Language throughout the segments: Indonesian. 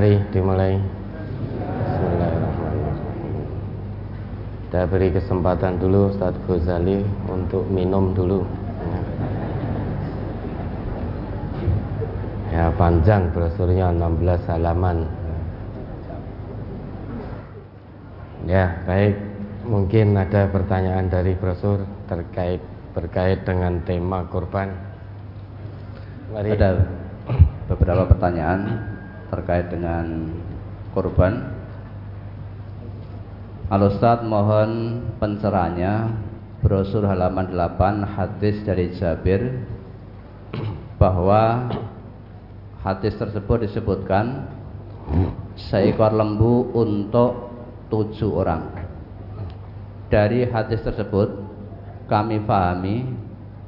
Mari dimulai. Bismillahirrahmanirrahim. Kita beri kesempatan dulu Ustaz Ghazali untuk minum dulu. Ya panjang brosurnya 16 halaman. Ya baik Mungkin ada pertanyaan dari brosur terkait berkait dengan tema korban. Mari. Ada beberapa pertanyaan terkait dengan korban. Al Ustaz mohon pencerahannya brosur halaman 8 hadis dari Jabir bahwa hadis tersebut disebutkan seekor lembu untuk tujuh orang dari hadis tersebut kami pahami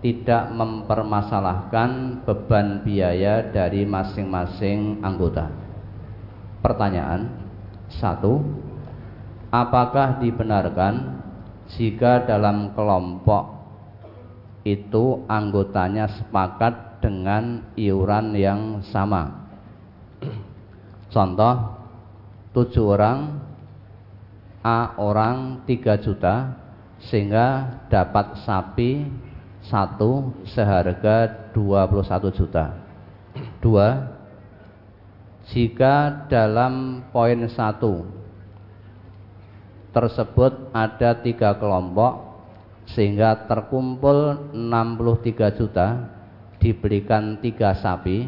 tidak mempermasalahkan beban biaya dari masing-masing anggota. Pertanyaan satu, apakah dibenarkan jika dalam kelompok itu anggotanya sepakat dengan iuran yang sama? Contoh, tujuh orang A orang 3 juta sehingga dapat sapi satu seharga 21 juta. Dua, jika dalam poin satu tersebut ada tiga kelompok sehingga terkumpul 63 juta diberikan tiga sapi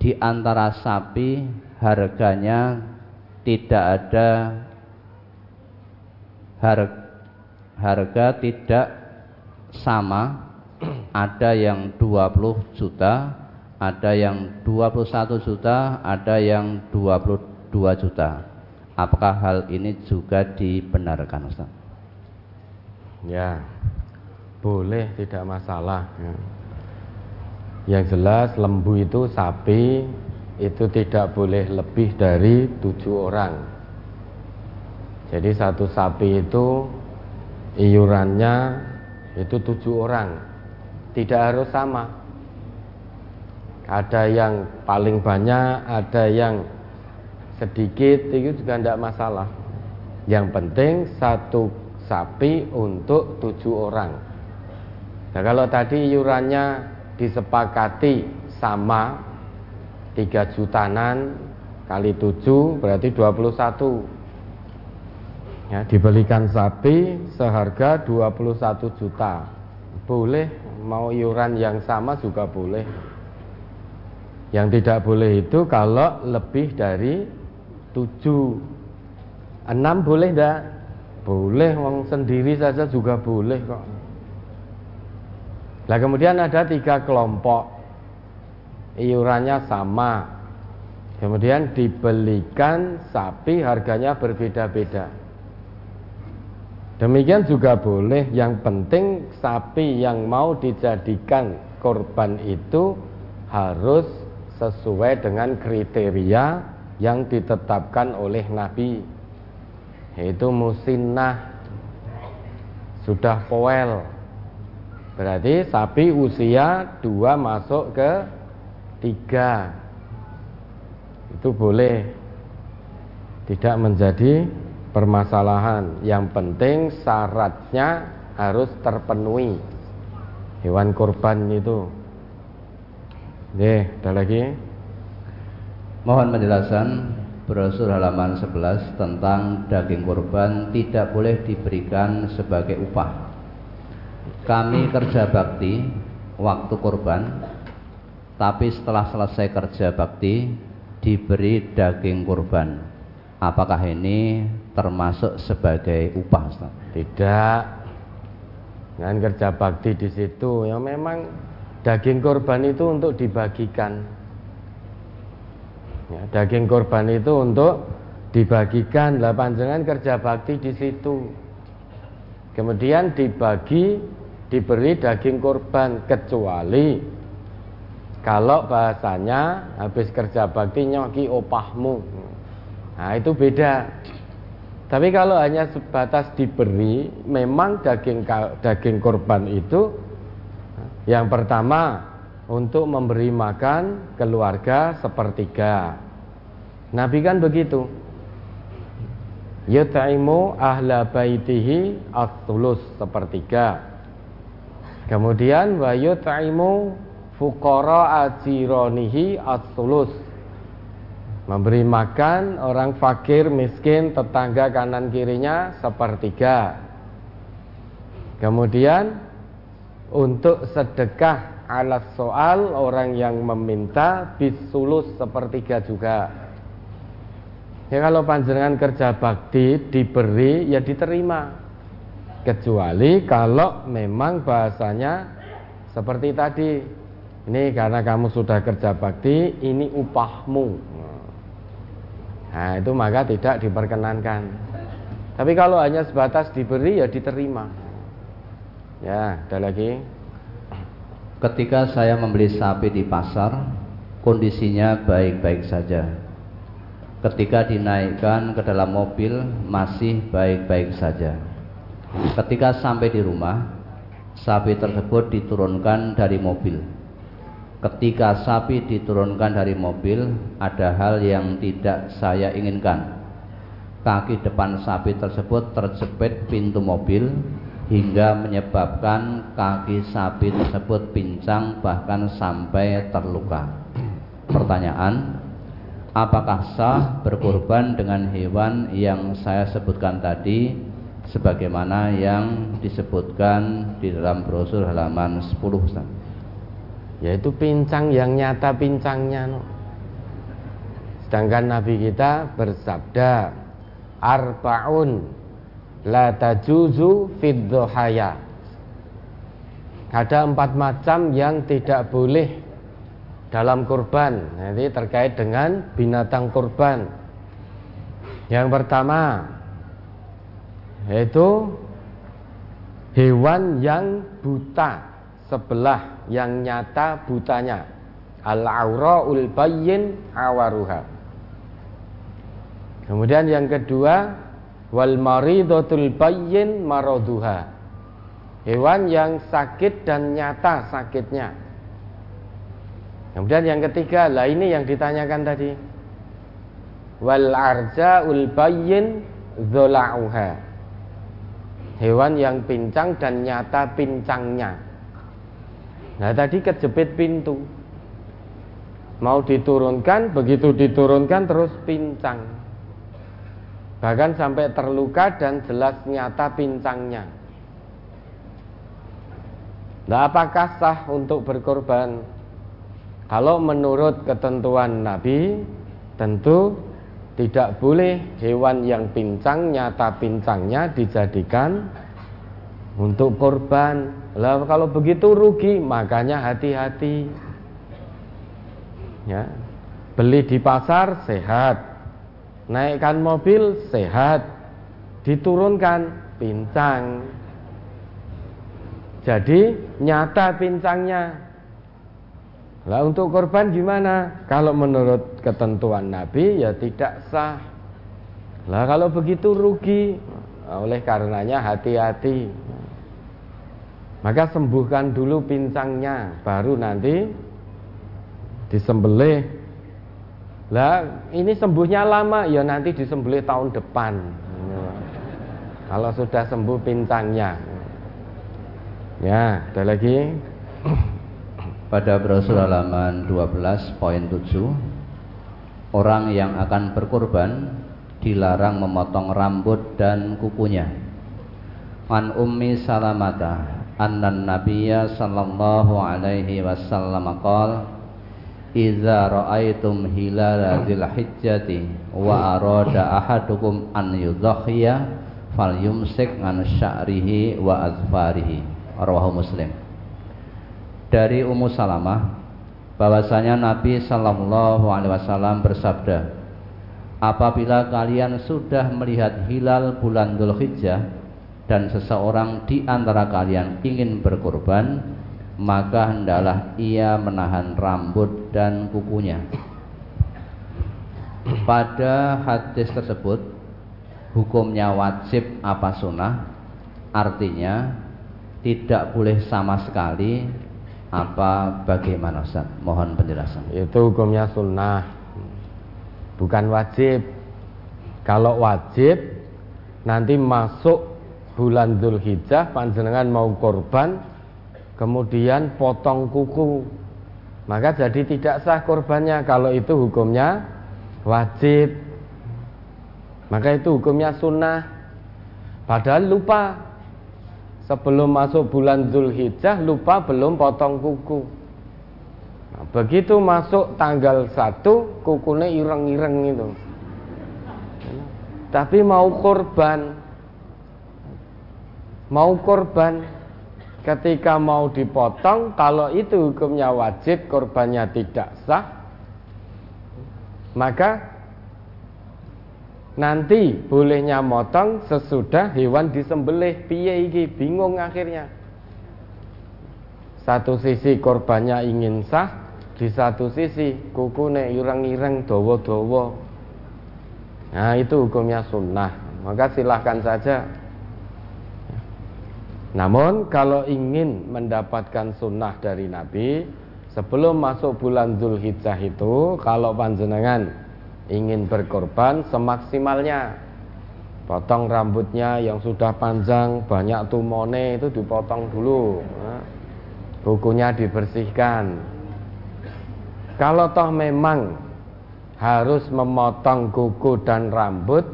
di antara sapi harganya tidak ada harga, harga tidak sama ada yang 20 juta ada yang 21 juta ada yang 22 juta apakah hal ini juga dibenarkan Ustaz? Ya boleh tidak masalah ya. yang jelas lembu itu sapi itu tidak boleh lebih dari tujuh orang jadi satu sapi itu iurannya itu tujuh orang, tidak harus sama. Ada yang paling banyak, ada yang sedikit, itu juga tidak masalah. Yang penting satu sapi untuk tujuh orang. Nah kalau tadi iurannya disepakati sama tiga jutanan kali tujuh berarti dua puluh satu ya, dibelikan sapi seharga 21 juta. Boleh mau iuran yang sama juga boleh. Yang tidak boleh itu kalau lebih dari 7 6 boleh enggak? boleh wong sendiri saja juga boleh kok. Nah kemudian ada tiga kelompok. Iurannya sama. Kemudian dibelikan sapi harganya berbeda-beda Demikian juga boleh, yang penting sapi yang mau dijadikan korban itu harus sesuai dengan kriteria yang ditetapkan oleh Nabi yaitu musinnah. Sudah poel. Berarti sapi usia dua masuk ke tiga. Itu boleh. Tidak menjadi permasalahan. Yang penting syaratnya harus terpenuhi. Hewan kurban itu. Oke, ada lagi? Mohon penjelasan brosur halaman 11 tentang daging kurban tidak boleh diberikan sebagai upah. Kami kerja bakti waktu kurban, tapi setelah selesai kerja bakti diberi daging kurban. Apakah ini termasuk sebagai upah Ustaz? Tidak. Dengan kerja bakti di situ yang memang daging korban itu untuk dibagikan. Ya, daging korban itu untuk dibagikan. Lah panjangan kerja bakti di situ. Kemudian dibagi diberi daging korban kecuali kalau bahasanya habis kerja bakti nyoki opahmu. Nah, itu beda. Tapi kalau hanya sebatas diberi, memang daging daging korban itu Yang pertama untuk memberi makan keluarga sepertiga. Nabi kan begitu. Yut'imu ahla baitihi at-tulus sepertiga. Kemudian wa yut'imu fuqara ajironihi at-tulus. Memberi makan orang fakir, miskin, tetangga kanan kirinya sepertiga. Kemudian untuk sedekah alat soal orang yang meminta bisulus sepertiga juga. Ya kalau panjenengan kerja bakti diberi ya diterima. Kecuali kalau memang bahasanya seperti tadi. Ini karena kamu sudah kerja bakti, ini upahmu. Nah, itu maka tidak diperkenankan. Tapi kalau hanya sebatas diberi ya diterima. Ya, ada lagi. Ketika saya membeli sapi di pasar, kondisinya baik-baik saja. Ketika dinaikkan ke dalam mobil, masih baik-baik saja. Ketika sampai di rumah, sapi tersebut diturunkan dari mobil. Ketika sapi diturunkan dari mobil, ada hal yang tidak saya inginkan. Kaki depan sapi tersebut terjepit pintu mobil hingga menyebabkan kaki sapi tersebut pincang bahkan sampai terluka. Pertanyaan, apakah sah berkorban dengan hewan yang saya sebutkan tadi sebagaimana yang disebutkan di dalam brosur halaman 10 Ustaz? Yaitu pincang yang nyata pincangnya no. Sedangkan Nabi kita bersabda Arbaun la tajuzu fid Ada empat macam yang tidak boleh dalam kurban. Nanti terkait dengan binatang kurban. Yang pertama yaitu hewan yang buta sebelah yang nyata butanya. Al-auraul bayyin awaruha. Kemudian yang kedua wal maridatul bayyin maraduha hewan yang sakit dan nyata sakitnya. Kemudian yang ketiga lah ini yang ditanyakan tadi. Wal arja'ul bayyin dzola'uha hewan yang pincang dan nyata pincangnya nah tadi kejepit pintu mau diturunkan begitu diturunkan terus pincang bahkan sampai terluka dan jelas nyata pincangnya. Nah, apakah sah untuk berkorban? Kalau menurut ketentuan Nabi, tentu tidak boleh hewan yang pincang nyata pincangnya dijadikan untuk korban. Lah kalau begitu rugi, makanya hati-hati. Ya. Beli di pasar sehat, naikkan mobil sehat, diturunkan pincang. Jadi nyata pincangnya. Lah untuk korban gimana? Kalau menurut ketentuan Nabi ya tidak sah. Lah kalau begitu rugi. Oleh karenanya hati-hati. Maka sembuhkan dulu pincangnya, baru nanti disembelih lah ini sembuhnya lama ya nanti disembelih tahun depan. Kalau sudah sembuh pincangnya. Ya, ada lagi. Pada brosur halaman 12.7 Orang yang akan berkorban dilarang memotong rambut dan kukunya. An Ummi Salamata anna Nabiyya sallallahu alaihi wasallam qala Iza ra'aitum hilala dzil hijjati wa arada ahadukum an yudhhiya falyumsik an sya'rihi wa azfarihi rawahu muslim dari Ummu Salamah bahwasanya Nabi sallallahu alaihi wasallam bersabda apabila kalian sudah melihat hilal bulan Dzulhijjah dan seseorang di antara kalian ingin berkorban maka hendaklah ia menahan rambut dan kukunya. Pada hadis tersebut hukumnya wajib apa sunnah artinya tidak boleh sama sekali apa bagaimana Ustaz? Mohon penjelasan. Itu hukumnya sunnah, bukan wajib. Kalau wajib, nanti masuk bulan Zulhijjah, panjenengan mau korban, kemudian potong kuku, maka jadi tidak sah korbannya. Kalau itu hukumnya wajib, maka itu hukumnya sunnah. Padahal lupa sebelum masuk bulan Zulhijjah lupa belum potong kuku. Nah, begitu masuk tanggal 1 kukunya ireng-ireng itu. Tapi mau korban. Mau korban ketika mau dipotong kalau itu hukumnya wajib korbannya tidak sah maka Nanti bolehnya motong sesudah hewan disembelih piye iki bingung akhirnya. Satu sisi korbannya ingin sah, di satu sisi kukune ireng-ireng dawa-dawa. Nah, itu hukumnya sunnah. Maka silahkan saja. Namun kalau ingin mendapatkan sunnah dari Nabi sebelum masuk bulan Zulhijjah itu, kalau panjenengan ingin berkorban semaksimalnya. Potong rambutnya yang sudah panjang banyak tumone itu dipotong dulu. Kukunya dibersihkan. Kalau toh memang harus memotong kuku dan rambut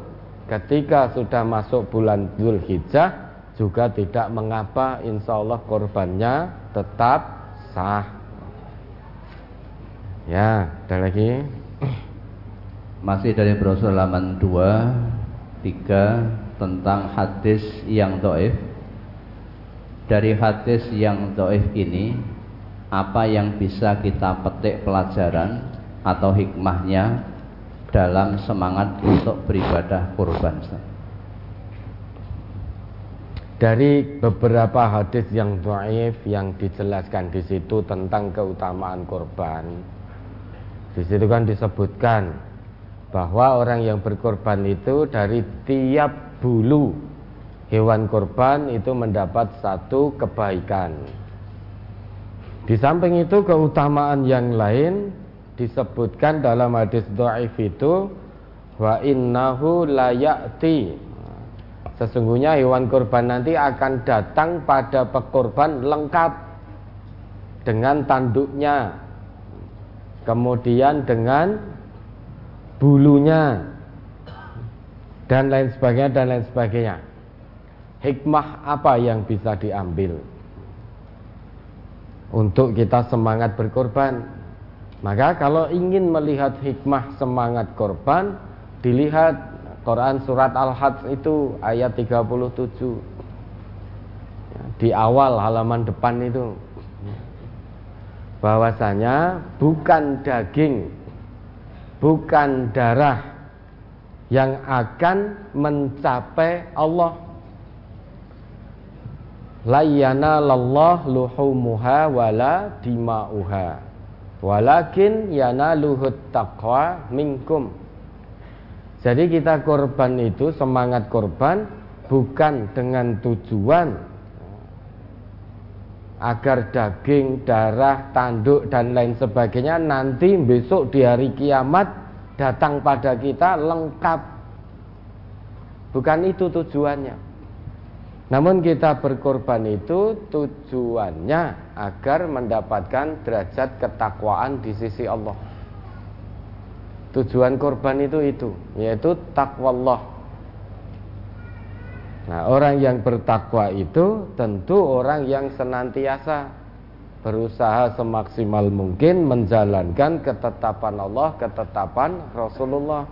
ketika sudah masuk bulan Zulhijjah juga tidak mengapa insya Allah korbannya tetap sah. Ya ada lagi? Masih dari brosur halaman 2 3 tentang hadis yang doif. Dari hadis yang doif ini apa yang bisa kita petik pelajaran atau hikmahnya dalam semangat untuk beribadah kurban dari beberapa hadis yang doif yang dijelaskan di situ tentang keutamaan kurban di situ kan disebutkan bahwa orang yang berkorban itu dari tiap bulu hewan korban itu mendapat satu kebaikan. Di samping itu keutamaan yang lain disebutkan dalam hadis dhaif itu wa innahu layati sesungguhnya hewan korban nanti akan datang pada pekorban lengkap dengan tanduknya kemudian dengan bulunya dan lain sebagainya dan lain sebagainya. Hikmah apa yang bisa diambil untuk kita semangat berkorban? Maka kalau ingin melihat hikmah semangat korban, dilihat Quran surat Al-Hajj itu ayat 37. Di awal halaman depan itu bahwasanya bukan daging bukan darah yang akan mencapai Allah. La yanallallah luhumuha wala dima'uha walakin yanaluhut taqwa minkum. Jadi kita korban itu semangat korban bukan dengan tujuan agar daging, darah, tanduk dan lain sebagainya nanti besok di hari kiamat datang pada kita lengkap. Bukan itu tujuannya. Namun kita berkorban itu tujuannya agar mendapatkan derajat ketakwaan di sisi Allah. Tujuan korban itu itu, yaitu takwa Allah Nah, orang yang bertakwa itu tentu orang yang senantiasa berusaha semaksimal mungkin menjalankan ketetapan Allah, ketetapan Rasulullah.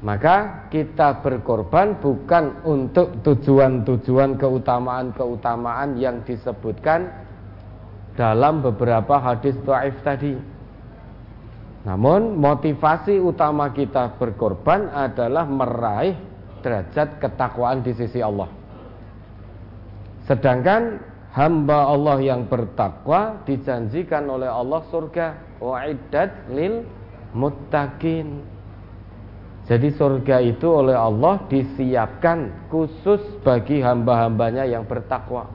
Maka kita berkorban bukan untuk tujuan-tujuan keutamaan-keutamaan yang disebutkan dalam beberapa hadis dhaif tadi. Namun motivasi utama kita berkorban adalah meraih derajat ketakwaan di sisi Allah. Sedangkan hamba Allah yang bertakwa dijanjikan oleh Allah surga wa'iddat lil muttaqin. Jadi surga itu oleh Allah disiapkan khusus bagi hamba-hambanya yang bertakwa.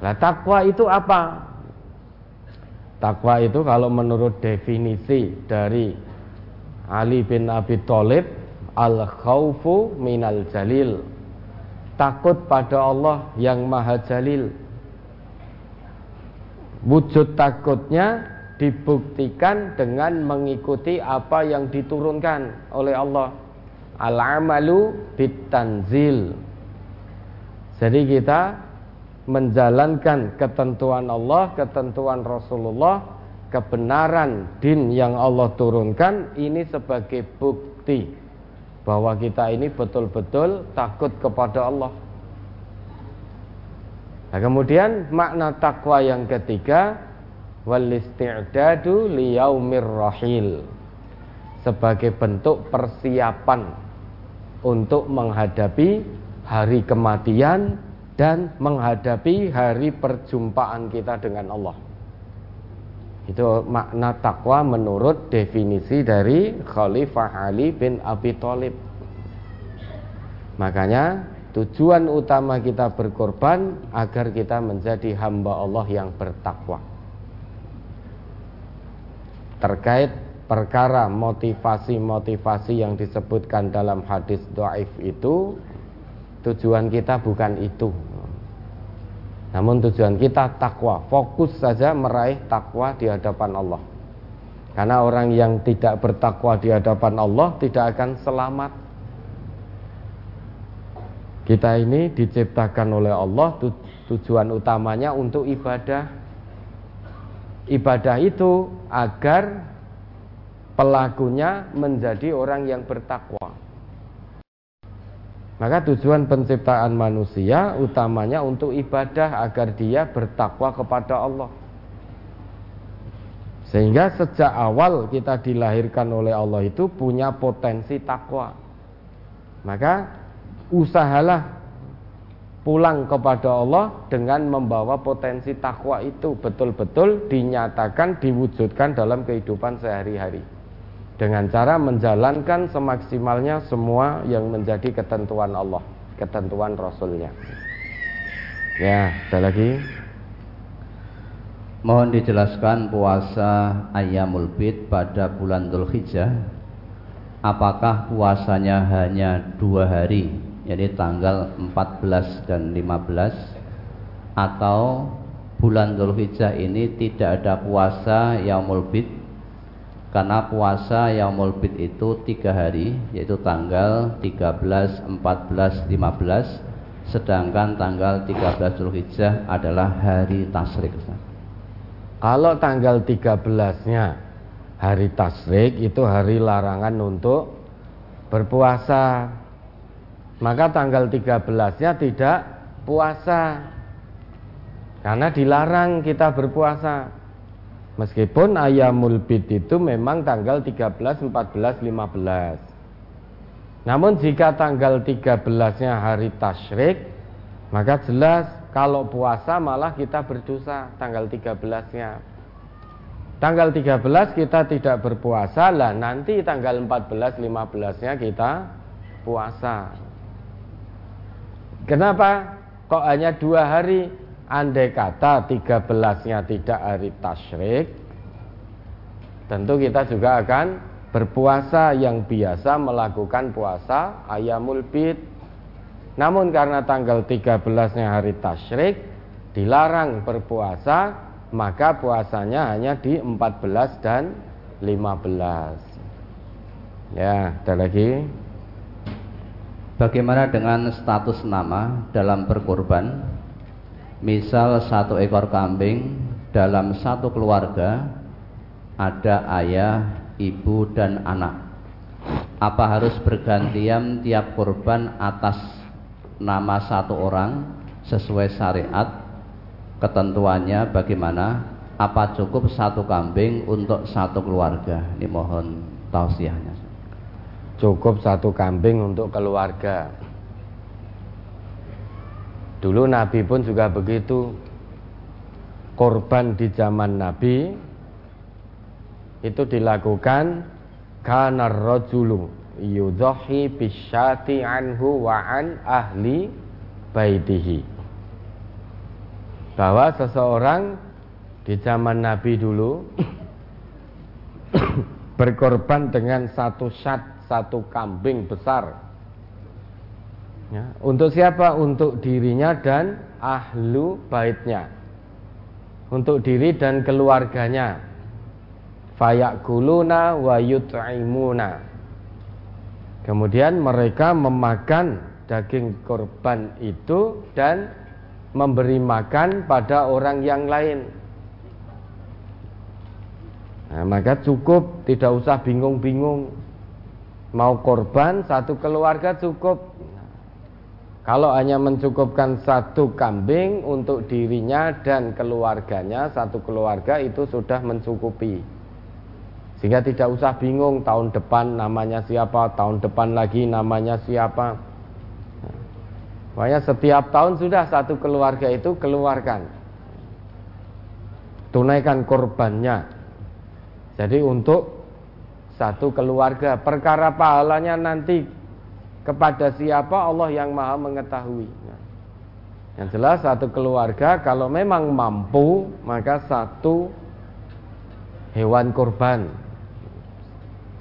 Nah, takwa itu apa? Takwa itu kalau menurut definisi dari Ali bin Abi Thalib al khaufu minal jalil. Takut pada Allah yang Maha Jalil. Wujud takutnya dibuktikan dengan mengikuti apa yang diturunkan oleh Allah. Al-amalu bitanzil. Jadi kita menjalankan ketentuan Allah, ketentuan Rasulullah, kebenaran din yang Allah turunkan ini sebagai bukti bahwa kita ini betul-betul takut kepada Allah. Nah, kemudian makna takwa yang ketiga wal isti'dadu liyaumir rahil sebagai bentuk persiapan untuk menghadapi hari kematian dan menghadapi hari perjumpaan kita dengan Allah. Itu makna takwa menurut definisi dari Khalifah Ali bin Abi Thalib. Makanya tujuan utama kita berkorban agar kita menjadi hamba Allah yang bertakwa. Terkait perkara motivasi-motivasi yang disebutkan dalam hadis doaif itu Tujuan kita bukan itu. Namun tujuan kita takwa, fokus saja meraih takwa di hadapan Allah. Karena orang yang tidak bertakwa di hadapan Allah tidak akan selamat. Kita ini diciptakan oleh Allah tujuan utamanya untuk ibadah. Ibadah itu agar pelakunya menjadi orang yang bertakwa. Maka tujuan penciptaan manusia utamanya untuk ibadah agar dia bertakwa kepada Allah. Sehingga sejak awal kita dilahirkan oleh Allah itu punya potensi takwa. Maka usahalah pulang kepada Allah dengan membawa potensi takwa itu betul-betul dinyatakan diwujudkan dalam kehidupan sehari-hari dengan cara menjalankan semaksimalnya semua yang menjadi ketentuan Allah, ketentuan Rasulnya. Ya, ada lagi. Mohon dijelaskan puasa Ayyamul Bid pada bulan Dzulhijjah. Apakah puasanya hanya dua hari, yaitu tanggal 14 dan 15, atau bulan Dzulhijjah ini tidak ada puasa Yaumul Bid karena puasa Yaumul Bid itu tiga hari yaitu tanggal 13, 14, 15 sedangkan tanggal 13 Zulhijjah adalah hari tasrik kalau tanggal 13 nya hari tasrik itu hari larangan untuk berpuasa. Maka tanggal 13 nya tidak puasa. Karena dilarang kita berpuasa Meskipun ayamul bid itu memang tanggal 13, 14, 15 Namun jika tanggal 13-nya hari tasyrik Maka jelas kalau puasa malah kita berdosa tanggal 13-nya Tanggal 13 kita tidak berpuasa lah nanti tanggal 14, 15-nya kita puasa Kenapa? Kok hanya dua hari? Andai kata 13-nya tidak hari tasyrik tentu kita juga akan berpuasa yang biasa melakukan puasa ayamul bid namun karena tanggal 13-nya hari tasyrik dilarang berpuasa maka puasanya hanya di 14 dan 15 ya ada lagi? Bagaimana dengan status nama dalam berkorban Misal satu ekor kambing dalam satu keluarga ada ayah, ibu dan anak. Apa harus bergantian tiap korban atas nama satu orang sesuai syariat? Ketentuannya bagaimana? Apa cukup satu kambing untuk satu keluarga? Ini mohon tausiahnya. Cukup satu kambing untuk keluarga. Dulu Nabi pun juga begitu. Korban di zaman Nabi itu dilakukan karena rajulu yudhahi bisyati anhu wa an ahli baitihi. bahwa seseorang di zaman Nabi dulu berkorban dengan satu syat, satu kambing besar. Ya, untuk siapa? Untuk dirinya dan ahlu baitnya. Untuk diri dan keluarganya. Fayakuluna wa yut'imuna. Kemudian mereka memakan daging korban itu dan memberi makan pada orang yang lain. Nah, maka cukup, tidak usah bingung-bingung. Mau korban satu keluarga cukup. Kalau hanya mencukupkan satu kambing untuk dirinya dan keluarganya, satu keluarga itu sudah mencukupi. Sehingga tidak usah bingung tahun depan namanya siapa, tahun depan lagi namanya siapa. Pokoknya setiap tahun sudah satu keluarga itu keluarkan. Tunaikan korbannya. Jadi untuk satu keluarga perkara pahalanya nanti kepada siapa Allah yang maha mengetahui. Nah, yang jelas satu keluarga kalau memang mampu maka satu hewan kurban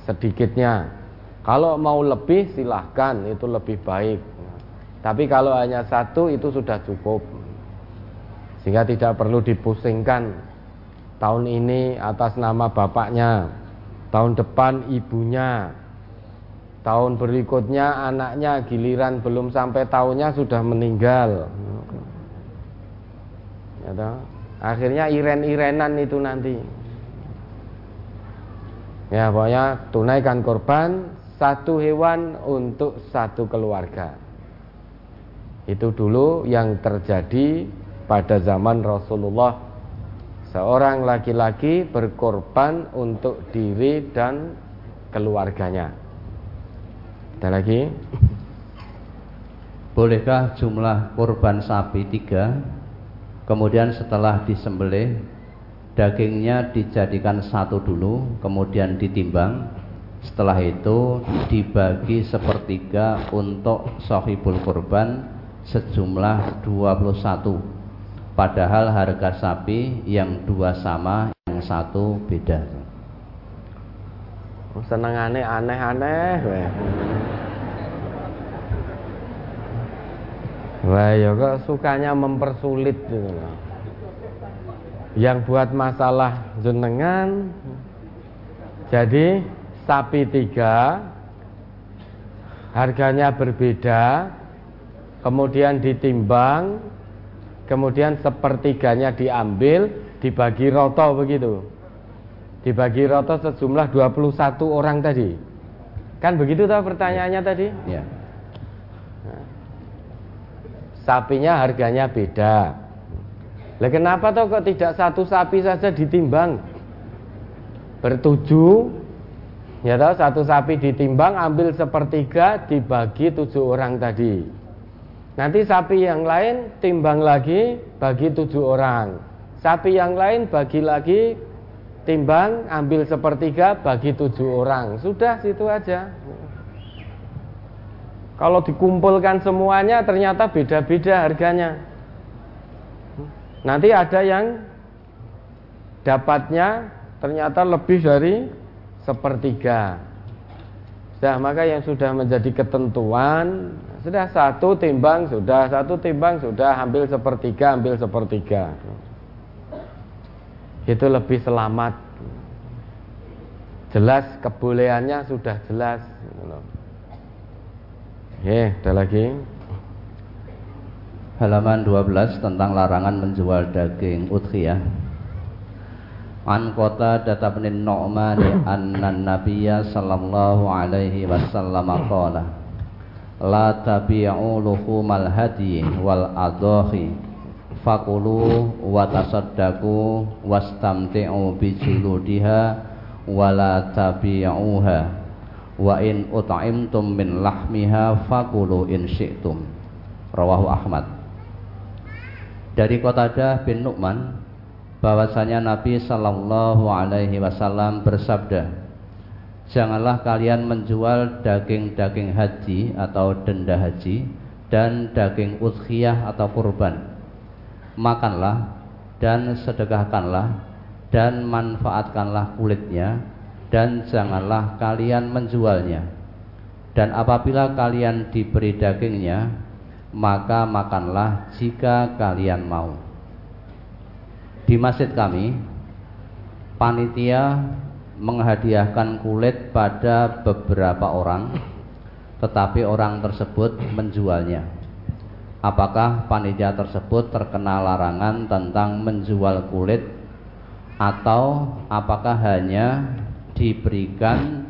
sedikitnya. Kalau mau lebih silahkan itu lebih baik. Tapi kalau hanya satu itu sudah cukup. Sehingga tidak perlu dipusingkan tahun ini atas nama bapaknya, tahun depan ibunya, tahun berikutnya anaknya giliran belum sampai tahunnya sudah meninggal. Ya? Akhirnya iren-irenan itu nanti. Ya pokoknya tunaikan korban satu hewan untuk satu keluarga. Itu dulu yang terjadi pada zaman Rasulullah Seorang laki-laki berkorban untuk diri dan keluarganya. Ada lagi? Bolehkah jumlah korban sapi tiga Kemudian setelah disembelih Dagingnya dijadikan satu dulu Kemudian ditimbang Setelah itu dibagi sepertiga untuk sohibul korban Sejumlah 21 Padahal harga sapi yang dua sama, yang satu beda. Senengane aneh-aneh Wah ya kok sukanya mempersulit gitu Yang buat masalah jenengan Jadi sapi tiga Harganya berbeda Kemudian ditimbang kemudian sepertiganya diambil dibagi roto begitu dibagi roto sejumlah 21 orang tadi. Kan begitu tahu pertanyaannya tadi? Ya. sapinya harganya beda. Lah kenapa toh kok tidak satu sapi saja ditimbang? Bertujuh ya tahu satu sapi ditimbang ambil sepertiga dibagi tujuh orang tadi. Nanti sapi yang lain timbang lagi bagi tujuh orang. Sapi yang lain bagi lagi timbang ambil sepertiga bagi tujuh orang. Sudah situ aja. Kalau dikumpulkan semuanya ternyata beda-beda harganya. Nanti ada yang dapatnya ternyata lebih dari sepertiga. Nah, maka yang sudah menjadi ketentuan sudah satu timbang sudah satu timbang sudah ambil sepertiga ambil sepertiga itu lebih selamat. Jelas kebolehannya sudah jelas Oke, ada lagi? Halaman 12 tentang larangan menjual daging udhiyah. An kota datang Nu'mani anna nabiyya sallallahu alaihi wasallam qala la tabi'u luhumal hadi wal adhahi fakulu wa tasaddaqu wastamti'u bi juludiha wa la tabi'uha wa in ut'imtum min lahmiha fakulu in syi'tum. Rawahu Ahmad. Dari Qatadah bin Nu'man bahwasanya Nabi sallallahu alaihi wasallam bersabda Janganlah kalian menjual daging-daging haji atau denda haji dan daging udhiyah atau kurban makanlah dan sedekahkanlah dan manfaatkanlah kulitnya dan janganlah kalian menjualnya. Dan apabila kalian diberi dagingnya maka makanlah jika kalian mau. Di masjid kami panitia menghadiahkan kulit pada beberapa orang tetapi orang tersebut menjualnya apakah panitia tersebut terkena larangan tentang menjual kulit atau apakah hanya diberikan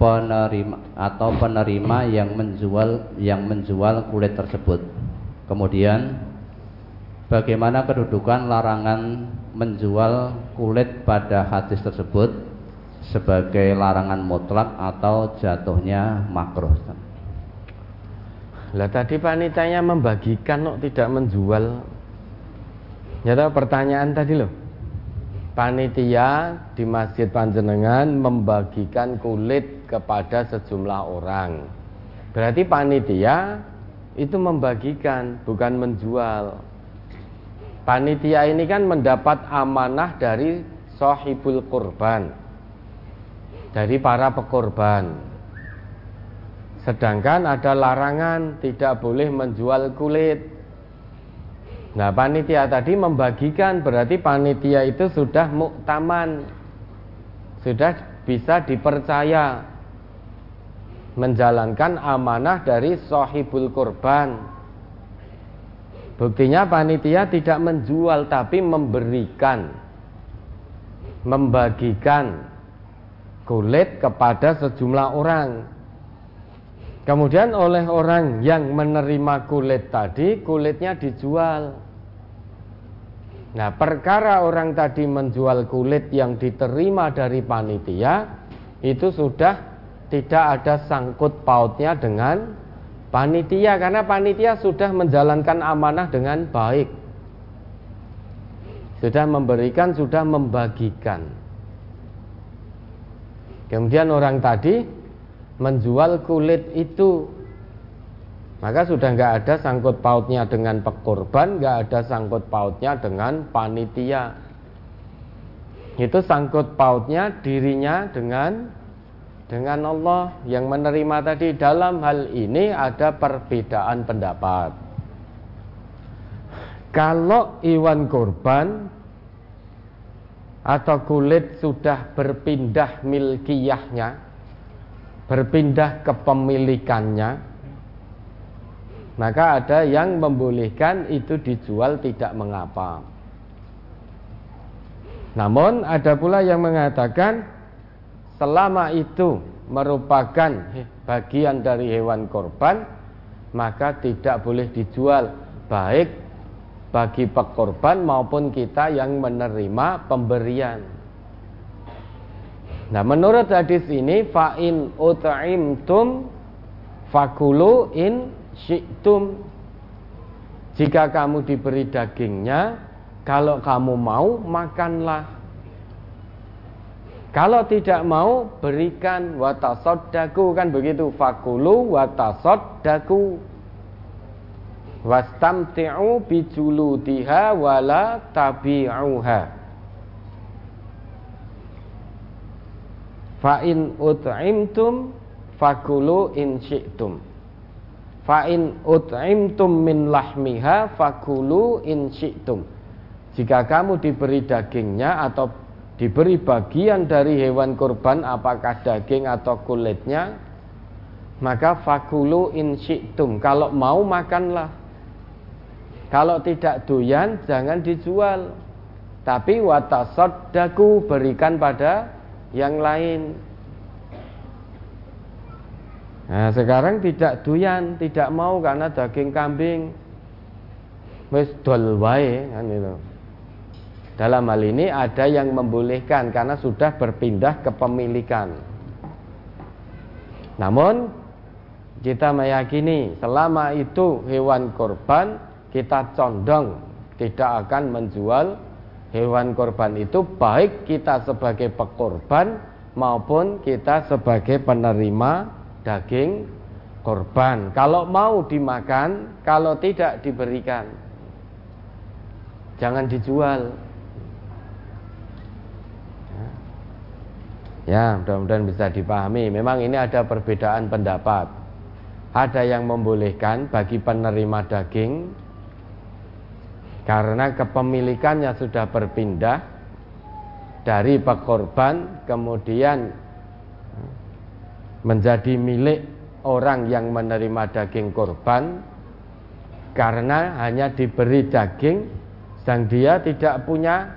penerima atau penerima yang menjual yang menjual kulit tersebut. Kemudian bagaimana kedudukan larangan menjual kulit pada hadis tersebut sebagai larangan mutlak atau jatuhnya makruh. Lah tadi panitanya membagikan kok tidak menjual Nyata pertanyaan tadi loh. Panitia di Masjid Panjenengan membagikan kulit kepada sejumlah orang. Berarti panitia itu membagikan, bukan menjual. Panitia ini kan mendapat amanah dari sohibul kurban, dari para pekorban. Sedangkan ada larangan tidak boleh menjual kulit. Nah panitia tadi membagikan berarti panitia itu sudah muktaman Sudah bisa dipercaya Menjalankan amanah dari sohibul kurban Buktinya panitia tidak menjual tapi memberikan Membagikan kulit kepada sejumlah orang Kemudian oleh orang yang menerima kulit tadi, kulitnya dijual. Nah, perkara orang tadi menjual kulit yang diterima dari panitia, itu sudah tidak ada sangkut pautnya dengan panitia, karena panitia sudah menjalankan amanah dengan baik. Sudah memberikan, sudah membagikan. Kemudian orang tadi menjual kulit itu maka sudah nggak ada sangkut pautnya dengan pekorban, nggak ada sangkut pautnya dengan panitia. Itu sangkut pautnya dirinya dengan dengan Allah yang menerima tadi dalam hal ini ada perbedaan pendapat. Kalau iwan korban atau kulit sudah berpindah milkiyahnya, berpindah kepemilikannya maka ada yang membolehkan itu dijual tidak mengapa. Namun ada pula yang mengatakan selama itu merupakan bagian dari hewan korban maka tidak boleh dijual baik bagi pekorban maupun kita yang menerima pemberian Nah menurut hadis ini fa'in ut'imtum fakulu in syi'tum. Jika kamu diberi dagingnya Kalau kamu mau makanlah. Kalau tidak mau berikan. Watasoddaku Kan begitu. Fakulu watasoddaku Wastamti'u bijulutiha wala tabi'uha Fa'in ut'imtum fakulu in syi'tum. Fa'in ut'imtum min lahmiha fakulu in syi'tum. Jika kamu diberi dagingnya atau diberi bagian dari hewan kurban apakah daging atau kulitnya maka fakulu in syi'tum. Kalau mau makanlah. Kalau tidak doyan jangan dijual. Tapi watasoddaku berikan pada yang lain. Nah, sekarang tidak doyan, tidak mau karena daging kambing wis dol kan itu. Dalam hal ini ada yang membolehkan karena sudah berpindah kepemilikan. Namun kita meyakini selama itu hewan korban kita condong tidak akan menjual hewan korban itu baik kita sebagai pekorban maupun kita sebagai penerima daging korban. Kalau mau dimakan, kalau tidak diberikan. jangan dijual. Ya, mudah-mudahan bisa dipahami. Memang ini ada perbedaan pendapat. Ada yang membolehkan bagi penerima daging karena kepemilikannya sudah berpindah dari pekorban kemudian menjadi milik orang yang menerima daging korban karena hanya diberi daging dan dia tidak punya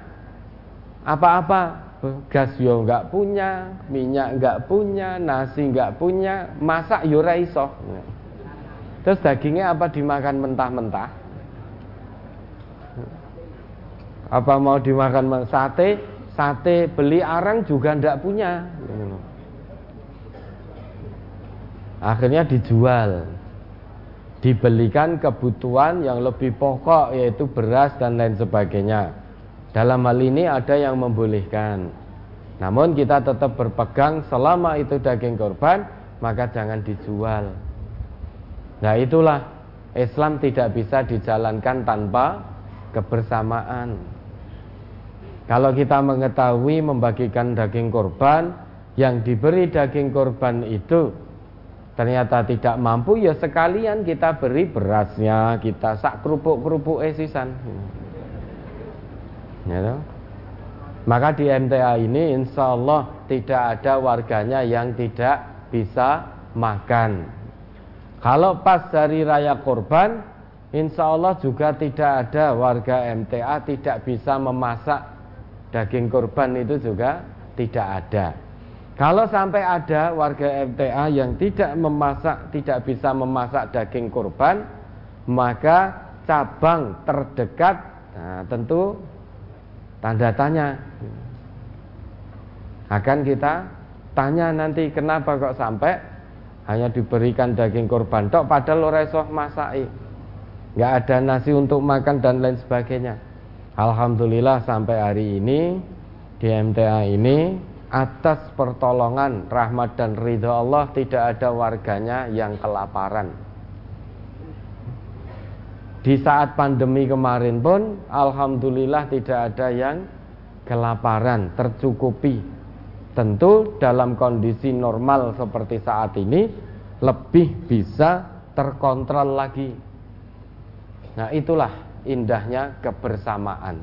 apa-apa gas yo nggak punya, minyak nggak punya, nasi nggak punya, masak yo. Terus dagingnya apa dimakan mentah-mentah? Apa mau dimakan sate? Sate beli arang juga ndak punya. Akhirnya dijual. Dibelikan kebutuhan yang lebih pokok yaitu beras dan lain sebagainya. Dalam hal ini ada yang membolehkan. Namun kita tetap berpegang selama itu daging korban, maka jangan dijual. Nah itulah Islam tidak bisa dijalankan tanpa kebersamaan. Kalau kita mengetahui membagikan daging korban, yang diberi daging korban itu ternyata tidak mampu, ya sekalian kita beri berasnya, kita sak kerupuk-kerupuk esisan. Ya, Maka di MTA ini insya Allah tidak ada warganya yang tidak bisa makan. Kalau pas hari raya korban, insya Allah juga tidak ada warga MTA tidak bisa memasak daging korban itu juga tidak ada. Kalau sampai ada warga MTA yang tidak memasak, tidak bisa memasak daging korban, maka cabang terdekat, nah, tentu tanda tanya. Akan kita tanya nanti kenapa kok sampai hanya diberikan daging korban tok padahal ora iso masai nggak ada nasi untuk makan dan lain sebagainya Alhamdulillah sampai hari ini di MTA ini atas pertolongan rahmat dan ridho Allah tidak ada warganya yang kelaparan. Di saat pandemi kemarin pun Alhamdulillah tidak ada yang kelaparan, tercukupi. Tentu dalam kondisi normal seperti saat ini Lebih bisa terkontrol lagi. Nah itulah indahnya kebersamaan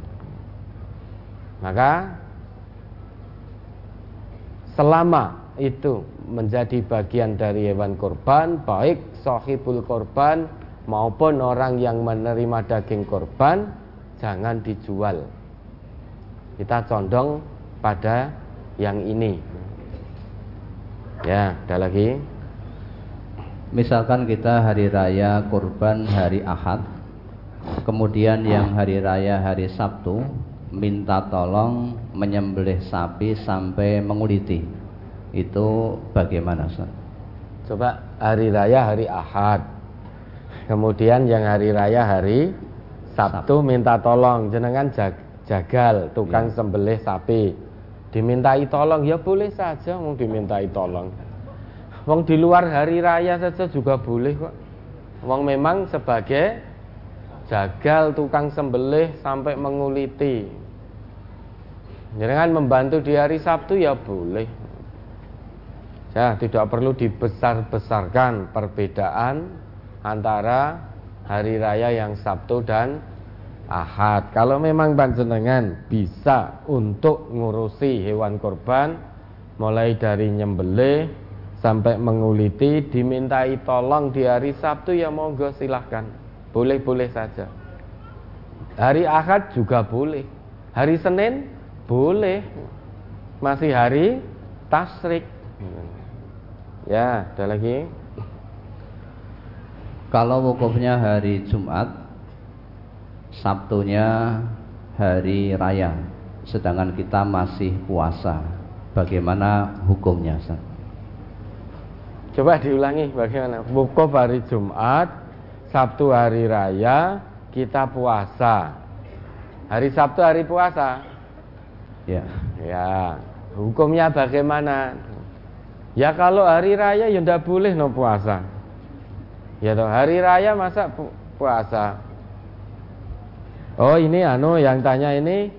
Maka Selama itu menjadi bagian dari hewan korban Baik sahibul korban maupun orang yang menerima daging korban jangan dijual. Kita condong pada yang ini. Ya, ada lagi. Misalkan kita hari raya kurban hari Ahad, kemudian yang hari raya hari Sabtu minta tolong menyembelih sapi sampai menguliti. Itu bagaimana, Ustaz? Coba hari raya hari Ahad, Kemudian yang hari raya hari Sabtu minta tolong jenengan jag jagal tukang ya. sembelih sapi. Dimintai tolong ya boleh saja mau dimintai tolong. Wong di luar hari raya saja juga boleh kok. Wong memang sebagai jagal tukang sembelih sampai menguliti. Jangan membantu di hari Sabtu ya boleh. Ya, tidak perlu dibesar-besarkan perbedaan antara hari raya yang Sabtu dan Ahad. Kalau memang panjenengan bisa untuk ngurusi hewan korban mulai dari nyembelih sampai menguliti dimintai tolong di hari Sabtu ya monggo silahkan boleh-boleh saja hari Ahad juga boleh hari Senin boleh masih hari Tasrik ya ada lagi kalau wukufnya hari Jumat, Sabtunya hari raya, sedangkan kita masih puasa. Bagaimana hukumnya, Ustaz? Coba diulangi bagaimana? Wukuf hari Jumat, Sabtu hari raya, kita puasa. Hari Sabtu hari puasa. Ya. Ya. Hukumnya bagaimana? Ya kalau hari raya ya ndak boleh no puasa. Ya toh hari raya masa pu puasa. Oh ini anu yang tanya ini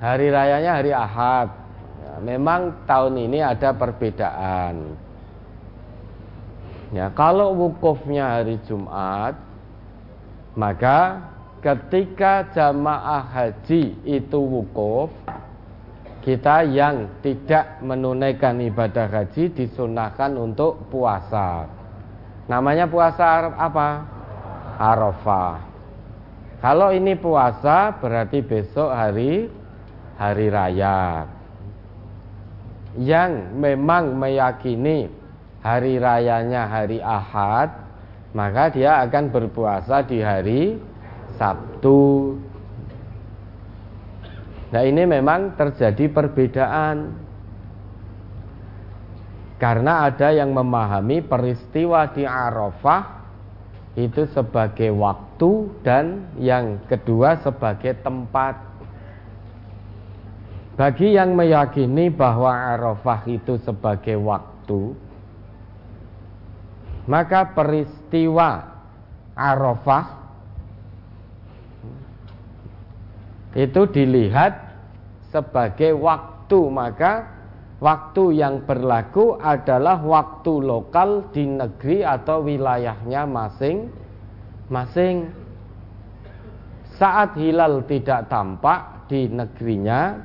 hari rayanya hari Ahad. Ya, memang tahun ini ada perbedaan. Ya, kalau wukufnya hari Jumat, maka ketika jamaah haji itu wukuf, kita yang tidak menunaikan ibadah haji disunahkan untuk puasa. Namanya puasa apa? Arafah. Kalau ini puasa berarti besok hari hari raya. Yang memang meyakini hari rayanya hari Ahad, maka dia akan berpuasa di hari Sabtu. Nah, ini memang terjadi perbedaan. Karena ada yang memahami peristiwa di Arafah itu sebagai waktu dan yang kedua sebagai tempat. Bagi yang meyakini bahwa Arafah itu sebagai waktu, maka peristiwa Arafah itu dilihat sebagai waktu, maka Waktu yang berlaku adalah waktu lokal di negeri atau wilayahnya masing-masing. Saat hilal tidak tampak di negerinya,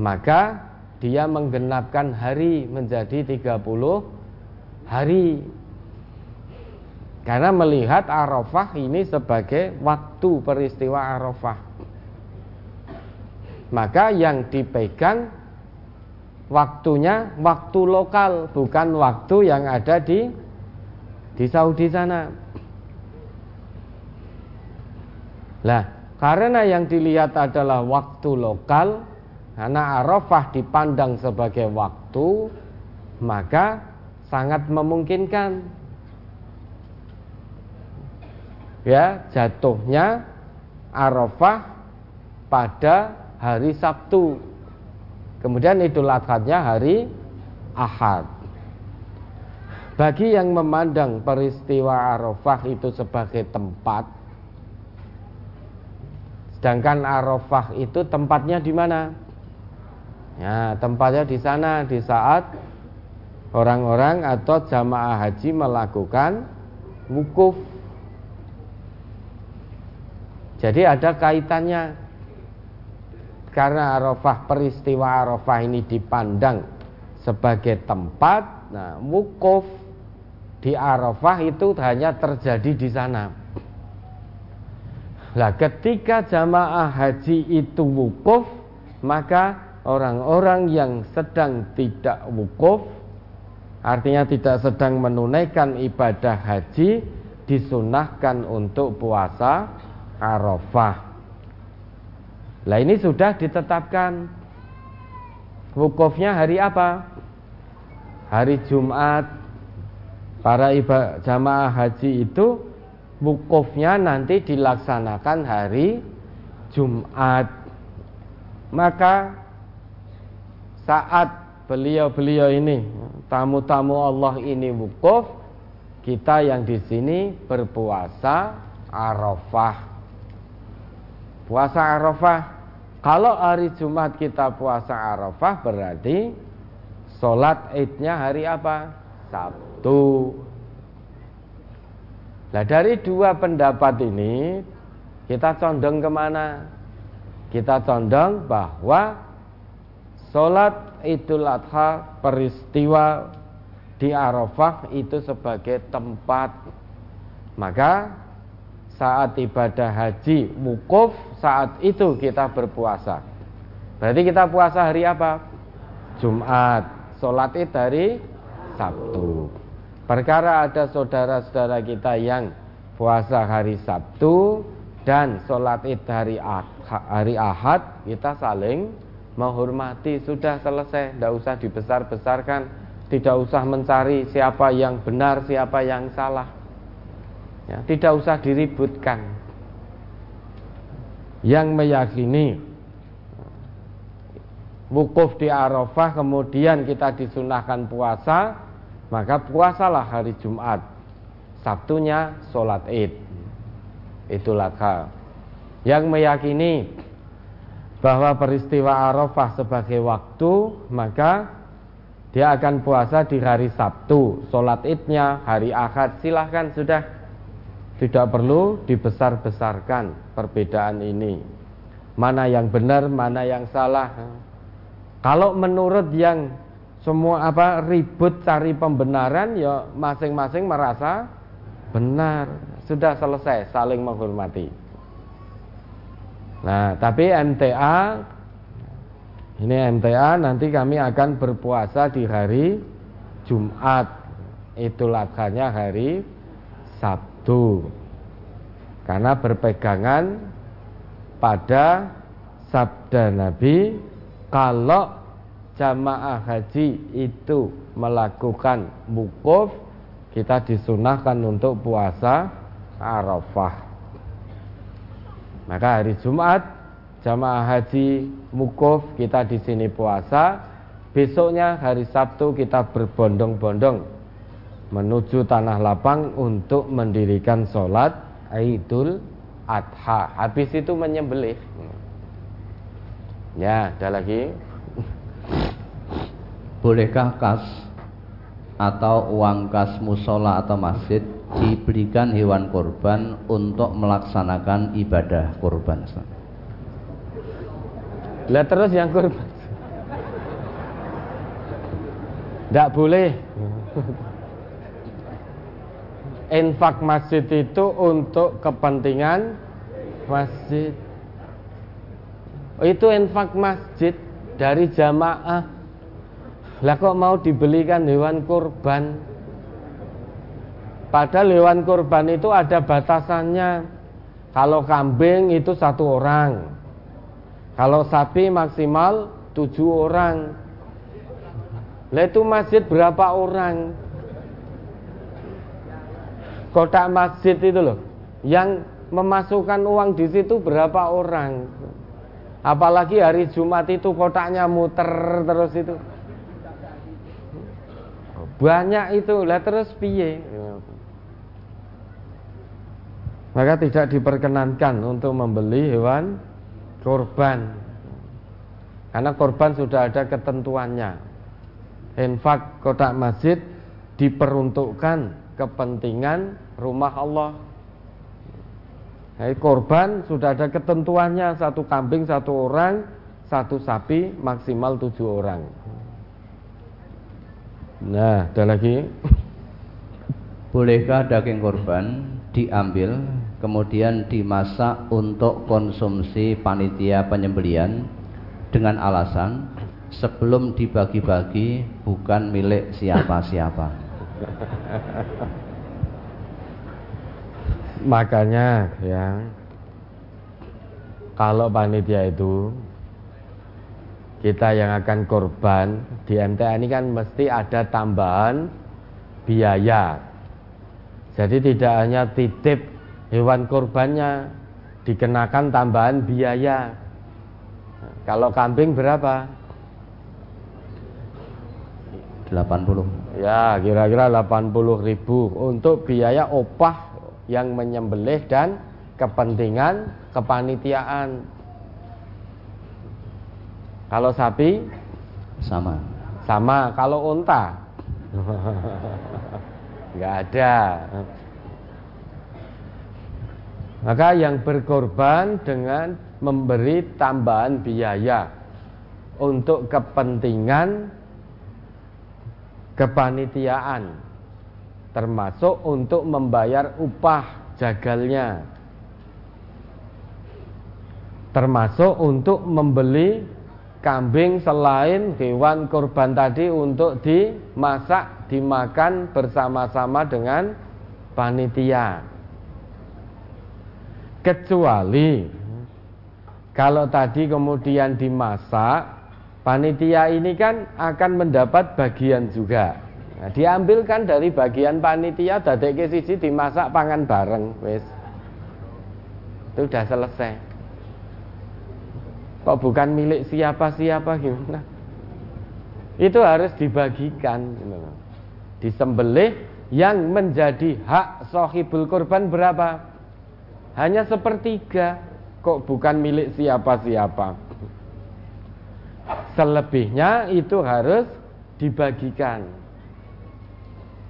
maka dia menggenapkan hari menjadi 30 hari. Karena melihat Arafah ini sebagai waktu peristiwa Arafah. Maka yang dipegang waktunya waktu lokal bukan waktu yang ada di di Saudi sana. Lah, karena yang dilihat adalah waktu lokal, karena Arafah dipandang sebagai waktu, maka sangat memungkinkan ya jatuhnya Arafah pada hari Sabtu Kemudian Idul Adha-nya hari Ahad. Bagi yang memandang peristiwa Arafah itu sebagai tempat, sedangkan Arafah itu tempatnya di mana? Ya, tempatnya di sana di saat orang-orang atau jamaah haji melakukan wukuf. Jadi ada kaitannya. Karena Arafah peristiwa Arafah ini dipandang sebagai tempat nah wukuf di Arafah itu hanya terjadi di sana. Lah ketika jamaah haji itu wukuf maka orang-orang yang sedang tidak wukuf artinya tidak sedang menunaikan ibadah haji disunahkan untuk puasa Arafah. Lah ini sudah ditetapkan. Wukufnya hari apa? Hari Jumat. Para ibadah jamaah haji itu Wukufnya nanti dilaksanakan hari Jumat. Maka saat beliau-beliau ini Tamu-tamu Allah ini wukuf Kita yang di sini berpuasa Arafah Puasa Arafah kalau hari Jumat kita puasa Arafah berarti sholat idnya hari apa? Sabtu. Nah dari dua pendapat ini kita condong ke mana? Kita condong bahwa sholat idul adha peristiwa di Arafah itu sebagai tempat maka saat ibadah haji wukuf saat itu kita berpuasa. Berarti kita puasa hari apa? Jumat. Sholat id hari Sabtu. Perkara ada saudara-saudara kita yang puasa hari Sabtu dan sholat id hari hari Ahad, kita saling menghormati. Sudah selesai, tidak usah dibesar-besarkan, tidak usah mencari siapa yang benar, siapa yang salah ya, tidak usah diributkan. Yang meyakini wukuf di Arafah kemudian kita disunahkan puasa maka puasalah hari Jumat. Sabtunya sholat id. Itulah yang meyakini bahwa peristiwa Arafah sebagai waktu, maka dia akan puasa di hari Sabtu, sholat idnya hari Ahad, silahkan sudah tidak perlu dibesar-besarkan perbedaan ini. Mana yang benar, mana yang salah. Kalau menurut yang semua apa ribut cari pembenaran, ya masing-masing merasa benar. Sudah selesai, saling menghormati. Nah, tapi MTA ini MTA nanti kami akan berpuasa di hari Jumat. Itu adhanya hari Sabtu. Karena berpegangan pada sabda Nabi kalau jamaah haji itu melakukan mukuf kita disunahkan untuk puasa Arafah. Maka hari Jumat jamaah haji mukuf kita di sini puasa. Besoknya hari Sabtu kita berbondong-bondong menuju tanah lapang untuk mendirikan sholat Idul Adha. Habis itu menyembelih. Ya, ada lagi. Bolehkah kas atau uang kas musola atau masjid diberikan hewan korban untuk melaksanakan ibadah korban. Lihat terus yang korban. Tidak boleh. Infak masjid itu untuk kepentingan masjid. Itu infak masjid dari jamaah. Lah kok mau dibelikan hewan korban? Padahal hewan kurban itu ada batasannya. Kalau kambing itu satu orang. Kalau sapi maksimal tujuh orang. Lah itu masjid berapa orang? Kotak masjid itu loh, yang memasukkan uang di situ berapa orang? Apalagi hari Jumat itu kotaknya muter terus itu. Banyak itu, lah terus piye? maka tidak diperkenankan untuk membeli hewan korban karena korban sudah ada ketentuannya infak kotak masjid diperuntukkan kepentingan rumah Allah Jadi korban sudah ada ketentuannya satu kambing satu orang, satu sapi maksimal tujuh orang. Nah, ada lagi. Bolehkah daging korban diambil kemudian dimasak untuk konsumsi panitia penyembelian dengan alasan sebelum dibagi-bagi bukan milik siapa-siapa. Makanya ya kalau panitia itu kita yang akan korban di MTA ini kan mesti ada tambahan biaya. Jadi tidak hanya titip hewan kurbannya dikenakan tambahan biaya. Kalau kambing berapa? 80 Ya kira-kira 80 ribu Untuk biaya opah yang menyembelih dan kepentingan kepanitiaan. Kalau sapi? Sama. Sama, kalau unta? Enggak ada. Maka yang berkorban dengan memberi tambahan biaya untuk kepentingan kepanitiaan termasuk untuk membayar upah jagalnya. Termasuk untuk membeli kambing selain hewan korban tadi untuk dimasak dimakan bersama-sama dengan panitia. Kecuali kalau tadi kemudian dimasak panitia ini kan akan mendapat bagian juga nah, diambilkan dari bagian panitia dadek ke sisi dimasak pangan bareng wes itu sudah selesai. Kok bukan milik siapa-siapa gimana? Itu harus dibagikan disembelih yang menjadi hak sohibul korban berapa? Hanya sepertiga. Kok bukan milik siapa-siapa. Selebihnya itu harus dibagikan.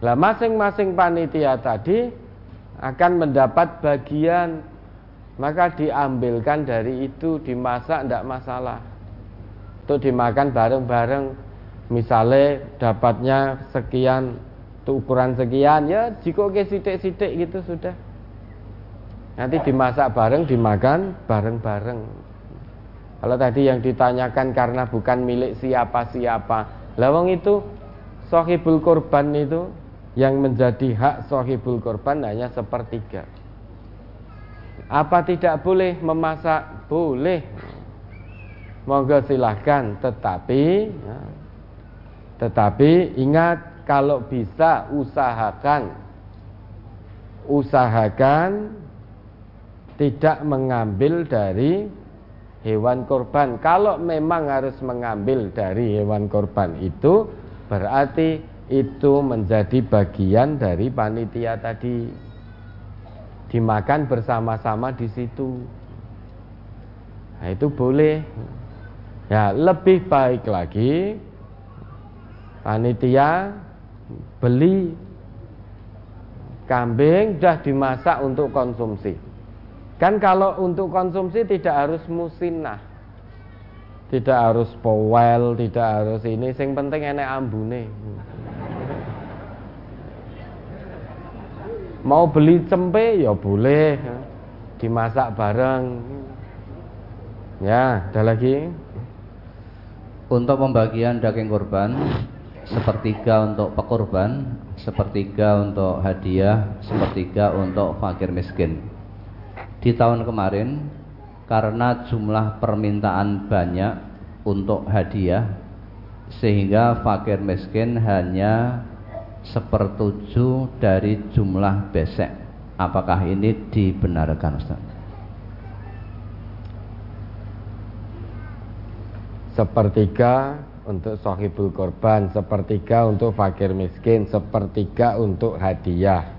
Lah masing-masing panitia tadi akan mendapat bagian. Maka diambilkan dari itu dimasak tidak masalah. Untuk dimakan bareng-bareng. Misalnya dapatnya sekian itu ukuran sekian ya jika ke sidik-sidik gitu sudah. Nanti dimasak bareng dimakan bareng-bareng. Kalau tadi yang ditanyakan karena bukan milik siapa-siapa. Lawang itu sohibul korban itu yang menjadi hak sohibul korban hanya sepertiga. Apa tidak boleh memasak? Boleh. Monggo silahkan tetapi ya, tetapi ingat kalau bisa usahakan. Usahakan tidak mengambil dari hewan korban. Kalau memang harus mengambil dari hewan korban itu berarti itu menjadi bagian dari panitia tadi. Dimakan bersama-sama di situ. Nah, itu boleh. Ya, lebih baik lagi panitia beli kambing sudah dimasak untuk konsumsi. Kan kalau untuk konsumsi tidak harus musinah. Tidak harus powel, tidak harus ini, sing penting enek ambune. Mau beli cempe ya boleh. Dimasak bareng. Ya, ada lagi. Untuk pembagian daging korban sepertiga untuk pekorban, sepertiga untuk hadiah, sepertiga untuk fakir miskin. Di tahun kemarin karena jumlah permintaan banyak untuk hadiah sehingga fakir miskin hanya sepertujuh dari jumlah besek. Apakah ini dibenarkan Ustaz? Sepertiga untuk sahibul korban, sepertiga untuk fakir miskin, sepertiga untuk hadiah.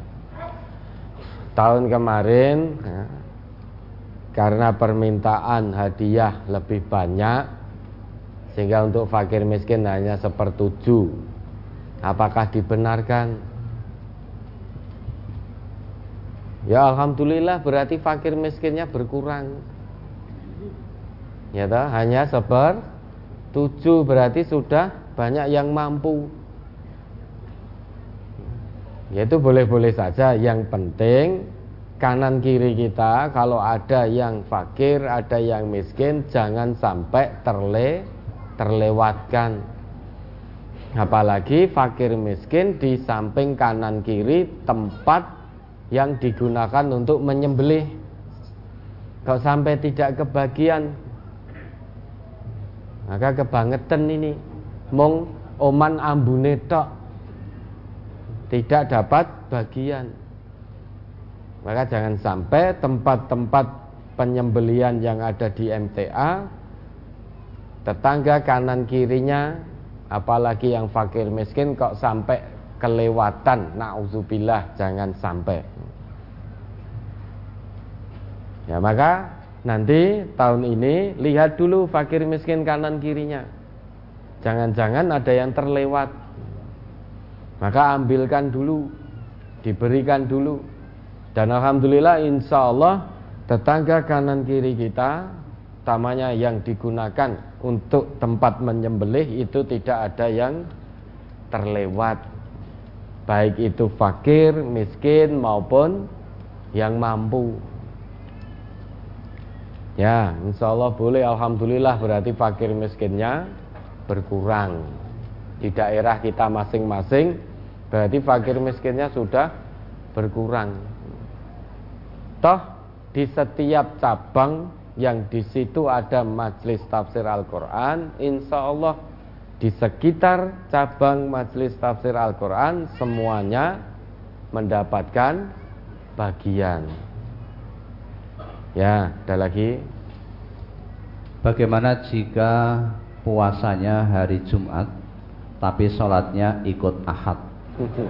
Tahun kemarin ya, karena permintaan hadiah lebih banyak sehingga untuk fakir miskin hanya sepertujuh. Apakah dibenarkan? Ya alhamdulillah berarti fakir miskinnya berkurang. Ya toh, hanya seper Tujuh berarti sudah banyak yang mampu Yaitu boleh-boleh saja Yang penting kanan kiri kita Kalau ada yang fakir, ada yang miskin Jangan sampai terle, terlewatkan Apalagi fakir miskin di samping kanan kiri tempat yang digunakan untuk menyembelih. Kalau sampai tidak kebagian? Maka kebangetan ini. Mong oman ambune tok. Tidak dapat bagian. Maka jangan sampai tempat-tempat penyembelian yang ada di MTA tetangga kanan kirinya apalagi yang fakir miskin kok sampai kelewatan nauzubillah jangan sampai ya maka Nanti tahun ini lihat dulu fakir miskin kanan kirinya. Jangan-jangan ada yang terlewat. Maka ambilkan dulu, diberikan dulu. Dan alhamdulillah insya Allah tetangga kanan kiri kita tamanya yang digunakan untuk tempat menyembelih itu tidak ada yang terlewat baik itu fakir, miskin maupun yang mampu Ya, insya Allah boleh. Alhamdulillah berarti fakir miskinnya berkurang di daerah kita masing-masing. Berarti fakir miskinnya sudah berkurang. Toh di setiap cabang yang di situ ada majelis tafsir Al-Quran, insya Allah di sekitar cabang majelis tafsir Al-Quran semuanya mendapatkan bagian. Ya, ada lagi. Bagaimana jika puasanya hari Jumat tapi sholatnya ikut ahad?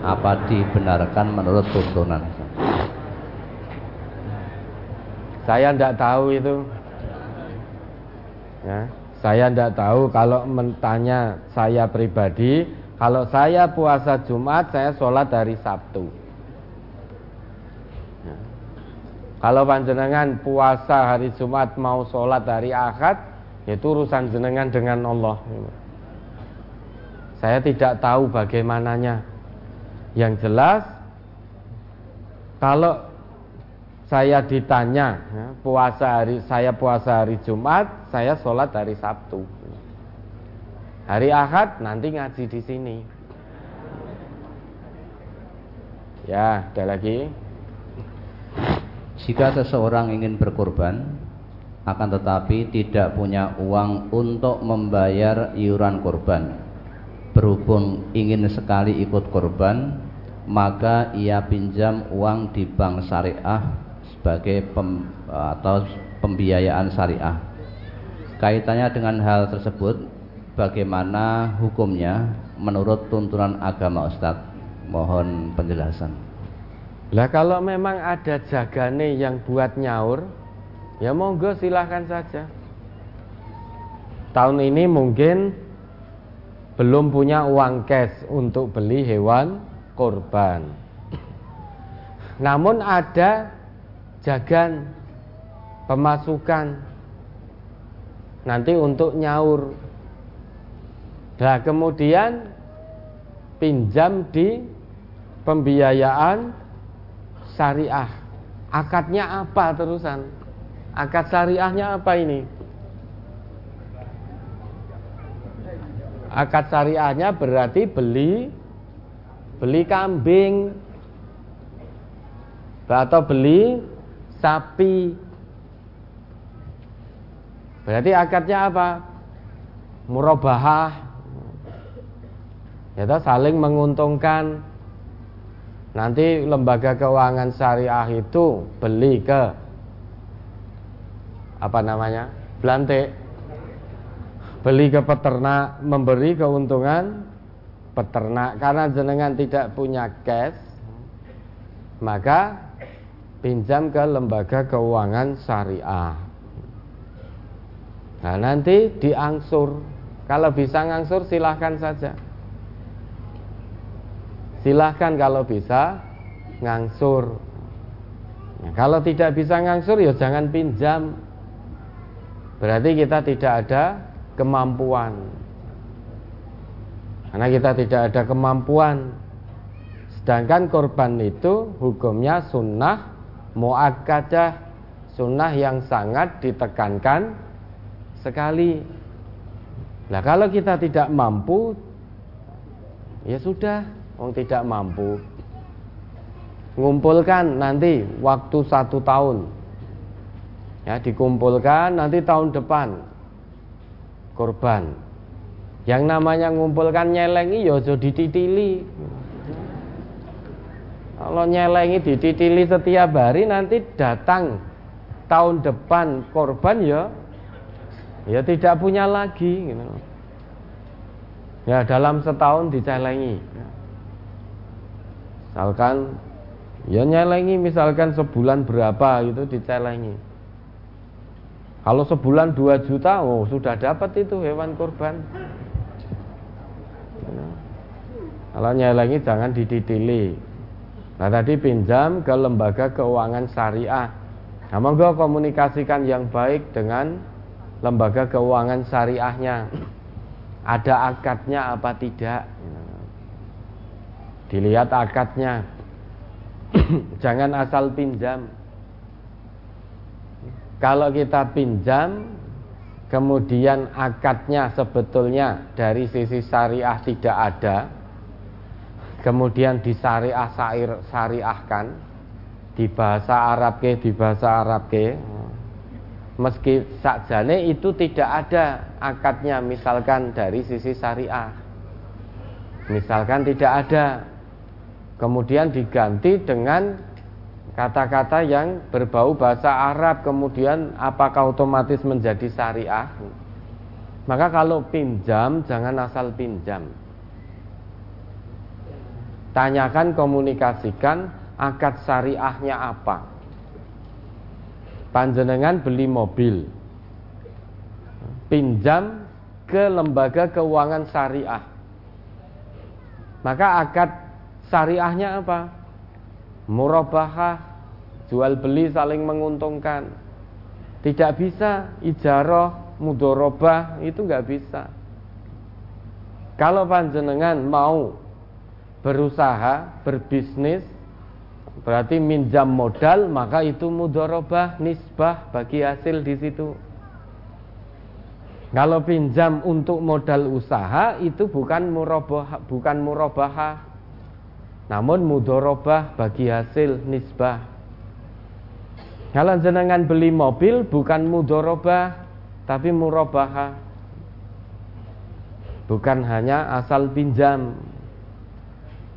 Apa dibenarkan menurut tuntunan? Saya tidak tahu itu. Ya, saya tidak tahu kalau mentanya saya pribadi, kalau saya puasa Jumat, saya sholat dari Sabtu. Ya. Kalau panjenengan puasa hari Jumat mau sholat hari Ahad, itu urusan jenengan dengan Allah. Saya tidak tahu bagaimananya. Yang jelas, kalau saya ditanya ya, puasa hari saya puasa hari Jumat, saya sholat hari Sabtu. Hari Ahad nanti ngaji di sini. Ya, ada lagi. Jika seseorang ingin berkorban, akan tetapi tidak punya uang untuk membayar iuran korban, berhubung ingin sekali ikut korban, maka ia pinjam uang di bank syariah sebagai pem, atau pembiayaan syariah. Kaitannya dengan hal tersebut, bagaimana hukumnya menurut tuntunan agama Ustadz? Mohon penjelasan. Lah kalau memang ada jagane yang buat nyaur, ya monggo silahkan saja. Tahun ini mungkin belum punya uang cash untuk beli hewan korban. Namun ada jagan pemasukan nanti untuk nyaur. Nah, kemudian pinjam di pembiayaan syariah. Akadnya apa terusan? Akad syariahnya apa ini? Akad syariahnya berarti beli beli kambing atau beli sapi. Berarti akadnya apa? Murabahah. Ya saling menguntungkan. Nanti lembaga keuangan syariah itu beli ke apa namanya? Belantik. Beli ke peternak, memberi keuntungan peternak karena jenengan tidak punya cash, maka pinjam ke lembaga keuangan syariah. Nah, nanti diangsur. Kalau bisa ngangsur silahkan saja. Silahkan kalau bisa ngangsur. Nah, kalau tidak bisa ngangsur ya jangan pinjam. Berarti kita tidak ada kemampuan. Karena kita tidak ada kemampuan. Sedangkan korban itu hukumnya sunnah muakkadah sunnah yang sangat ditekankan sekali. Nah kalau kita tidak mampu, ya sudah, orang tidak mampu. Ngumpulkan nanti waktu satu tahun, ya dikumpulkan nanti tahun depan korban. Yang namanya ngumpulkan nyelengi ya jadi dititili. Kalau nyelengi dititili setiap hari nanti datang tahun depan korban ya ya tidak punya lagi gitu. Ya dalam setahun dicelengi. Misalkan ya nyelengi misalkan sebulan berapa gitu dicelengi. Kalau sebulan 2 juta, oh sudah dapat itu hewan kurban. Kalau nyelengi jangan dititili. Nah tadi pinjam ke lembaga keuangan syariah. Nah monggo komunikasikan yang baik dengan lembaga keuangan syariahnya. Ada akadnya apa tidak? Dilihat akadnya. Jangan asal pinjam. Kalau kita pinjam, kemudian akadnya sebetulnya dari sisi syariah tidak ada, kemudian disariah sair syariahkan. Di bahasa Arab ke di bahasa Arab ke meski sakjane itu tidak ada akadnya misalkan dari sisi syariah. Misalkan tidak ada. Kemudian diganti dengan kata-kata yang berbau bahasa Arab kemudian apakah otomatis menjadi syariah? Maka kalau pinjam jangan asal pinjam Tanyakan, komunikasikan akad syariahnya apa. panjenengan beli mobil. Pinjam ke lembaga keuangan syariah. Maka akad syariahnya apa? Murabahah jual beli saling menguntungkan. Tidak bisa ijaroh mudorobah itu nggak bisa. Kalau panjenengan mau berusaha berbisnis berarti minjam modal maka itu mudorobah nisbah bagi hasil di situ kalau pinjam untuk modal usaha itu bukan murabah bukan murabahah namun mudorobah bagi hasil nisbah. Kalau jenengan beli mobil bukan mudorobah tapi murabahah. Bukan hanya asal pinjam.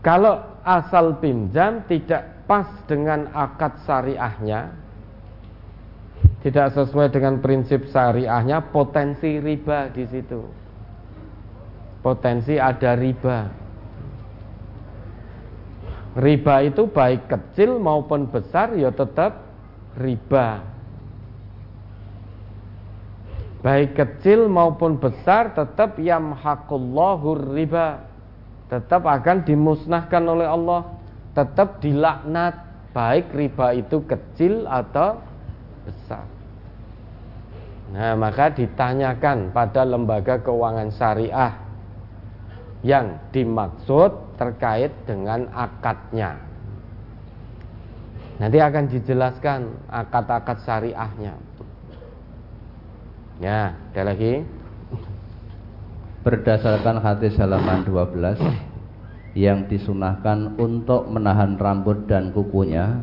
Kalau asal pinjam tidak pas dengan akad syariahnya, tidak sesuai dengan prinsip syariahnya, potensi riba di situ. Potensi ada riba. Riba itu baik kecil maupun besar ya tetap riba. Baik kecil maupun besar tetap yamhaqullahu riba. Tetap akan dimusnahkan oleh Allah, tetap dilaknat baik riba itu kecil atau besar. Nah, maka ditanyakan pada lembaga keuangan syariah yang dimaksud terkait dengan akadnya. Nanti akan dijelaskan akad-akad syariahnya. Ya, ada lagi. Berdasarkan hadis halaman 12 yang disunahkan untuk menahan rambut dan kukunya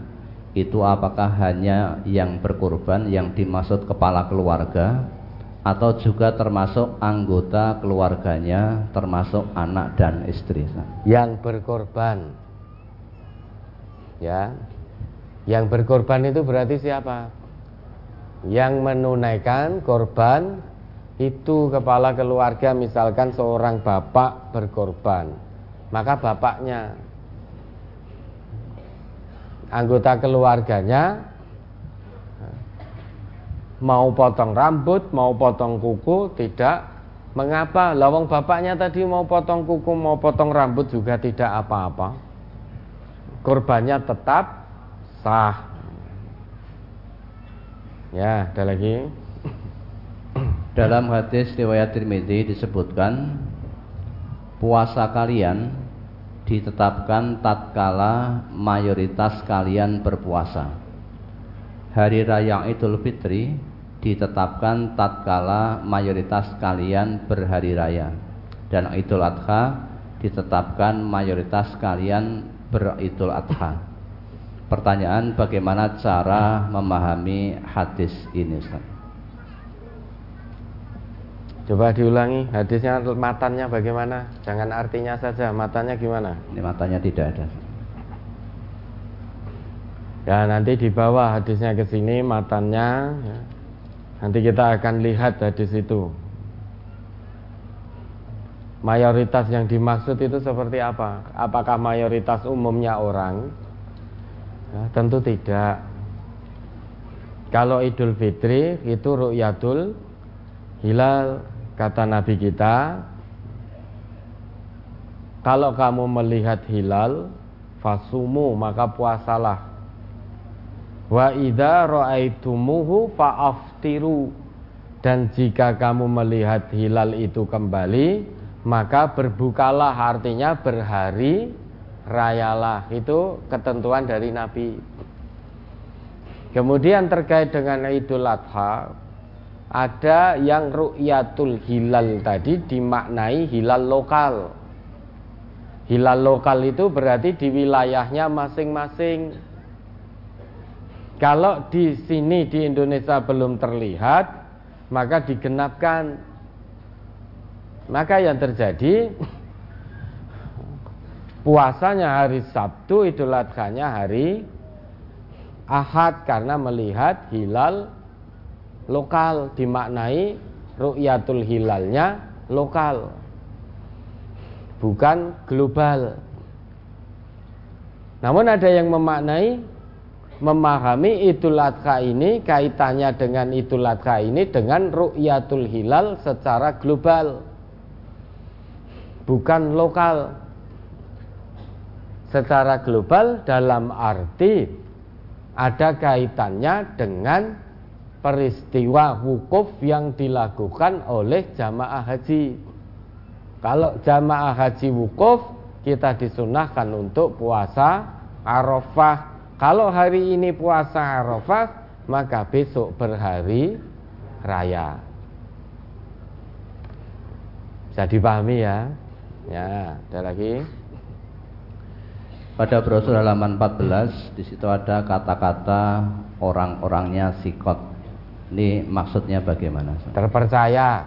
itu apakah hanya yang berkorban yang dimaksud kepala keluarga atau juga termasuk anggota keluarganya termasuk anak dan istri? Yang berkorban. Ya. Yang berkorban itu berarti siapa? Yang menunaikan korban itu kepala keluarga misalkan seorang bapak berkorban maka bapaknya anggota keluarganya mau potong rambut, mau potong kuku, tidak mengapa. Lawang bapaknya tadi mau potong kuku, mau potong rambut juga tidak apa-apa. Korbannya tetap sah. Ya, ada lagi. Dalam hadis riwayat Tirmidzi disebutkan puasa kalian ditetapkan tatkala mayoritas kalian berpuasa. Hari raya Idul Fitri ditetapkan tatkala mayoritas kalian berhari raya dan Idul Adha ditetapkan mayoritas kalian beridul adha. Pertanyaan bagaimana cara memahami hadis ini Ustaz? Coba diulangi hadisnya matanya bagaimana? Jangan artinya saja, matanya gimana? Ini matanya tidak ada. Ya nanti di bawah hadisnya ke sini matanya ya. Nanti kita akan lihat hadis itu Mayoritas yang dimaksud itu seperti apa? Apakah mayoritas umumnya orang? Ya, tentu tidak Kalau Idul Fitri itu Ru'yatul Hilal Kata Nabi kita Kalau kamu melihat hilal Fasumu maka puasalah Wa idza ra'aitumuhu fa'aftiru. Dan jika kamu melihat hilal itu kembali, maka berbukalah artinya berhari rayalah. Itu ketentuan dari Nabi. Kemudian terkait dengan Idul Adha, ada yang ru'yatul hilal tadi dimaknai hilal lokal. Hilal lokal itu berarti di wilayahnya masing-masing. Kalau di sini di Indonesia belum terlihat, maka digenapkan. Maka yang terjadi puasanya hari Sabtu, Idul Adhanya hari Ahad karena melihat hilal lokal dimaknai ru'yatul hilalnya lokal bukan global. Namun ada yang memaknai memahami Idul Adha ini kaitannya dengan Idul Adha ini dengan ru'yatul hilal secara global. Bukan lokal. Secara global dalam arti ada kaitannya dengan peristiwa wukuf yang dilakukan oleh jamaah haji. Kalau jamaah haji wukuf, kita disunahkan untuk puasa Arafah. Kalau hari ini puasa Arafah, maka besok berhari raya. Bisa dipahami ya? Ya, ada lagi. Pada brosur halaman 14 di situ ada kata-kata orang-orangnya sikot. Ini maksudnya bagaimana? Terpercaya.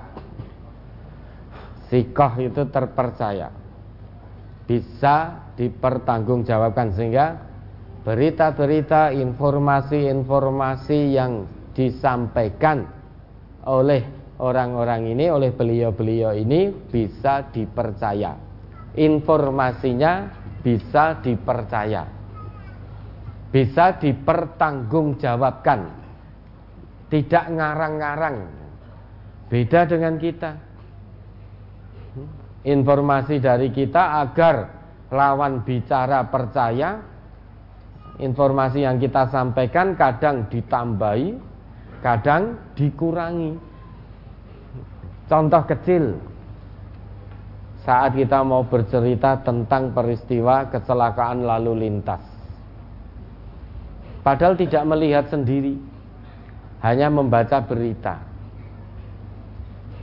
Sikoh itu terpercaya. Bisa dipertanggungjawabkan sehingga berita-berita, informasi-informasi yang disampaikan oleh orang-orang ini, oleh beliau-beliau ini bisa dipercaya. Informasinya bisa dipercaya, bisa dipertanggungjawabkan, tidak ngarang-ngarang. Beda dengan kita. Informasi dari kita agar lawan bicara percaya, informasi yang kita sampaikan kadang ditambahi, kadang dikurangi. Contoh kecil, saat kita mau bercerita tentang peristiwa kecelakaan lalu lintas. Padahal tidak melihat sendiri, hanya membaca berita.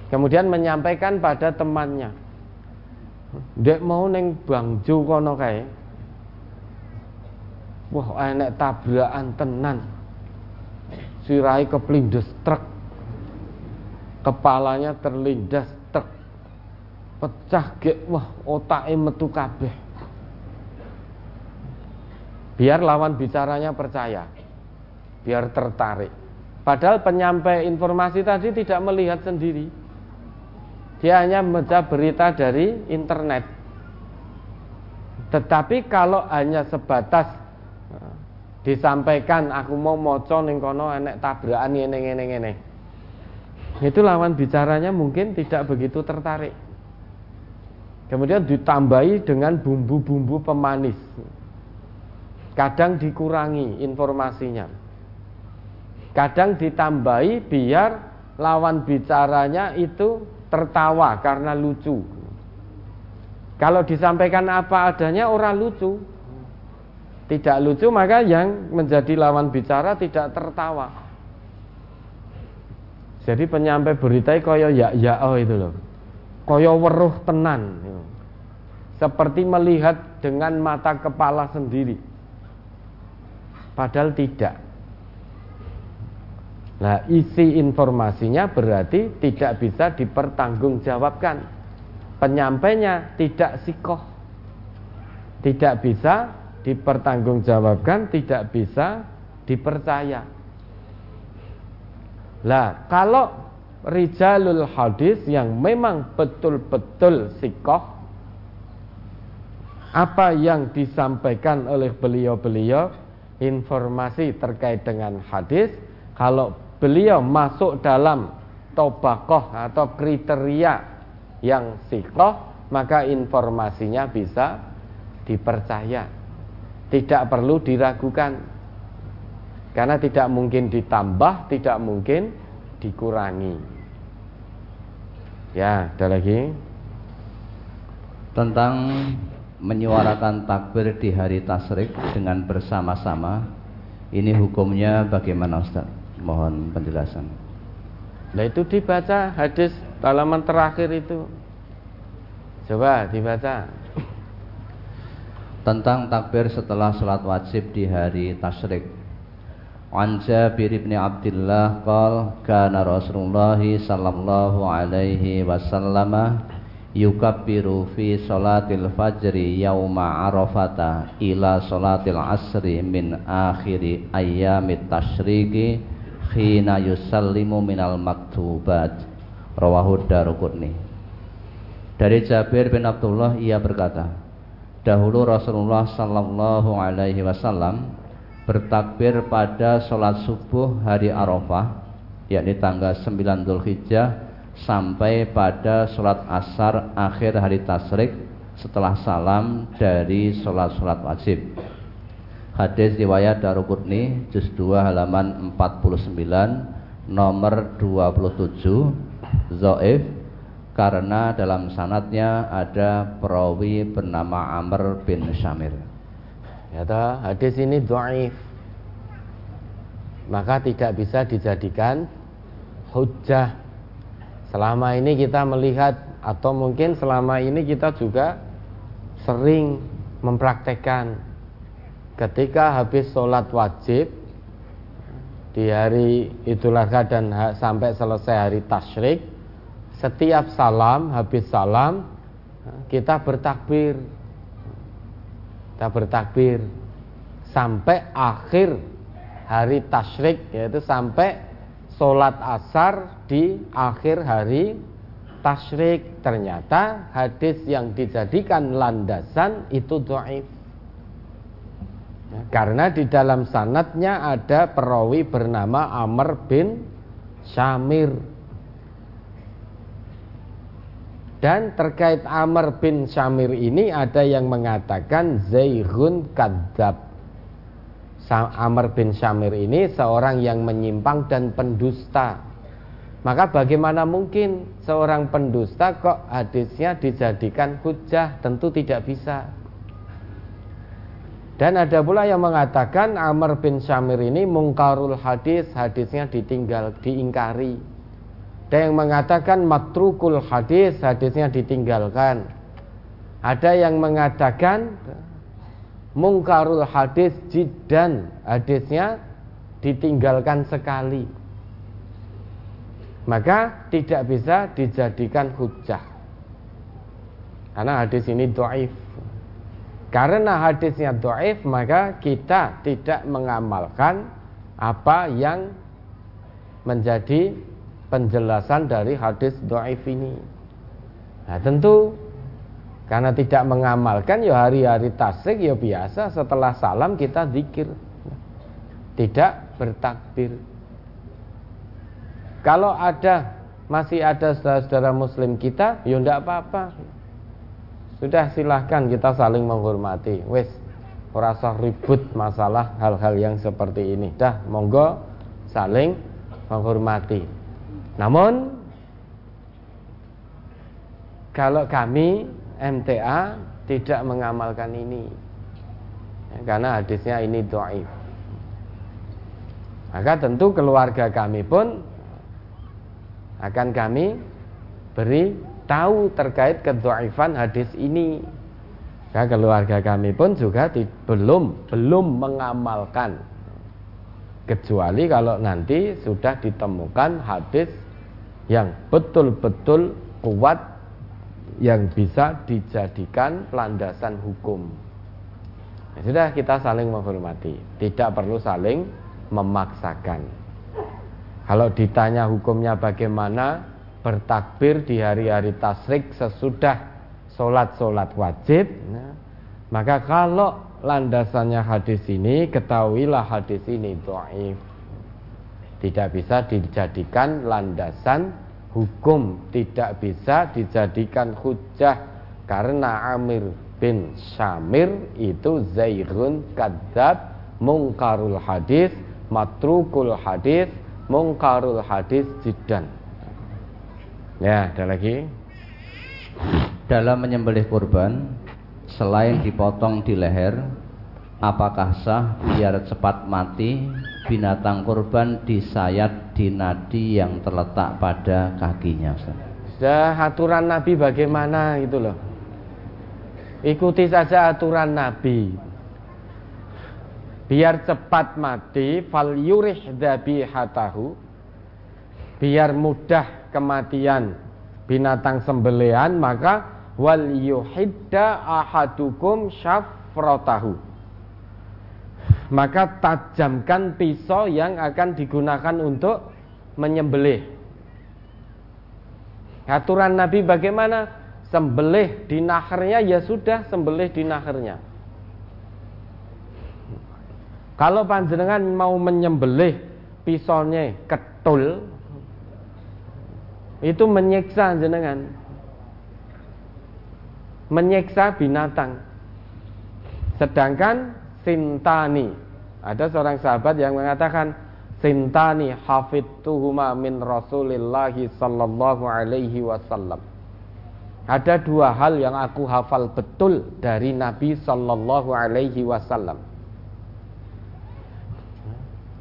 Kemudian menyampaikan pada temannya. Dek mau neng Bangjo kono kae. Wah, enek tabrakan tenan. Sirai keplindes truk. Kepalanya terlindas pecah gek wah otake metu kabeh biar lawan bicaranya percaya biar tertarik padahal penyampai informasi tadi tidak melihat sendiri dia hanya membaca berita dari internet tetapi kalau hanya sebatas eh, disampaikan aku mau moco ning kono enek tabrakan ngene ngene ngene itu lawan bicaranya mungkin tidak begitu tertarik Kemudian ditambahi dengan bumbu-bumbu pemanis. Kadang dikurangi informasinya. Kadang ditambahi biar lawan bicaranya itu tertawa karena lucu. Kalau disampaikan apa adanya orang lucu. Tidak lucu maka yang menjadi lawan bicara tidak tertawa. Jadi penyampai berita kaya ya ya oh itu loh kaya weruh tenan seperti melihat dengan mata kepala sendiri padahal tidak nah isi informasinya berarti tidak bisa dipertanggungjawabkan. Penyampainya tidak sikoh. Tidak bisa dipertanggungjawabkan tidak bisa dipercaya. Lah kalau rijalul hadis yang memang betul-betul sikoh apa yang disampaikan oleh beliau-beliau informasi terkait dengan hadis kalau beliau masuk dalam tobakoh atau kriteria yang sikoh maka informasinya bisa dipercaya tidak perlu diragukan karena tidak mungkin ditambah tidak mungkin dikurangi. Ya, ada lagi tentang menyuarakan takbir di hari tasrik dengan bersama-sama. Ini hukumnya bagaimana Ustaz? Mohon penjelasan. Nah itu dibaca hadis halaman terakhir itu. Coba dibaca. Tentang takbir setelah sholat wajib di hari tasrik. An Jabir bin Abdullah qal kana Rasulullah sallallahu alaihi wasallam yukabbiru fi salatil fajri yauma arafata ila salatil asri min akhiri ayyamit tasyriki khina yusallimu minal maktubat rawahu Daruqutni dari Jabir bin Abdullah ia berkata dahulu Rasulullah sallallahu alaihi wasallam bertakbir pada sholat subuh hari Arafah yakni tanggal 9 Dzulhijjah sampai pada sholat asar akhir hari tasrik setelah salam dari sholat-sholat wajib. Hadis riwayat Daruqutni juz 2 halaman 49 nomor 27 Zoif karena dalam sanatnya ada perawi bernama Amr bin Syamir. Ya toh, hadis ini dhaif. Maka tidak bisa dijadikan hujjah. Selama ini kita melihat atau mungkin selama ini kita juga sering mempraktekkan ketika habis sholat wajib di hari Idul Adha dan sampai selesai hari tasyrik setiap salam habis salam kita bertakbir. Kita bertakbir. Sampai akhir hari tasyrik yaitu sampai sholat asar di akhir hari tasyrik. Ternyata hadis yang dijadikan landasan itu doif karena di dalam sanatnya ada perawi bernama Amr bin Syamir Dan terkait Amr bin Syamir ini ada yang mengatakan Zairun Kadzab. Amr bin Syamir ini seorang yang menyimpang dan pendusta. Maka bagaimana mungkin seorang pendusta kok hadisnya dijadikan hujah? Tentu tidak bisa. Dan ada pula yang mengatakan Amr bin Syamir ini mungkarul hadis, hadisnya ditinggal, diingkari. Ada yang mengatakan matrukul hadis, hadisnya ditinggalkan. Ada yang mengatakan mungkarul hadis jidan, hadisnya ditinggalkan sekali. Maka tidak bisa dijadikan hujah. Karena hadis ini doif. Karena hadisnya doif, maka kita tidak mengamalkan apa yang menjadi penjelasan dari hadis do'if ini. Nah tentu karena tidak mengamalkan ya hari-hari tasik ya biasa setelah salam kita zikir. Tidak bertakbir. Kalau ada masih ada saudara-saudara muslim kita, ya tidak apa-apa. Sudah silahkan kita saling menghormati. Wes, rasa ribut masalah hal-hal yang seperti ini. Dah, monggo saling menghormati. Namun kalau kami MTA tidak mengamalkan ini ya, karena hadisnya ini doaif maka tentu keluarga kami pun akan kami beri tahu terkait kedoaifan hadis ini maka keluarga kami pun juga di, belum belum mengamalkan kecuali kalau nanti sudah ditemukan hadis yang betul-betul kuat yang bisa dijadikan landasan hukum. Ya, sudah kita saling menghormati, tidak perlu saling memaksakan. Kalau ditanya hukumnya bagaimana bertakbir di hari-hari tasrik sesudah sholat-sholat wajib, nah, maka kalau landasannya hadis ini, ketahuilah hadis ini do'if. Tidak bisa dijadikan landasan hukum tidak bisa dijadikan hujah karena Amir bin Syamir itu zairun kadzab mungkarul hadis matrukul hadis mungkarul hadis jidan ya ada lagi? Dalam menyembelih kurban selain dipotong di leher apakah sah biar cepat mati binatang kurban disayat di nadi yang terletak pada kakinya Sudah aturan Nabi bagaimana gitu loh. Ikuti saja aturan Nabi. Biar cepat mati Fal yurih hatahu Biar mudah kematian binatang sembelian Maka wal yuhidda ahadukum syafrotahu maka tajamkan pisau yang akan digunakan untuk menyembelih. Aturan Nabi bagaimana? Sembelih di naharnya ya sudah sembelih di naharnya. Kalau panjenengan mau menyembelih pisaunya ketul itu menyiksa jenengan. Menyiksa binatang. Sedangkan sintani ada seorang sahabat yang mengatakan sintani hafidtuhuma min Rasulillahi sallallahu alaihi wasallam. Ada dua hal yang aku hafal betul dari Nabi sallallahu alaihi wasallam.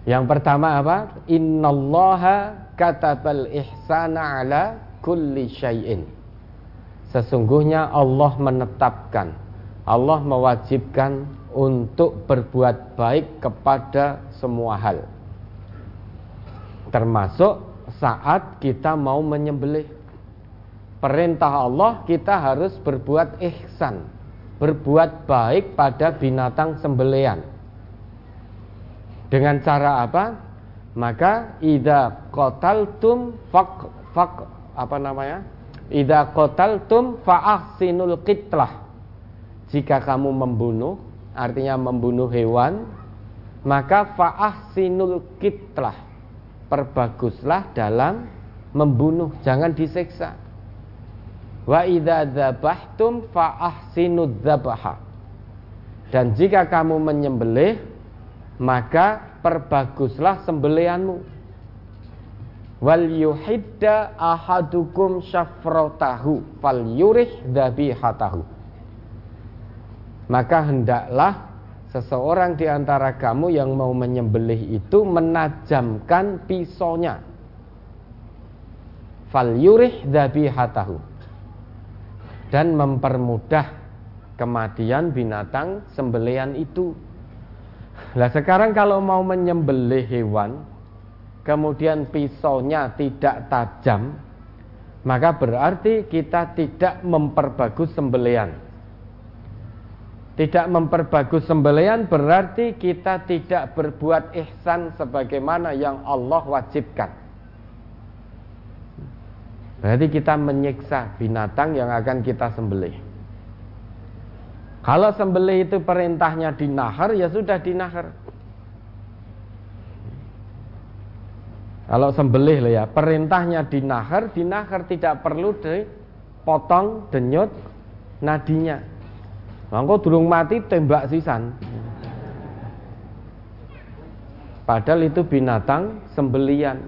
Yang pertama apa? Innallaha katabal ihsana ala kulli syai'in. Sesungguhnya Allah menetapkan, Allah mewajibkan untuk berbuat baik kepada semua hal. Termasuk saat kita mau menyembelih. Perintah Allah kita harus berbuat ihsan, berbuat baik pada binatang sembelian dengan cara apa? Maka ida qataltum fak fak apa namanya? Ida qataltum fa'ahsinul qitlah. Jika kamu membunuh, artinya membunuh hewan, maka fa'ahsinul qitlah. Perbaguslah dalam membunuh, jangan disiksa. Wa idza dzabhtum fa'ahsinud dzabaha. Dan jika kamu menyembelih, maka perbaguslah sembelianmu. Wal yuhidda ahadukum syafrotahu fal yurih dabihatahu maka hendaklah seseorang di antara kamu yang mau menyembelih itu menajamkan pisaunya. Fal yurih dabihatahu dan mempermudah kematian binatang sembelian itu Nah sekarang kalau mau menyembelih hewan Kemudian pisaunya tidak tajam Maka berarti kita tidak memperbagus sembelian. Tidak memperbagus sembelian berarti kita tidak berbuat ihsan sebagaimana yang Allah wajibkan. Berarti kita menyiksa binatang yang akan kita sembelih kalau sembelih itu perintahnya dinahar, ya sudah dinahar. Kalau sembelih lah ya, perintahnya dinahar, dinahar tidak perlu dipotong, denyut nadinya. Mangko durung mati tembak sisan. Padahal itu binatang sembelian.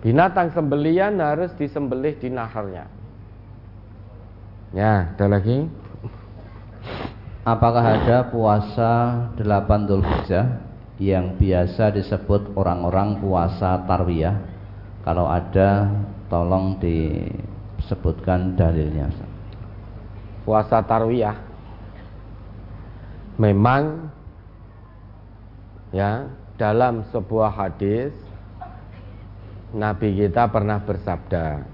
Binatang sembelian harus disembelih di naharnya. Ya, ada lagi. Apakah ada puasa 8 Dzulhijjah yang biasa disebut orang-orang puasa tarwiyah? Kalau ada tolong disebutkan dalilnya. Puasa tarwiyah memang ya dalam sebuah hadis Nabi kita pernah bersabda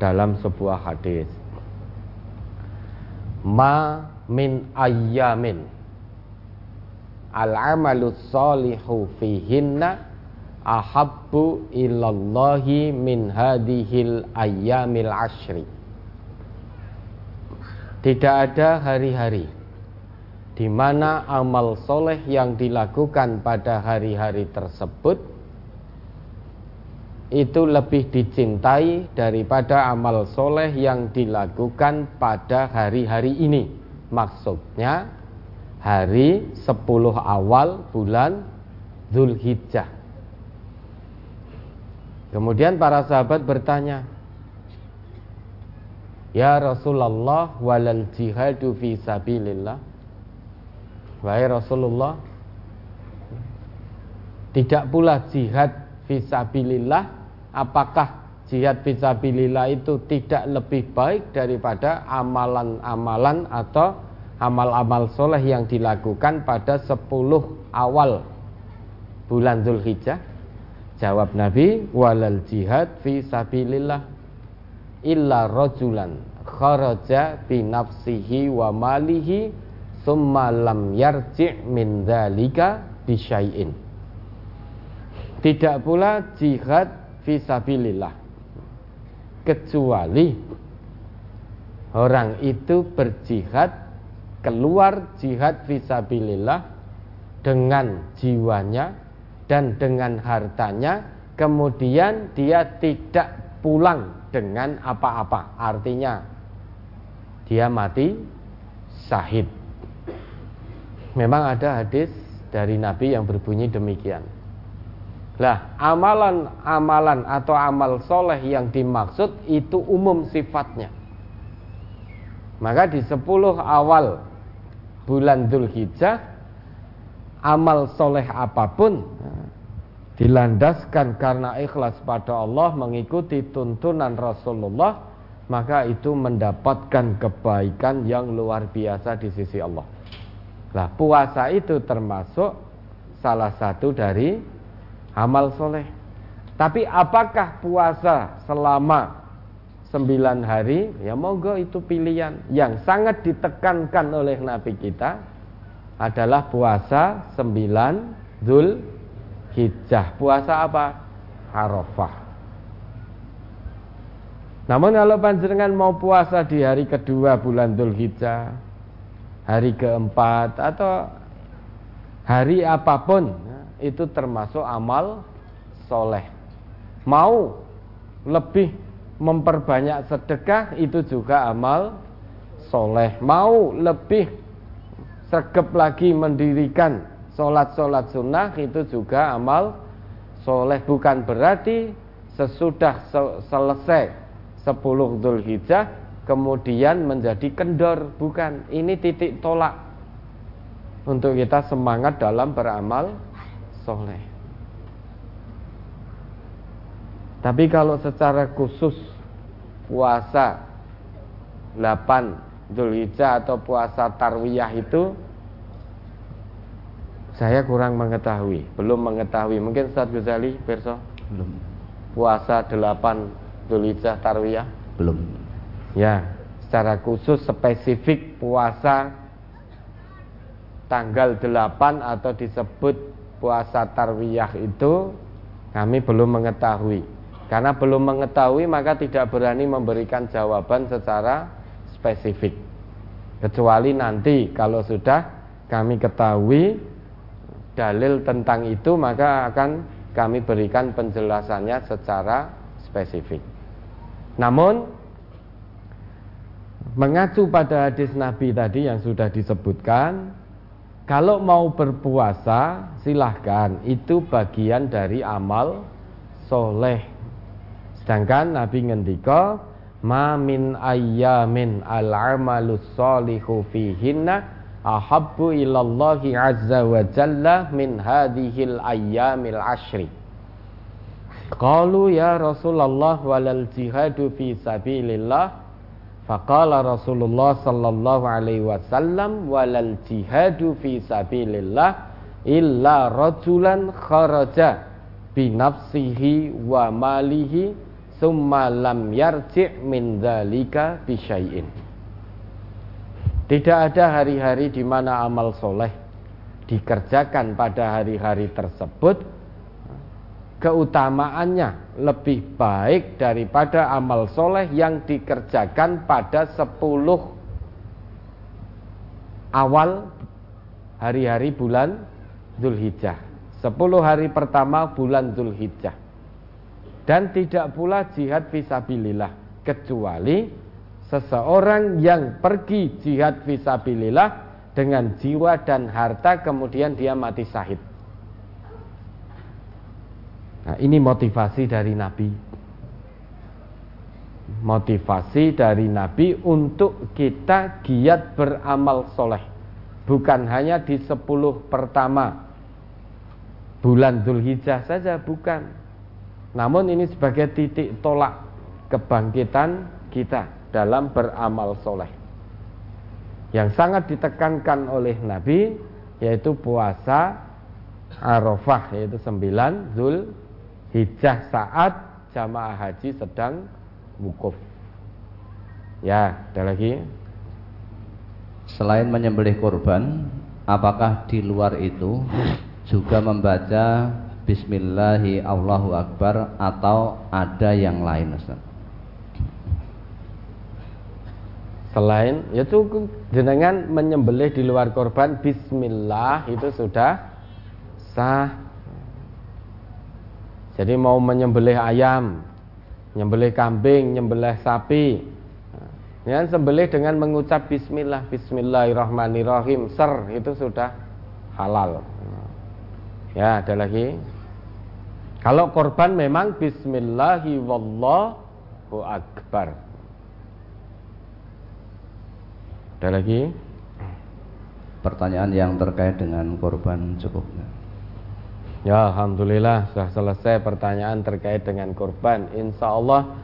dalam sebuah hadis ma min ayyamin. Al amalu salihu fihinna ahabbu ilallahi min hadihil ayyamil ashri tidak ada hari-hari di mana amal soleh yang dilakukan pada hari-hari tersebut itu lebih dicintai daripada amal soleh yang dilakukan pada hari-hari ini. Maksudnya hari 10 awal bulan Zulhijjah. Kemudian para sahabat bertanya, Ya Rasulullah walal jihadu fi sabilillah. Wahai Rasulullah, tidak pula jihad fisabilillah apakah jihad fisabilillah itu tidak lebih baik daripada amalan-amalan atau amal-amal soleh yang dilakukan pada 10 awal bulan Zulhijjah? Jawab Nabi walal jihad fisabilillah illa rajulan kharaja bi nafsihi wa malihi summa lam yarji' min dzalika bisyai'in tidak pula jihad visabilillah kecuali orang itu berjihad keluar jihad visabilillah dengan jiwanya dan dengan hartanya kemudian dia tidak pulang dengan apa-apa. Artinya dia mati syahid. Memang ada hadis dari Nabi yang berbunyi demikian lah amalan-amalan atau amal soleh yang dimaksud itu umum sifatnya maka di 10 awal bulan Dzulhijjah amal soleh apa pun dilandaskan karena ikhlas pada Allah mengikuti tuntunan Rasulullah maka itu mendapatkan kebaikan yang luar biasa di sisi Allah. Nah puasa itu termasuk salah satu dari amal soleh. Tapi apakah puasa selama sembilan hari? Ya monggo itu pilihan. Yang sangat ditekankan oleh Nabi kita adalah puasa sembilan Zul Hijjah. Puasa apa? Arafah. Namun kalau panjenengan mau puasa di hari kedua bulan Dhul Hijjah hari keempat atau hari apa pun itu termasuk amal soleh. Mau lebih memperbanyak sedekah itu juga amal soleh. Mau lebih sergap lagi mendirikan sholat-sholat sunnah itu juga amal soleh. Bukan berarti sesudah selesai 10 Dhul Hijjah kemudian menjadi kendor. Bukan. Ini titik tolak untuk kita semangat dalam beramal soleh Tapi kalau secara khusus puasa 8 Dzulhijjah atau puasa Tarwiyah itu saya kurang mengetahui, belum mengetahui. Mungkin Ustaz Ghazali, Perso? Belum. Puasa 8 Dzulhijjah Tarwiyah? Belum. Ya, secara khusus spesifik puasa tanggal 8 atau disebut puasa Tarwiyah itu kami belum mengetahui. Karena belum mengetahui maka tidak berani memberikan jawaban secara spesifik. Kecuali nanti kalau sudah kami ketahui dalil tentang itu maka akan kami berikan penjelasannya secara spesifik. Namun mengacu pada hadis Nabi tadi yang sudah disebutkan, kalau mau berpuasa silahkan. Itu bagian dari amal soleh. Sedangkan Nabi ngendika ma min ayyamin al-amalu salihu fihinna ahabbu ilallahi azza wa jalla min hadhil ayyamil ashri. Qalu ya Rasulullah walal jihadu fi sabilillah Faqala Rasulullah sallallahu alaihi wasallam walal jihadu fi sabilillah illa rajulan kharaja bi nafsihi wa malihi summa lam yarji' min dzalika bisyai'in. Tidak ada hari-hari di mana amal soleh dikerjakan pada hari-hari tersebut keutamaannya lebih baik daripada amal soleh yang dikerjakan pada 10 awal hari-hari bulan Zulhijjah 10 hari pertama bulan Zulhijjah dan tidak pula jihad visabilillah kecuali seseorang yang pergi jihad visabilillah dengan jiwa dan harta kemudian dia mati syahid. Nah, ini motivasi dari Nabi. Motivasi dari Nabi untuk kita giat beramal soleh. Bukan hanya di 10 pertama bulan Dzulhijjah saja, bukan namun ini sebagai titik tolak kebangkitan kita dalam beramal soleh. Yang sangat ditekankan oleh Nabi yaitu puasa Arafah yaitu 9 Zul Hijjah saat jamaah haji sedang wukuf. Ya, ada lagi. Selain menyembelih korban, apakah di luar itu juga membaca Bismillahi Allahu Akbar atau ada yang lain Ustaz? Selain yaitu jenengan menyembelih di luar korban Bismillah itu sudah sah. Jadi mau menyembelih ayam, menyembelih kambing, menyembelih sapi, ya sembelih dengan mengucap Bismillah, Bismillahirrahmanirrahim, ser itu sudah halal. Ya ada lagi. Kalau korban memang Bismillahi wallahu akbar. Ada lagi? Pertanyaan yang terkait dengan korban cukup. Ya Alhamdulillah sudah selesai pertanyaan terkait dengan korban. Insya Allah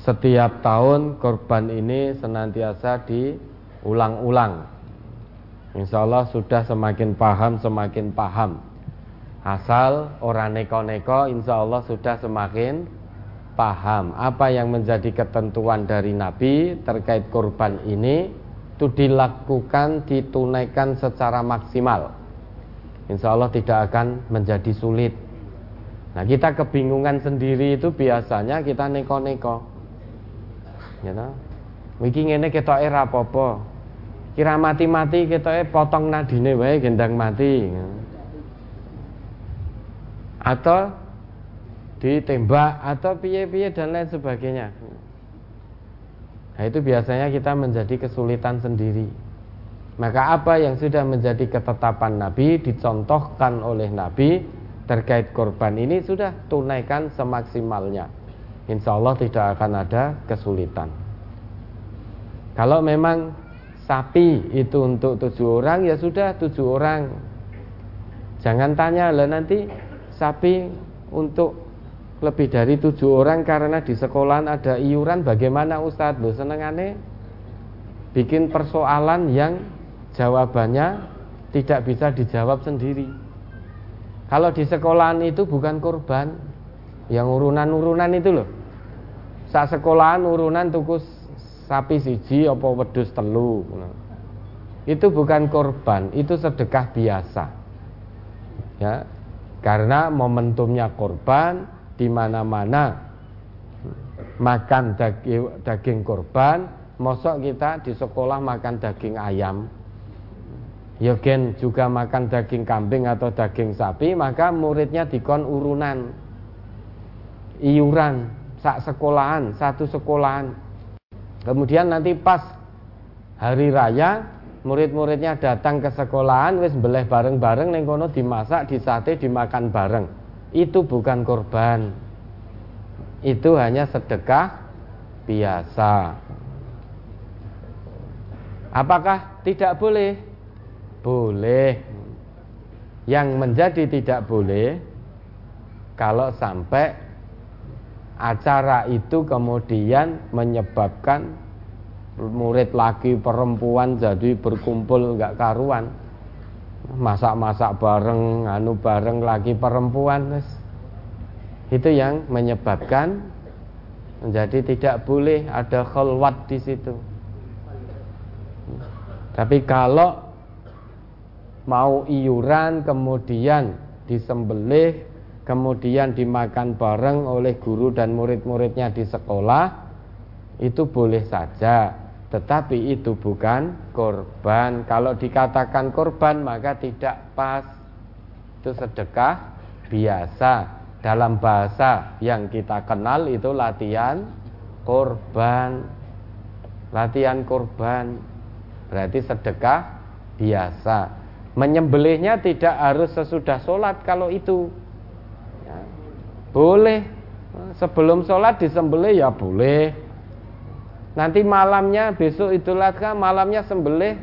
setiap tahun korban ini senantiasa diulang-ulang. Insya Allah sudah semakin paham semakin paham. Asal orang neko-neko insya Allah sudah semakin paham. Apa yang menjadi ketentuan dari Nabi terkait korban ini Itu dilakukan, ditunaikan secara maksimal insya Allah tidak akan menjadi sulit. Nah kita kebingungan sendiri itu biasanya kita neko-neko. Ya you Wiki ngene kita apa Kira mati-mati kita potong nadine wae gendang mati. Atau ditembak atau piye-piye dan lain sebagainya. Nah itu biasanya kita menjadi kesulitan sendiri. Maka apa yang sudah menjadi ketetapan Nabi dicontohkan oleh Nabi terkait korban ini sudah tunaikan semaksimalnya. Insya Allah tidak akan ada kesulitan. Kalau memang sapi itu untuk tujuh orang ya sudah tujuh orang. Jangan tanya lah nanti sapi untuk lebih dari tujuh orang karena di sekolahan ada iuran bagaimana Ustadz lo seneng aneh bikin persoalan yang jawabannya tidak bisa dijawab sendiri. Kalau di sekolahan itu bukan korban, yang urunan-urunan itu loh. Saat sekolahan urunan tukus sapi siji apa wedus telu. Itu bukan korban, itu sedekah biasa. Ya, karena momentumnya korban di mana-mana makan daging, daging korban, mosok kita di sekolah makan daging ayam Yogen juga makan daging kambing atau daging sapi maka muridnya dikon urunan. Iuran sak sekolahan satu sekolahan. Kemudian nanti pas hari raya murid-muridnya datang ke sekolahan wis beleh bareng-bareng neng kono dimasak disate dimakan bareng. Itu bukan korban. Itu hanya sedekah biasa. Apakah tidak boleh boleh. Yang menjadi tidak boleh kalau sampai acara itu kemudian menyebabkan murid laki perempuan jadi berkumpul nggak karuan. Masak-masak bareng anu bareng laki perempuan itu yang menyebabkan menjadi tidak boleh ada khalwat di situ. Tapi kalau mau iuran kemudian disembelih kemudian dimakan bareng oleh guru dan murid-muridnya di sekolah itu boleh saja. Tetapi itu bukan korban. Kalau dikatakan korban maka tidak pas. Itu sedekah biasa. Dalam bahasa yang kita kenal itu latihan korban. Latihan korban. Berarti sedekah biasa Menyembelihnya tidak harus sesudah sholat kalau itu. Ya, Boleh. Sebelum sholat disembelih ya boleh. Nanti malamnya besok itu adha malamnya sembelih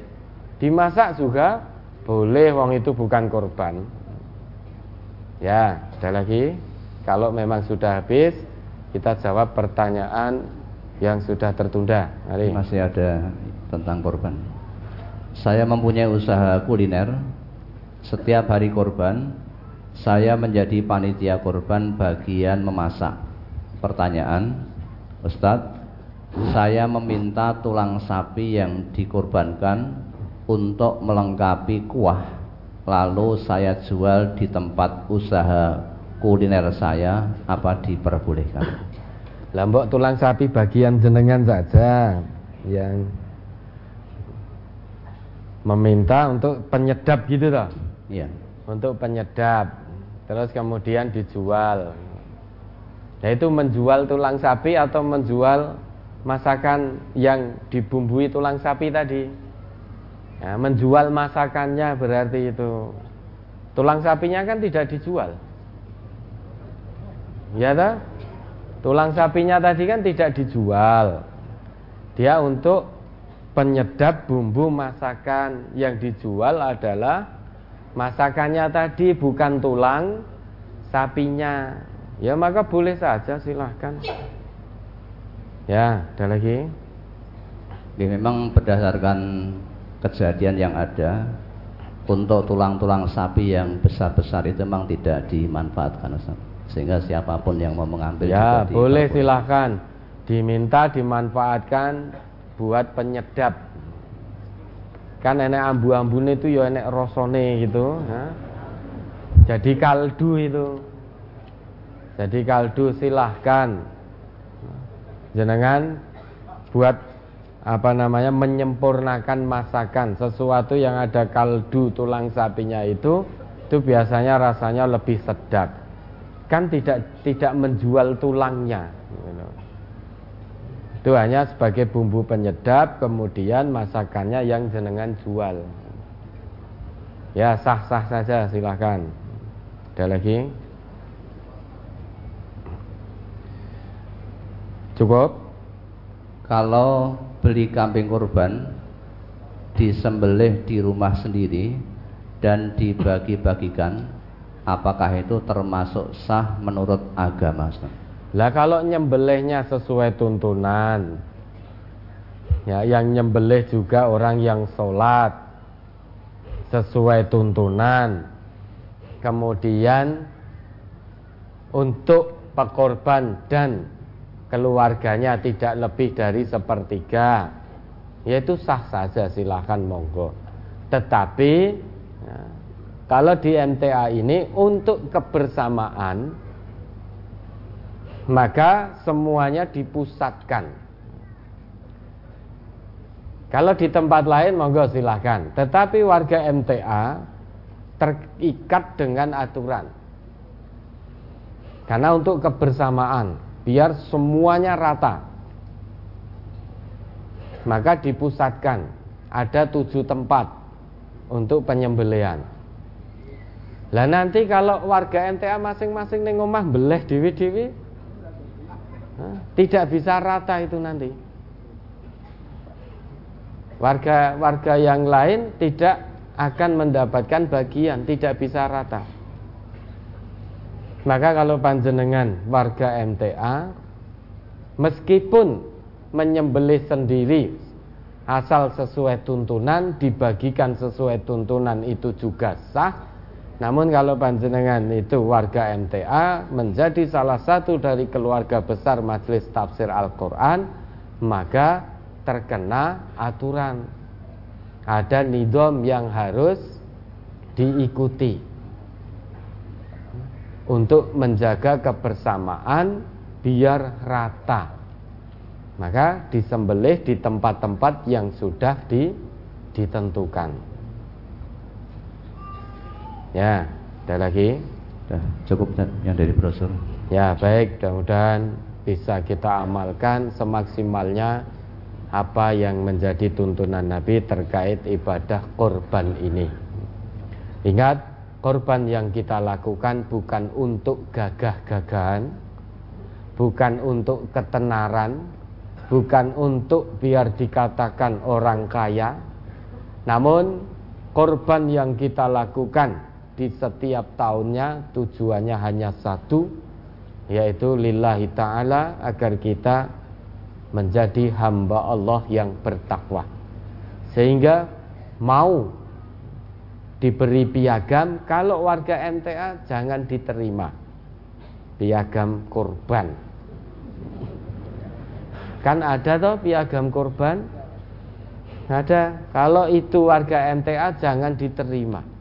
Dimasak juga boleh. Wong itu bukan korban. Ya ada lagi? Kalau memang sudah habis Kita jawab pertanyaan yang sudah tertunda. Mari. Masih ada tentang korban saya mempunyai usaha kuliner. Setiap hari korban, saya menjadi panitia korban bagian memasak. Pertanyaan, Ustadz, saya meminta tulang sapi yang dikorbankan untuk melengkapi kuah. Lalu saya jual di tempat usaha kuliner saya, apa diperbolehkan? Lambok tulang sapi bagian jenengan saja yang meminta untuk penyedap gitu toh. Iya. untuk penyedap terus kemudian dijual Nah itu menjual tulang sapi atau menjual masakan yang dibumbui tulang sapi tadi ya, Menjual masakannya berarti itu Tulang sapinya kan tidak dijual Ya tak? Tulang sapinya tadi kan tidak dijual Dia untuk penyedap bumbu masakan. Yang dijual adalah Masakannya tadi bukan tulang sapinya. Ya maka boleh saja silahkan. Ya ada lagi? Ya, Memang berdasarkan kejadian yang ada Untuk tulang-tulang sapi yang besar-besar itu memang tidak dimanfaatkan Sehingga siapa pun yang mau mengambil Ya boleh silahkan. Diminta dimanfaatkan buat penyedap. Kan enek ambu-ambune itu ya enek rosone gitu ya. Jadi kaldu itu. Jadi kaldu silahkan. Jenengan buat apa namanya menyempurnakan masakan. Sesuatu yang ada kaldu tulang sapinya itu itu biasanya rasanya lebih sedap. Kan tidak tidak menjual tulangnya itu hanya sebagai bumbu penyedap kemudian masakannya yang jenengan jual ya sah sah saja silahkan ada lagi Cukup? Kalau beli kambing kurban disembelih di rumah sendiri dan dibagi-bagikan, apakah itu termasuk sah menurut agama? Lah kalau nyembelihnya sesuai tuntunan, ya yang nyembelih juga orang yang sholat sesuai tuntunan, kemudian untuk pekorban dan keluarganya tidak lebih dari sepertiga yaitu sah saja silahkan monggo. Tetapi ya, kalau di MTA ini untuk kebersamaan maka semuanya dipusatkan. Kalau di tempat lain monggo silahkan. Tetapi warga MTA terikat dengan aturan. Karena untuk kebersamaan biar semuanya rata. Maka dipusatkan. Ada tujuh tempat untuk penyembelian lah nanti kalau warga MTA masing-masing nih ngomah beleh dewi-dewi tidak bisa rata itu nanti warga warga yang lain tidak akan mendapatkan bagian tidak bisa rata maka kalau panjenengan warga MTA meskipun menyembelih sendiri asal sesuai tuntunan dibagikan sesuai tuntunan itu juga sah. Namun kalau panjenengan itu warga MTA menjadi salah satu dari keluarga besar Majelis Tafsir Al-Qur'an, maka terkena aturan. Ada nidom yang harus diikuti untuk menjaga kebersamaan biar rata. Maka disembelih di tempat-tempat yang sudah di, ditentukan. Ya, ada lagi? Sudah cukup yang dari brosur. Ya, baik, mudah-mudahan bisa kita amalkan semaksimalnya apa yang menjadi tuntunan Nabi terkait ibadah korban ini. Ingat korban yang kita lakukan bukan untuk gagah-gagahan, bukan untuk ketenaran, bukan untuk biar dikatakan orang kaya, namun korban yang kita lakukan di setiap tahunnya tujuannya hanya satu, yaitu lillahi ta'ala agar kita menjadi hamba Allah yang bertakwa. Sehingga mau diberi piagam kalau warga MTA jangan diterima. Piagam korban. Kan ada toh piagam korban? Ada. Kalau itu warga MTA jangan diterima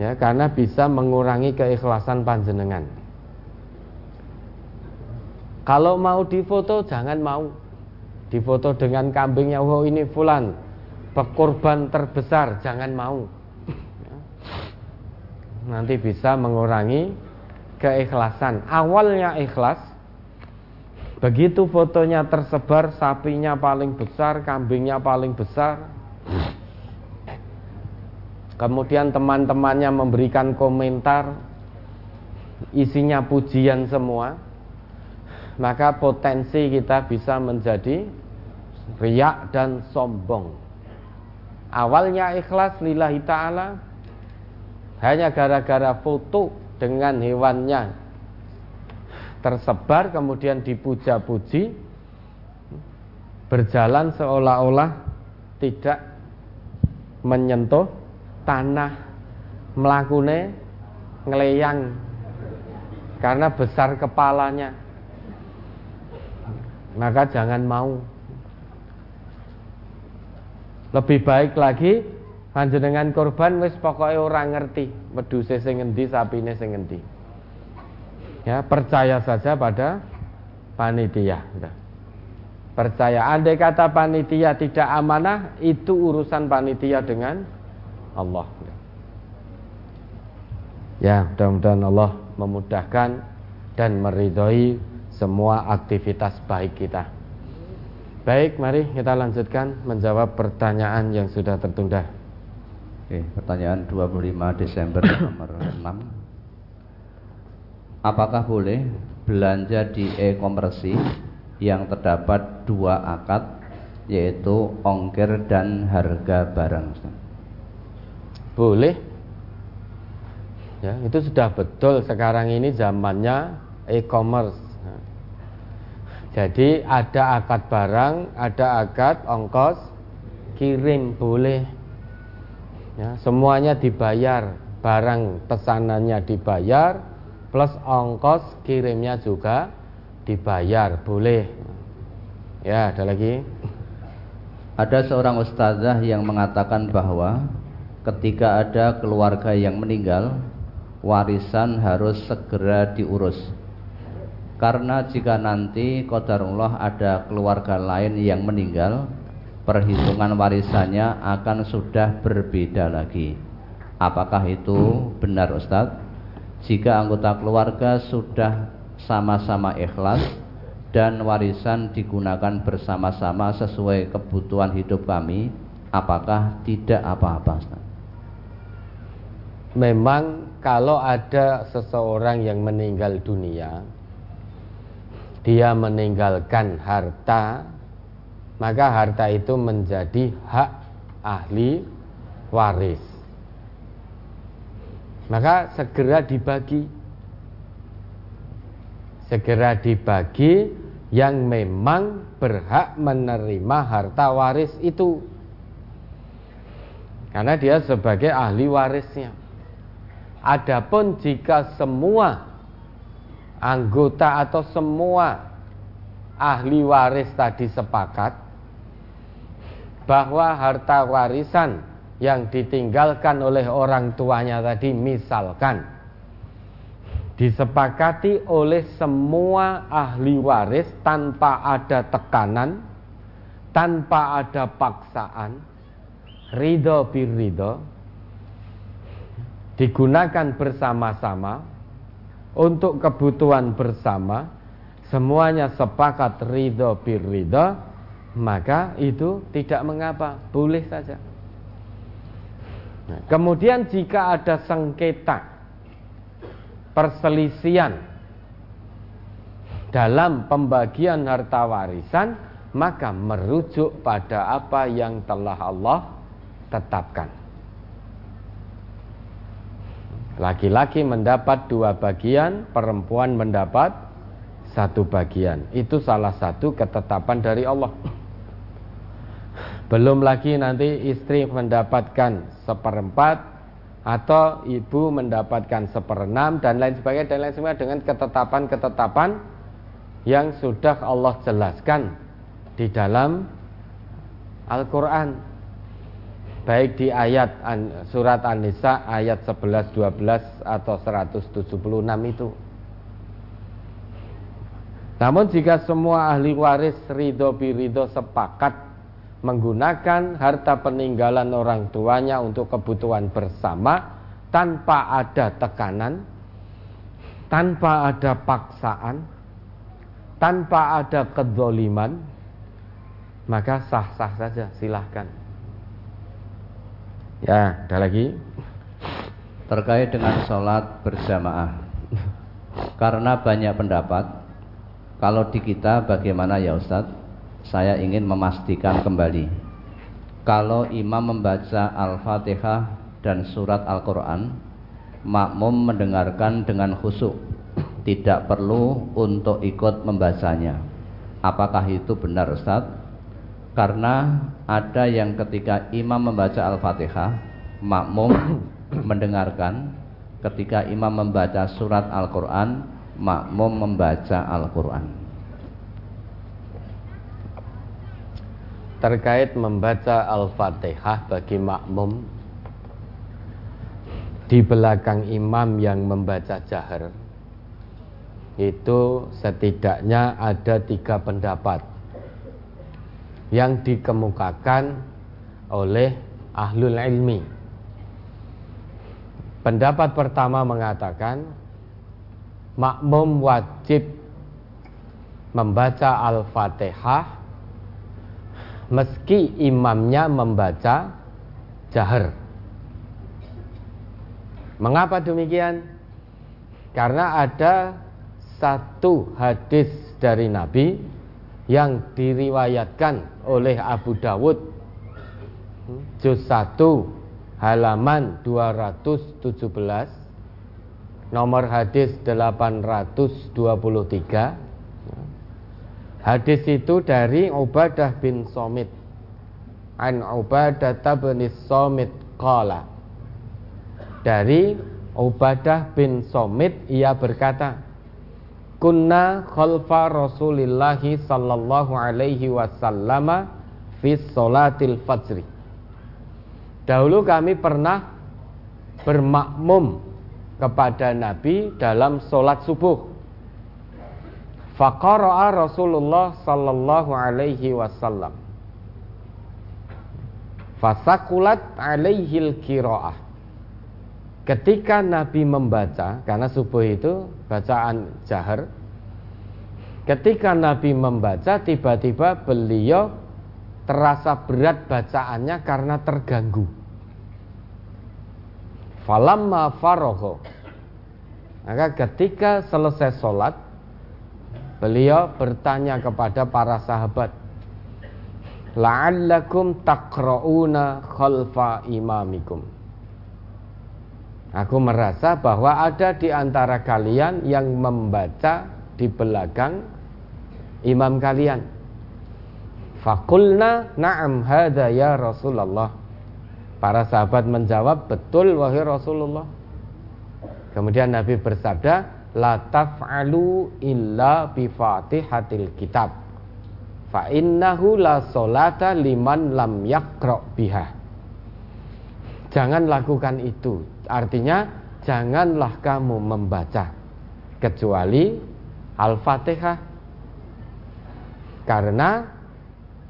ya karena bisa mengurangi keikhlasan panjenengan kalau mau difoto jangan mau difoto dengan kambingnya oh ini fulan pekorban terbesar jangan mau nanti bisa mengurangi keikhlasan. Awalnya ikhlas, begitu fotonya tersebar, sapinya paling besar, kambingnya paling besar. Kemudian teman-temannya memberikan komentar, isinya pujian semua, maka potensi kita bisa menjadi riak dan sombong. Awalnya ikhlas lillahi ta'ala Hanya gara-gara foto dengan hewannya Tersebar kemudian dipuja-puji Berjalan seolah-olah tidak menyentuh tanah Melakune ngeleyang Karena besar kepalanya Maka jangan mau lebih baik lagi panjenengan korban wis pokoknya orang ngerti wedhuse sing ngendi sapine sing ngendi. Ya, percaya saja pada panitia. Percaya andai kata panitia tidak amanah itu urusan panitia dengan Allah. Ya, mudah-mudahan Allah memudahkan dan meridhoi semua aktivitas baik kita. Baik, mari kita lanjutkan menjawab pertanyaan yang sudah tertunda. Oke, pertanyaan 25 Desember nomor 6. Apakah boleh belanja di e-commerce yang terdapat dua akad yaitu ongkir dan harga barang? Boleh. Ya, itu sudah betul sekarang ini zamannya e-commerce jadi ada akad barang, ada akad ongkos kirim boleh. Ya, semuanya dibayar, barang pesanannya dibayar, plus ongkos kirimnya juga dibayar, boleh. Ya, ada lagi. Ada seorang ustazah yang mengatakan bahwa ketika ada keluarga yang meninggal, warisan harus segera diurus karena jika nanti qadarullah ada keluarga lain yang meninggal, perhitungan warisannya akan sudah berbeda lagi. Apakah itu benar Ustadz? Jika anggota keluarga sudah sama-sama ikhlas dan warisan digunakan bersama-sama sesuai kebutuhan hidup kami, apakah tidak apa-apa Memang kalau ada seseorang yang meninggal dunia dia meninggalkan harta maka harta itu menjadi hak ahli waris. Maka segera dibagi. Segera dibagi yang memang berhak menerima harta waris itu. Karena dia sebagai ahli warisnya adapun jika semua anggota atau semua ahli waris tadi sepakat bahwa harta warisan yang ditinggalkan oleh orang tuanya tadi misalkan disepakati oleh semua ahli waris tanpa ada tekanan, tanpa ada paksaan, ridho bir ridho, digunakan bersama-sama untuk kebutuhan bersama semuanya sepakat ridho bir ridho maka itu tidak mengapa boleh saja. Nah, kemudian jika ada sengketa perselisian dalam pembagian harta warisan maka merujuk pada apa yang telah Allah tetapkan Laki-laki mendapat dua bagian, perempuan mendapat satu bagian. Itu salah satu ketetapan dari Allah. Belum lagi nanti istri mendapatkan seperempat atau ibu mendapatkan seperenam dan lain sebagainya dan lain sebagainya dengan ketetapan-ketetapan yang sudah Allah jelaskan di dalam Al-Quran baik di ayat surat An-Nisa ayat 11, 12 atau 176 itu. Namun jika semua ahli waris ridho birido sepakat menggunakan harta peninggalan orang tuanya untuk kebutuhan bersama tanpa ada tekanan, tanpa ada paksaan, tanpa ada kezoliman, maka sah-sah saja, silahkan. Ya, ada lagi. Terkait dengan sholat berjamaah, karena banyak pendapat, kalau di kita bagaimana ya Ustadz? Saya ingin memastikan kembali. Kalau imam membaca Al-Fatihah dan surat Al-Quran, makmum mendengarkan dengan khusyuk, tidak perlu untuk ikut membacanya. Apakah itu benar Ustaz? Karena ada yang ketika imam membaca Al-Fatihah, makmum mendengarkan, ketika imam membaca surat Al-Quran, makmum membaca Al-Quran. terkait membaca Al-Fatihah bagi makmum di belakang imam yang membaca jahar itu setidaknya ada tiga pendapat yang dikemukakan oleh ahlul ilmi. Pendapat pertama mengatakan makmum wajib membaca Al-Fatihah meski imamnya membaca jahar. Mengapa demikian? Karena ada satu hadis dari Nabi yang diriwayatkan oleh Abu Dawud juz 1 halaman 217 nomor hadis 823 Hadis itu dari Ubadah bin Somit. An Ubadah bin Somit qala. Dari Ubadah bin Somit ia berkata, Kunna khalfa Rasulillah sallallahu alaihi wasallam fi salatil fajri. Dahulu kami pernah bermakmum kepada Nabi dalam solat subuh. Faqara'a Rasulullah sallallahu alaihi wasallam. Fasakulat alaihil kiro'ah. Ketika Nabi membaca, karena subuh itu bacaan jahar. Ketika Nabi membaca, tiba-tiba beliau terasa berat bacaannya karena terganggu. Falamma faroho. Maka ketika selesai sholat, Beliau bertanya kepada para sahabat, "La'allakum taqra'una khalfa imamikum." Aku merasa bahwa ada di antara kalian yang membaca di belakang imam kalian. Fakulna na'am hadha ya Rasulullah. Para sahabat menjawab, betul wahai Rasulullah. Kemudian Nabi bersabda, la taf'alu illa bi fatihatil kitab fa innahu la solata liman lam yakra biha jangan lakukan itu artinya janganlah kamu membaca kecuali al-fatihah. Karena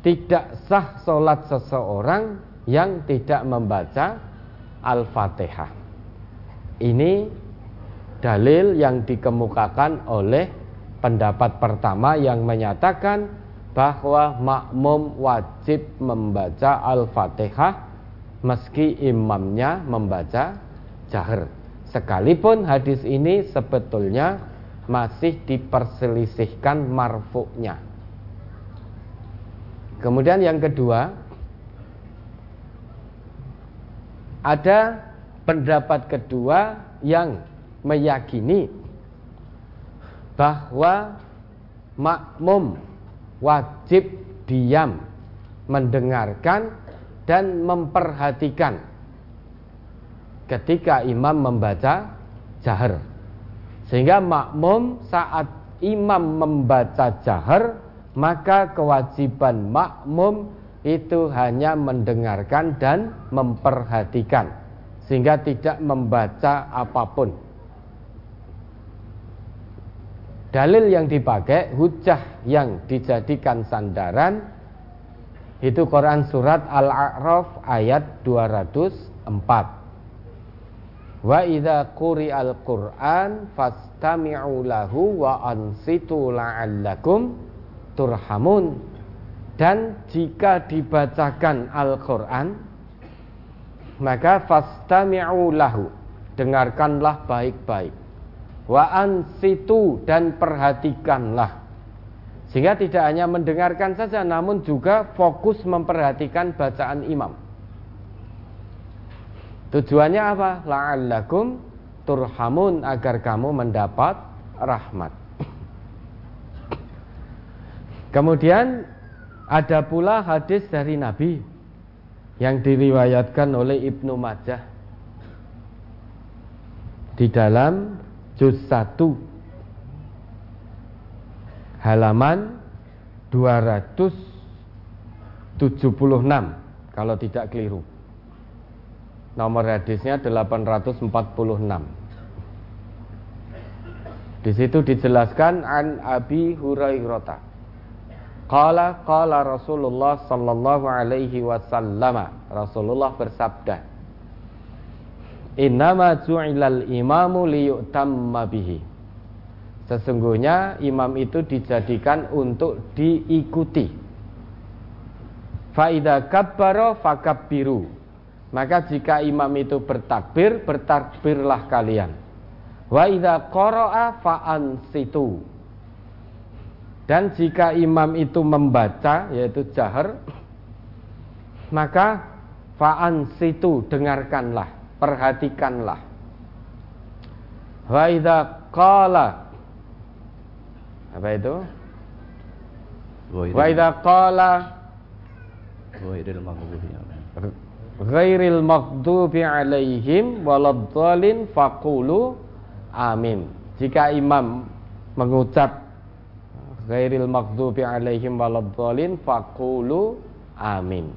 tidak sah solat seseorang yang tidak membaca al-fatihah. Ini dalil yang dikemukakan oleh pendapat pertama yang menyatakan bahwa makmum wajib membaca Al-Fatihah meski imamnya membaca jahar. Sekalipun hadis ini sebetulnya masih diperselisihkan marfuknya. Kemudian yang kedua, ada pendapat kedua yang meyakini bahwa makmum wajib diam mendengarkan dan memperhatikan ketika imam membaca jahar sehingga makmum saat imam membaca jahar maka kewajiban makmum itu hanya mendengarkan dan memperhatikan sehingga tidak membaca apa pun dalil yang dipakai, hujah yang dijadikan sandaran itu Quran surat Al-A'raf ayat 204. Wa idza quri'al Qur'an fastami'u lahu wa ansitu la'allakum turhamun. Dan jika dibacakan Al-Qur'an maka fastami'u lahu. Dengarkanlah baik-baik. Wa ansitu dan perhatikanlah. Sehingga tidak hanya mendengarkan saja namun juga fokus memperhatikan bacaan imam. Tujuannya apa? La'allakum turhamun agar kamu mendapat rahmat. Kemudian ada pula hadis dari Nabi yang diriwayatkan oleh Ibnu Majah di dalam juz 1 halaman 276 kalau tidak keliru. Nomor hadisnya 846. Di situ dijelaskan an Abi Hurairah. Qala qala Rasulullah sallallahu alaihi wasallam. Rasulullah bersabda, "Innama ju'ilal imamu liyutamma bihi." Sesungguhnya imam itu dijadikan untuk diikuti. Faida kabbaro fakabbiru maka jika imam itu bertakbir, bertakbirlah kalian. Wa idza qara'a fa'ansitu. Dan jika imam itu membaca yaitu jahar, maka fa'ansitu dengarkanlah, perhatikanlah. Wa idza qala apa itu? Wa idza qala wa idza ghairil maghdubi alaihim waladdallin faqulu amin. Jika imam mengucap ghairil maghdubi alaihim waladdallin faqulu amin.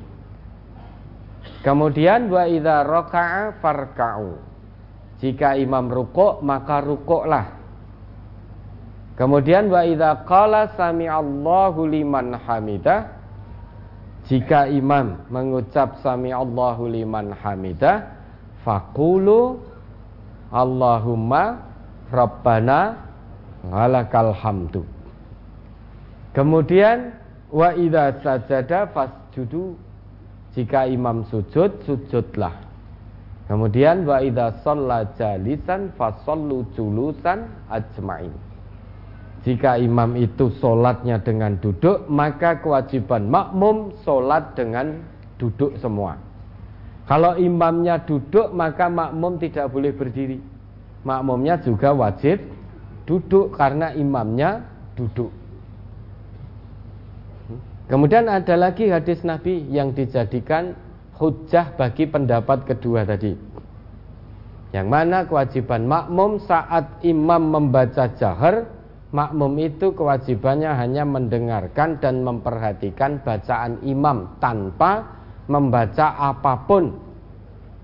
Kemudian wa idza raka'a farka'u. Jika imam rukuk maka rukuklah. Kemudian wa idza qala sami'allahu liman hamidah jika imam mengucap sami Allahu liman hamidah, fakulu Allahumma Rabbana walakal hamdu. Kemudian wa idza sajada fasjudu. Jika imam sujud, sujudlah. Kemudian wa idza shalla jalisan fasallu julusan ajmain. Jika imam itu sholatnya dengan duduk, maka kewajiban makmum sholat dengan duduk semua. Kalau imamnya duduk, maka makmum tidak boleh berdiri. Makmumnya juga wajib duduk karena imamnya duduk. Kemudian ada lagi hadis Nabi yang dijadikan hujah bagi pendapat kedua tadi. Yang mana kewajiban makmum saat imam membaca jahar makmum itu kewajibannya hanya mendengarkan dan memperhatikan bacaan imam tanpa membaca apa pun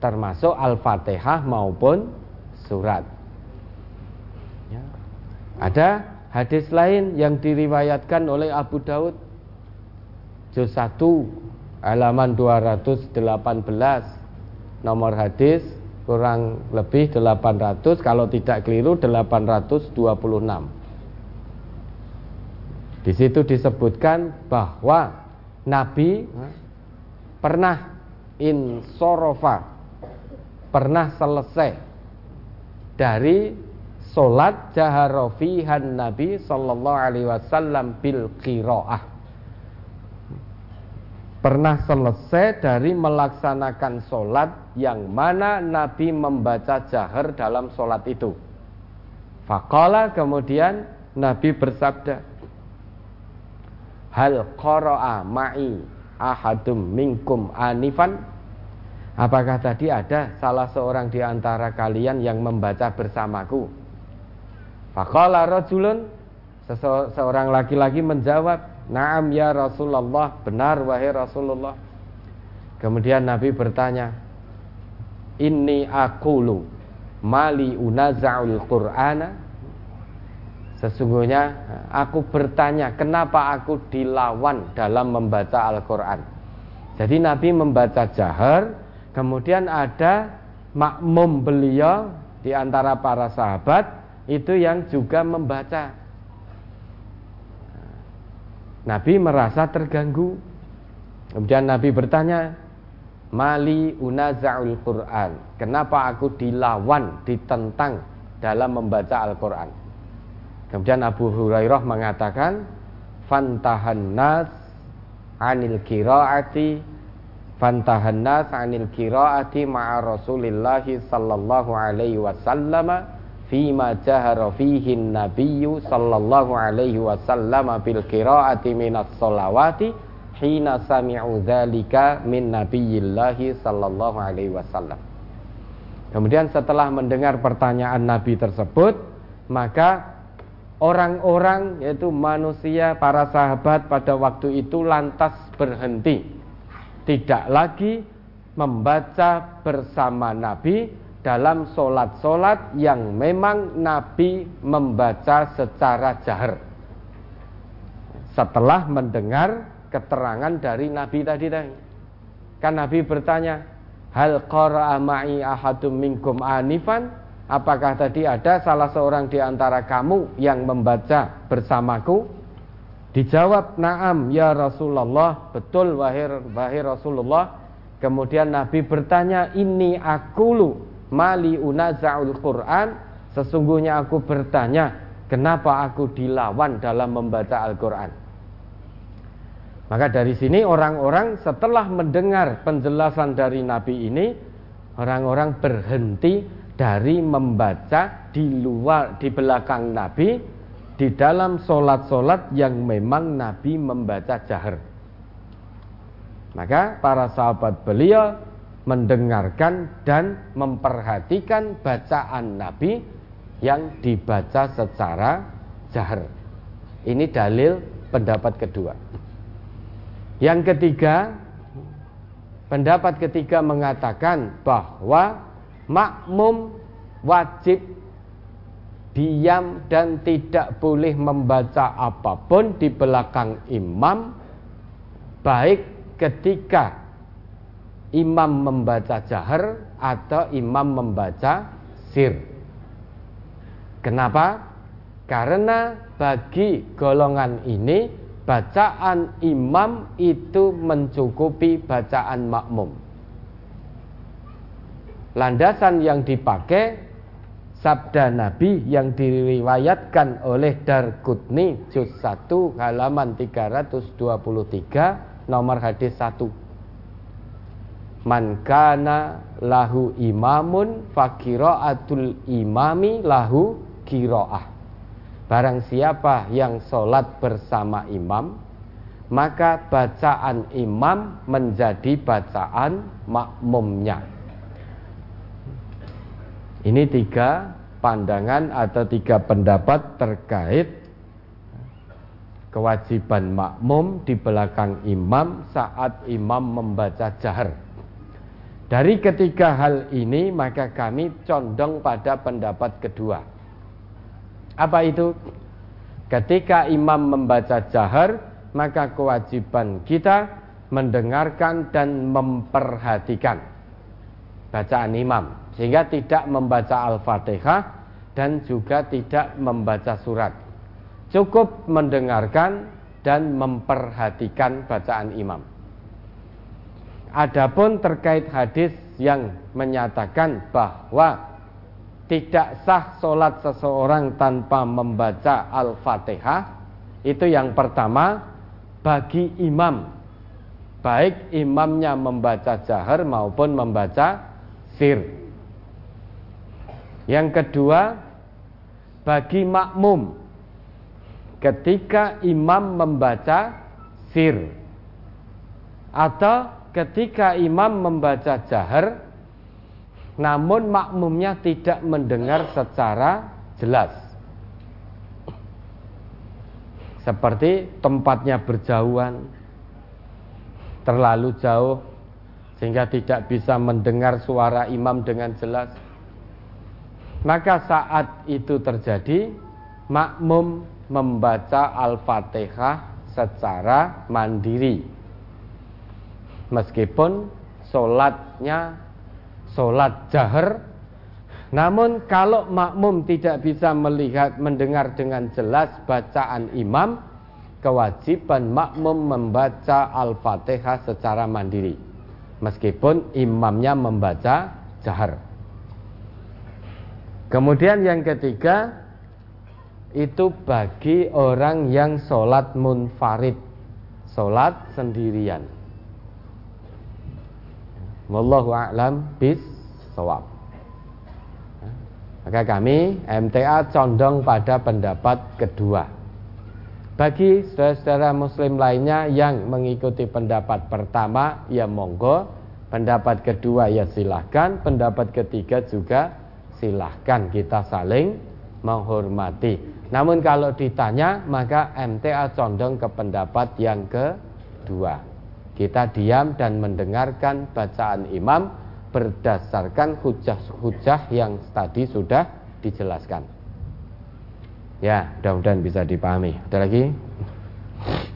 termasuk Al-Fatihah maupun surat. Ya. Ada hadis lain yang diriwayatkan oleh Abu Daud juz 1 halaman 218 nomor hadis kurang lebih 800 kalau tidak keliru 826 di situ disebutkan bahwa Nabi pernah insorofa, pernah selesai dari solat jaharofihan Nabi Sallallahu Alaihi Wasallam bil kiroah. Pernah selesai dari melaksanakan solat yang mana Nabi membaca jahar dalam solat itu. Fakola kemudian Nabi bersabda, hal qara'a ma'i ahadum minkum anifan? Apakah tadi ada salah seorang di antara kalian yang membaca bersamaku? Faqala rajulun seseorang laki-laki menjawab Naam ya Rasulullah benar wahai Rasulullah. Kemudian Nabi bertanya inni aqulu mali unaza'ul qur'ana Sesungguhnya aku bertanya kenapa aku dilawan dalam membaca Al-Quran Jadi Nabi membaca jahar Kemudian ada makmum beliau di antara para sahabat itu yang juga membaca. Nabi merasa terganggu. Kemudian Nabi bertanya, Mali unaza'ul Quran. Kenapa aku dilawan, ditentang dalam membaca Al-Quran? Kemudian Abu Hurairah mengatakan, Fantahan nas anil kiraati fantahan nas anil kiraati ma'a Rasulillahi sallallahu alaihi wasallam fima jahara fihi nabiyyu sallallahu alaihi wasallam bil qiraati minas salawati hina sami'u dzalika min nabiyillahi sallallahu alaihi wasallam. Kemudian setelah mendengar pertanyaan Nabi tersebut, maka orang-orang yaitu manusia para sahabat pada waktu itu lantas berhenti tidak lagi membaca bersama Nabi dalam solat-solat yang memang Nabi membaca secara jahar. Setelah mendengar keterangan dari Nabi tadi tadi. Kan Nabi bertanya, Hal qara'a ma'i ahadum minkum anifan? Apakah tadi ada salah seorang di antara kamu yang membaca bersamaku? Dijawab, "Na'am ya Rasulullah." Betul wahai, wahai Rasulullah. Kemudian Nabi bertanya, "Ini akulu mali unaza'ul Quran?" Sesungguhnya aku bertanya, kenapa aku dilawan dalam membaca Al-Qur'an? Maka dari sini orang-orang setelah mendengar penjelasan dari Nabi ini, orang-orang berhenti dari membaca di luar di belakang Nabi di dalam solat-solat yang memang Nabi membaca jahar. Maka para sahabat beliau mendengarkan dan memperhatikan bacaan Nabi yang dibaca secara jahar. Ini dalil pendapat kedua. Yang ketiga, pendapat ketiga mengatakan bahwa makmum wajib diam dan tidak boleh membaca apa pun di belakang imam baik ketika imam membaca jahar atau imam membaca sir. Kenapa? Karena bagi golongan ini bacaan imam itu mencukupi bacaan makmum. Landasan yang dipakai sabda Nabi yang diriwayatkan oleh Darqutni juz 1 halaman 323 nomor hadis 1 Man kana lahu imamun fakiraatul imami lahu kiroah Barang siapa yang sholat bersama imam Maka bacaan imam menjadi bacaan makmumnya ini tiga pandangan atau tiga pendapat terkait kewajiban makmum di belakang imam saat imam membaca jahar. Dari ketiga hal ini maka kami condong pada pendapat kedua. Apa itu? Ketika imam membaca jahar, maka kewajiban kita mendengarkan dan memperhatikan bacaan imam sehingga tidak membaca Al-Fatihah dan juga tidak membaca surat. Cukup mendengarkan dan memperhatikan bacaan imam. Adapun terkait hadis yang menyatakan bahwa tidak sah solat seseorang tanpa membaca Al-Fatihah, itu yang pertama bagi imam, baik imamnya membaca jahar maupun membaca sir. Yang kedua, bagi makmum ketika imam membaca sir atau ketika imam membaca jahar namun makmumnya tidak mendengar secara jelas. Seperti tempatnya berjauhan terlalu jauh sehingga tidak bisa mendengar suara imam dengan jelas maka saat itu terjadi makmum membaca Al-Fatihah secara mandiri. Meskipun sholatnya sholat jahar namun kalau makmum tidak bisa melihat mendengar dengan jelas bacaan imam kewajiban makmum membaca Al-Fatihah secara mandiri meskipun imamnya membaca jahar kemudian yang ketiga itu bagi orang yang sholat munfarid sholat sendirian Wallahu a'lam bis sawab maka kami MTA condong pada pendapat kedua. Bagi saudara-saudara muslim lainnya yang mengikuti pendapat pertama, ya monggo. Pendapat kedua ya silahkan. Pendapat ketiga juga silahkan kita saling menghormati. Namun kalau ditanya maka MTA condong ke pendapat yang kedua. Kita diam dan mendengarkan bacaan imam berdasarkan hujah-hujah yang tadi sudah dijelaskan. Ya, mudah-mudahan bisa dipahami. Ada lagi?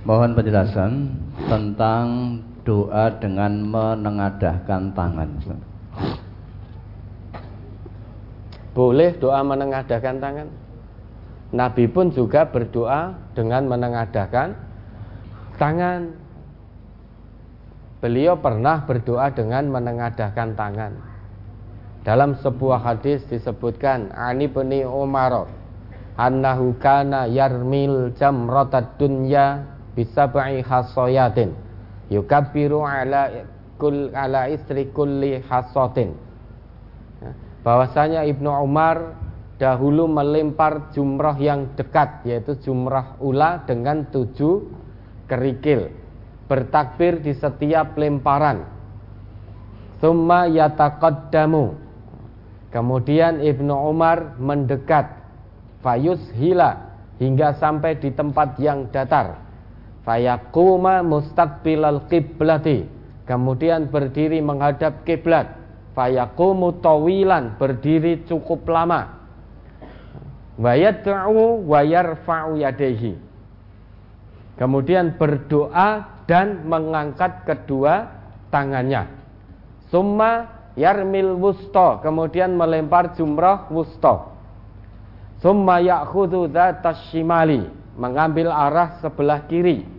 Mohon penjelasan tentang doa dengan menengadahkan tangan. Boleh doa menengadahkan tangan? Nabi pun juga berdoa dengan menengadahkan tangan Beliau pernah berdoa dengan menengadahkan tangan. Dalam sebuah hadis disebutkan Ani bin Umar annahu kana yarmil jamratad dunya bisab'i hasayatin yukabbiru ala kul ala istri kulli hasatin. Bahwasanya Ibnu Umar dahulu melempar jumrah yang dekat yaitu jumrah ula dengan tujuh kerikil bertakbir di setiap lemparan. Summa yataqaddamu. Kemudian Ibnu Umar mendekat fayus hila hingga sampai di tempat yang datar. Fayaquma mustaqbilal qiblati. Kemudian berdiri menghadap kiblat. Fayaqumu tawilan berdiri cukup lama. Wayad'u wa yarfa'u yadayhi. Kemudian berdoa dan mengangkat kedua tangannya. Summa yarmil wusto, kemudian melempar jumrah wusto. Summa ya'khudhu dhatas mengambil arah sebelah kiri.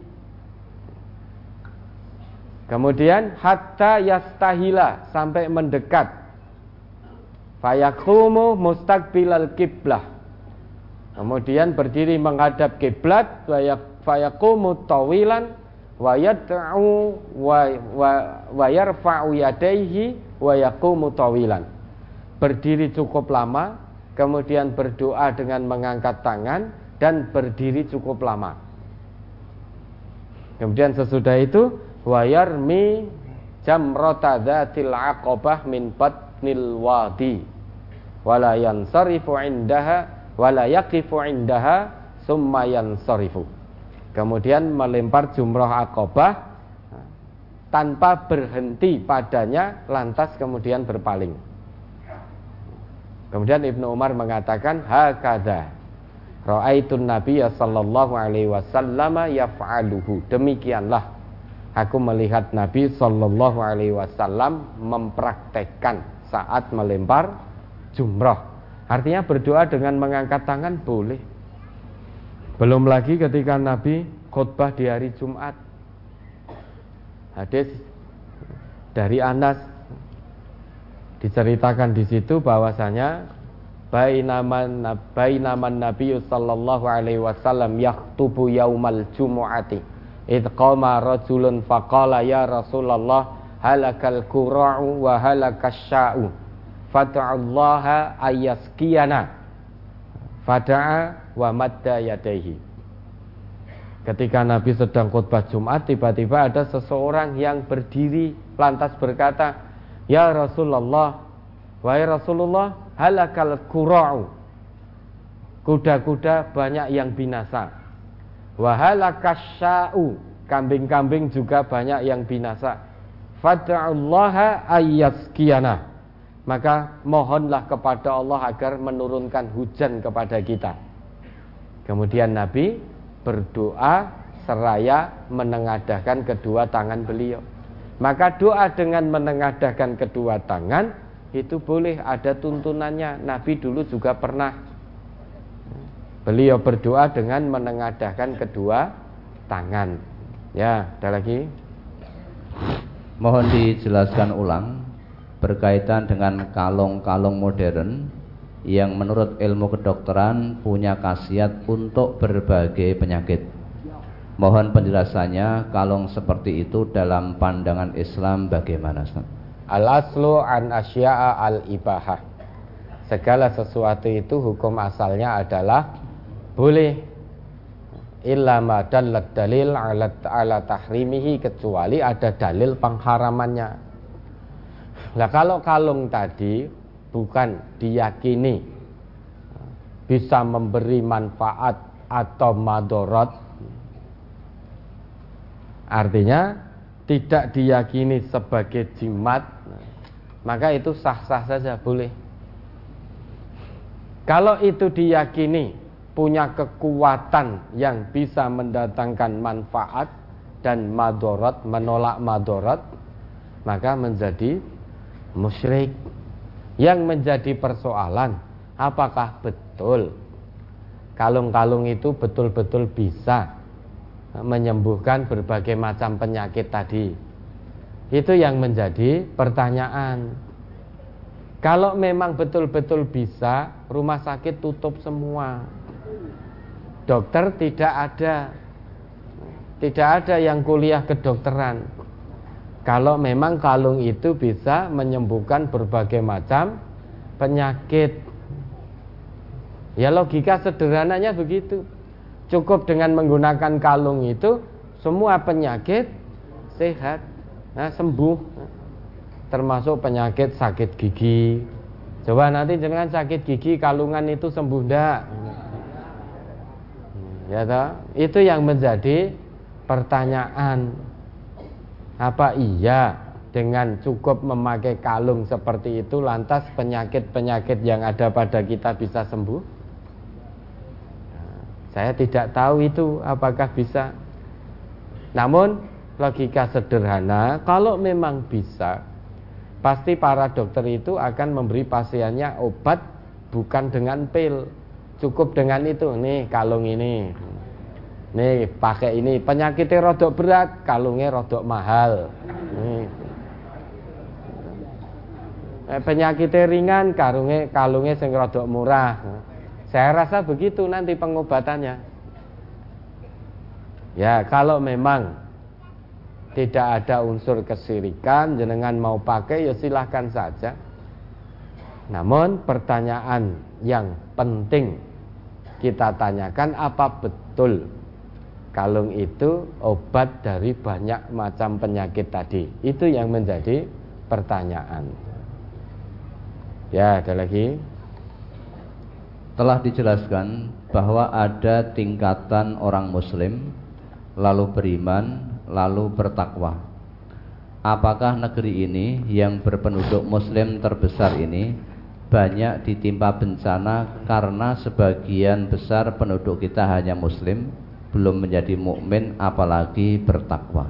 Kemudian hatta yastahila sampai mendekat. Fayakumu mustaqbilal kiblah. Kemudian berdiri menghadap kiblat, fayakumu tawilan wa yad'u wa wa, wa yarfa'u yadayhi wa yaqumu tawilan. Berdiri cukup lama, kemudian berdoa dengan mengangkat tangan dan berdiri cukup lama. Kemudian sesudah itu wa yarmi jamrata dzatil aqabah min batnil wadi wala yansarifu indaha wala yaqifu indaha summa yansarifu Kemudian melempar jumroh akobah tanpa berhenti padanya lantas kemudian berpaling. Kemudian Ibnu Umar mengatakan hakada Ra'aitun Nabi sallallahu alaihi wasallam yaf'aluhu. Demikianlah aku melihat Nabi sallallahu alaihi wasallam mempraktekkan saat melempar jumroh. Artinya berdoa dengan mengangkat tangan boleh. Belum lagi ketika Nabi khutbah di hari Jumat. Hadis dari Anas diceritakan di situ bahwasanya bainaman bainaman Nabi sallallahu alaihi wasallam yaktubu yaumal jumu'ati id qama rajulun faqala ya Rasulullah halakal qura'u wa halakas sya'u fata'allaha ayaskiyana fada'a wa madda yadaihi. Ketika Nabi sedang khutbah Jumat, tiba-tiba ada seseorang yang berdiri lantas berkata, "Ya Rasulullah, wahai Rasulullah, halakal qura'u." Kuda-kuda banyak yang binasa. Wahalakasya'u, kambing-kambing juga banyak yang binasa. Fada'ullaha ayyaskiyana. Maka mohonlah kepada Allah agar menurunkan hujan kepada kita. Kemudian Nabi berdoa seraya menengadahkan kedua tangan beliau. Maka doa dengan menengadahkan kedua tangan itu boleh ada tuntunannya. Nabi dulu juga pernah beliau berdoa dengan menengadahkan kedua tangan. Ya, ada lagi. Mohon dijelaskan ulang berkaitan dengan kalung-kalung modern yang menurut ilmu kedokteran punya khasiat untuk berbagai penyakit. Mohon penjelasannya kalung seperti itu dalam pandangan Islam bagaimana? Al aslu an asya'a al ibahah. Segala sesuatu itu hukum asalnya adalah boleh illa ma dalil ala, ala tahrimihi kecuali ada dalil pengharamannya. Nah kalau kalung tadi bukan diyakini bisa memberi manfaat atau madorot artinya tidak diyakini sebagai jimat maka itu sah-sah saja boleh. Kalau itu diyakini punya kekuatan yang bisa mendatangkan manfaat dan madorot, menolak madorot, maka menjadi musyrik. Yang menjadi persoalan, apakah betul kalung-kalung itu betul-betul bisa menyembuhkan berbagai macam penyakit tadi? Itu yang menjadi pertanyaan. Kalau memang betul-betul bisa, rumah sakit tutup semua. Dokter tidak ada. Tidak ada yang kuliah kedokteran. Kalau memang kalung itu bisa menyembuhkan berbagai macam penyakit. Ya logika sederhananya begitu. Cukup dengan menggunakan kalung itu semua penyakit sehat nah, sembuh termasuk penyakit sakit gigi coba nanti jangan sakit gigi kalungan itu sembuh ndak ya toh? itu yang menjadi pertanyaan. Apa iya dengan cukup memakai kalung seperti itu lantas penyakit-penyakit yang ada pada kita bisa sembuh? Saya tidak tahu itu apakah bisa. Namun logika sederhana, kalau memang bisa, pasti para dokter itu akan memberi pasiennya obat bukan dengan pil, cukup dengan itu. Nih kalung ini, nih pakai ini. Penyakitnya rodok berat, kalungnya rodok mahal. Nih. Eh, penyakitnya ringan, kalungnya kalungnya sing rodok murah. Saya rasa begitu nanti pengobatannya. Ya, kalau memang tidak ada unsur kesirikan jenengan mau pakai ya silahkan saja namun pertanyaan yang penting kita tanyakan apa betul kalung itu obat dari banyak macam penyakit tadi. Itu yang menjadi pertanyaan. Ya ada lagi? Telah dijelaskan bahwa ada tingkatan orang muslim lalu beriman lalu bertakwa. Apakah negeri ini yang berpenduduk muslim terbesar ini banyak ditimpa bencana karena sebagian besar penduduk kita hanya muslim, belum menjadi mukmin apalagi bertakwa.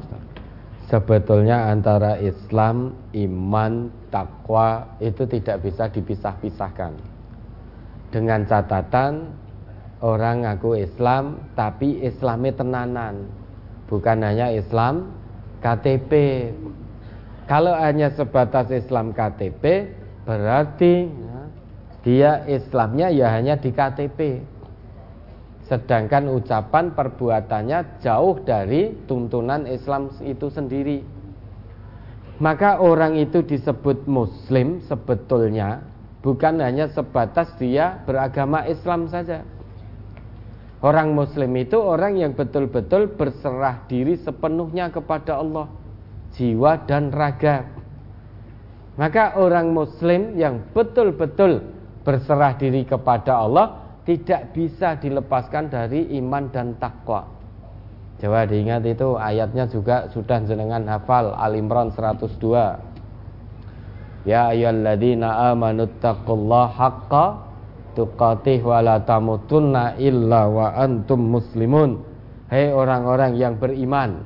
Sebetulnya antara Islam, iman, takwa itu tidak bisa dipisah-pisahkan. Dengan catatan orang ngaku Islam tapi Islamnya tenanan bukan hanya Islam KTP. Kalau hanya sebatas Islam KTP berarti dia Islamnya ya hanya di KTP. Sedangkan ucapan perbuatannya jauh dari tuntunan Islam itu sendiri. Maka orang itu disebut muslim sebetulnya bukan hanya sebatas dia beragama Islam saja Orang muslim itu orang yang betul-betul berserah diri sepenuhnya kepada Allah Jiwa dan raga Maka orang muslim yang betul-betul berserah diri kepada Allah Tidak bisa dilepaskan dari iman dan takwa. Coba diingat itu ayatnya juga sudah jenengan hafal Al-Imran 102 Ya ayyalladzina amanu taqullaha haqqa tuqatih wa la tamutunna illa wa antum muslimun. Hei orang-orang yang beriman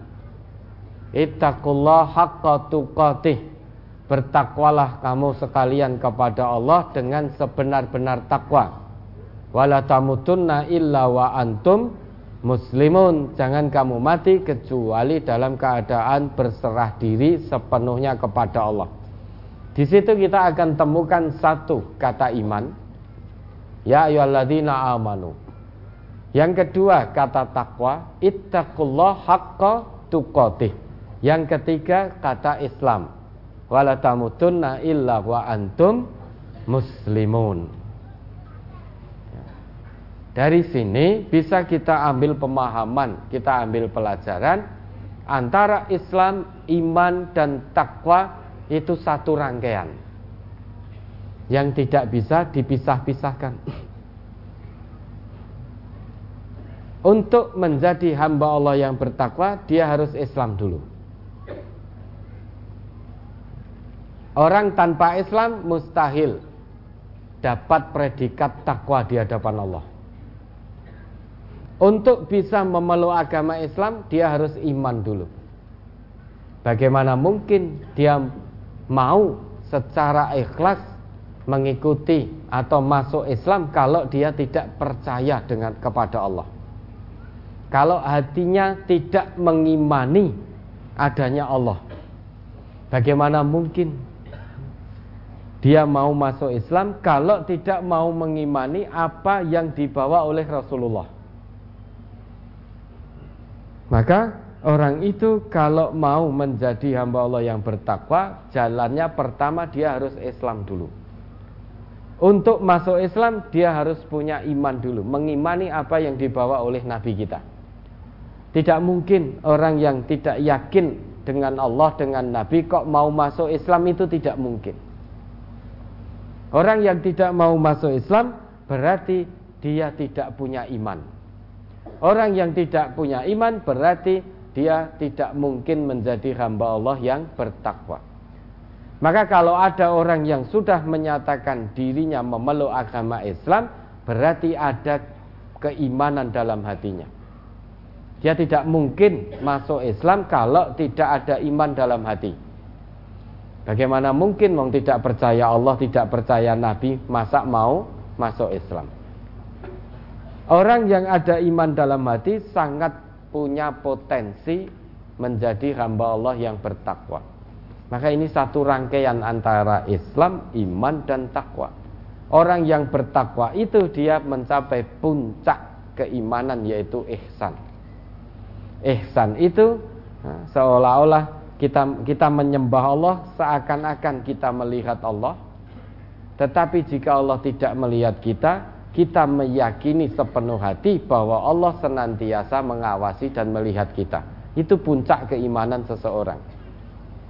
Ittaqullah haqqa tuqatih bertakwalah kamu sekalian kepada Allah dengan sebenar-benar takwa. Wala tamutunna illa wa antum muslimun. Jangan kamu mati kecuali dalam keadaan berserah diri sepenuhnya kepada Allah. Di situ kita akan temukan satu kata iman. Ya ayyuhalladzina amanu. Yang kedua kata takwa, ittaqullah haqqa tuqatih. Yang ketiga kata Islam. Wala tamutunna illa wa antum muslimun. Dari sini bisa kita ambil pemahaman, kita ambil pelajaran antara Islam, iman dan takwa itu satu rangkaian yang tidak bisa dipisah-pisahkan. Untuk menjadi hamba Allah yang bertakwa, dia harus Islam dulu. Orang tanpa Islam mustahil dapat predikat takwa di hadapan Allah. Untuk bisa memeluk agama Islam, dia harus iman dulu. Bagaimana mungkin dia mau secara ikhlas mengikuti atau masuk Islam kalau dia tidak percaya dengan kepada Allah? Kalau hatinya tidak mengimani adanya Allah, bagaimana mungkin dia mau masuk Islam kalau tidak mau mengimani apa yang dibawa oleh Rasulullah? Maka orang itu kalau mau menjadi hamba Allah yang bertakwa, jalannya pertama dia harus Islam dulu. Untuk masuk Islam dia harus punya iman dulu, mengimani apa yang dibawa oleh Nabi kita. Tidak mungkin orang yang tidak yakin dengan Allah, dengan Nabi kok mau masuk Islam itu tidak mungkin. Orang yang tidak mau masuk Islam berarti dia tidak punya iman. Orang yang tidak punya iman berarti dia tidak mungkin menjadi hamba Allah yang bertakwa. Maka kalau ada orang yang sudah menyatakan dirinya memeluk agama Islam, berarti ada keimanan dalam hatinya. Dia tidak mungkin masuk Islam kalau tidak ada iman dalam hati. Bagaimana mungkin mau tidak percaya Allah, tidak percaya Nabi, masa mau masuk Islam? Orang yang ada iman dalam hati sangat punya potensi menjadi hamba Allah yang bertakwa. Maka ini satu rangkaian antara Islam, iman dan takwa. Orang yang bertakwa itu dia mencapai puncak keimanan yaitu ihsan. Ihsan itu nah, seolah-olah kita kita menyembah Allah seakan-akan kita melihat Allah. Tetapi jika Allah tidak melihat kita, kita meyakini sepenuh hati bahwa Allah senantiasa mengawasi dan melihat kita. Itu puncak keimanan seseorang.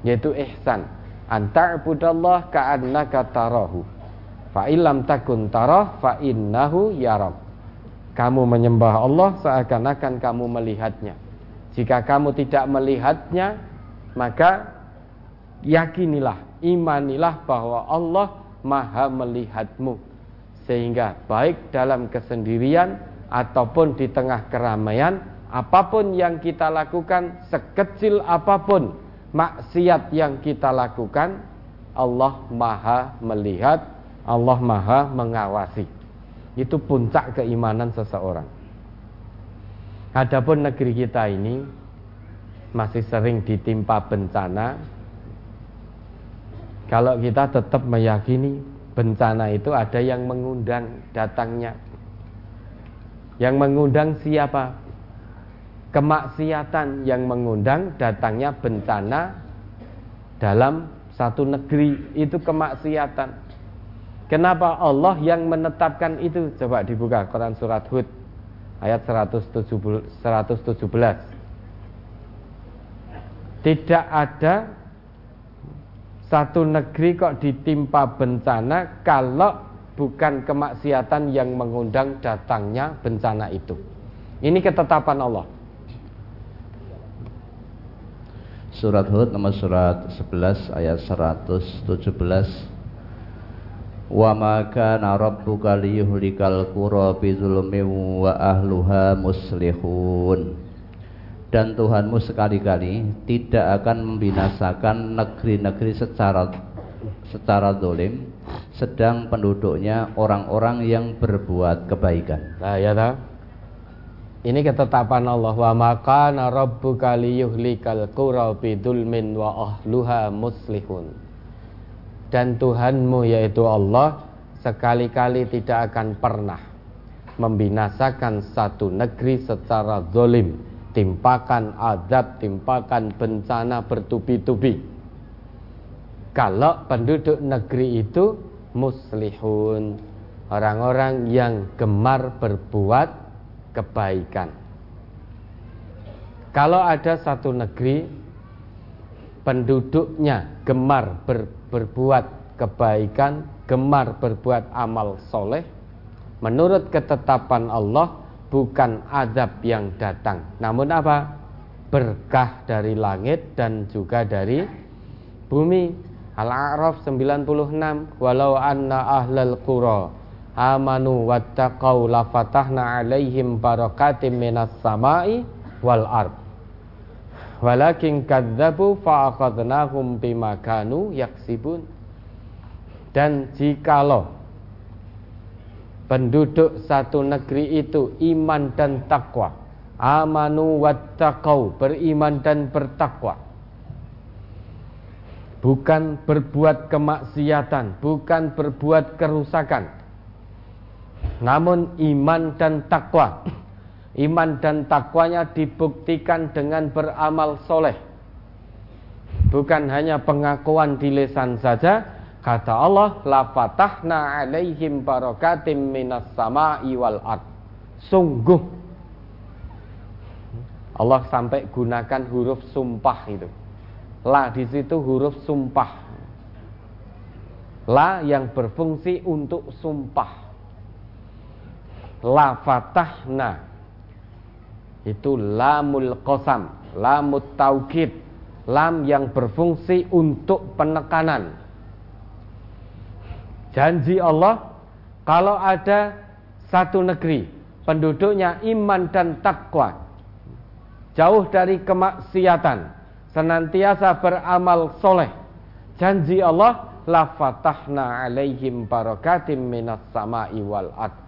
Yaitu ihsan. Anta'budallah ka'annaka tarahu. Fa'ilam takun tarah fa'innahu yarab. Kamu menyembah Allah seakan-akan kamu melihatnya. Jika kamu tidak melihatnya, maka yakinilah, imanilah bahwa Allah maha melihatmu. Sehingga baik dalam kesendirian ataupun di tengah keramaian apa pun yang kita lakukan sekecil apa pun maksiat yang kita lakukan Allah Maha melihat Allah Maha mengawasi. Itu puncak keimanan seseorang. Adapun negeri kita ini masih sering ditimpa bencana kalau kita tetap meyakini bencana itu ada yang mengundang datangnya. Yang mengundang siapa? Kemaksiatan yang mengundang datangnya bencana dalam satu negeri itu kemaksiatan. Kenapa Allah yang menetapkan itu? Coba dibuka Quran surat Hud ayat 117. Tidak ada satu negeri kok ditimpa bencana kalau bukan kemaksiatan yang mengundang datangnya bencana itu. Ini ketetapan Allah. Surat Hud nomor surat 11 ayat 117 Wa ma kana rabbuka liyuhlikal qura bi wa ahluha muslihun dan Tuhanmu sekali-kali tidak akan membinasakan negeri-negeri secara secara dolim sedang penduduknya orang-orang yang berbuat kebaikan. Nah, ya tak? Ini ketetapan Allah wa maka rabbuka liyuhlikal qura bidulmin wa ahluha muslihun. Dan Tuhanmu yaitu Allah sekali-kali tidak akan pernah membinasakan satu negeri secara zolim, timpakan azab, timpakan bencana bertubi-tubi. Kalau penduduk negeri itu muslihun, orang-orang yang gemar berbuat kebaikan. Kalau ada satu negeri penduduknya gemar ber, berbuat kebaikan, gemar berbuat amal soleh, menurut ketetapan Allah bukan azab yang datang, namun apa? Berkah dari langit dan juga dari bumi. Al-A'raf 96 Walau anna ahlal qura amanu wattaqau la fatahna alaihim barakatim minas samai wal ard walakin kadzabu fa akhadnahum bima kanu yaksibun dan jikalau penduduk satu negeri itu iman dan takwa amanu wattaqau beriman dan bertakwa. Bukan berbuat kemaksiatan bukan berbuat kerusakan. Namun iman dan takwa Iman dan takwanya dibuktikan dengan beramal soleh. Bukan hanya pengakuan di lisan saja Kata Allah La fatahna alaihim barakatim minas sama'i wal ard. Sungguh. Allah sampai gunakan huruf sumpah itu. La di situ huruf sumpah. La yang berfungsi untuk sumpah. La fatahna. Itu lamul qasam lamut taukid. Lam yang berfungsi untuk penekanan janji Allah kalau ada satu negeri penduduknya iman dan takwa jauh dari kemaksiatan senantiasa beramal soleh janji Allah la fatahna alaihim barakatim minas sama'i wal ard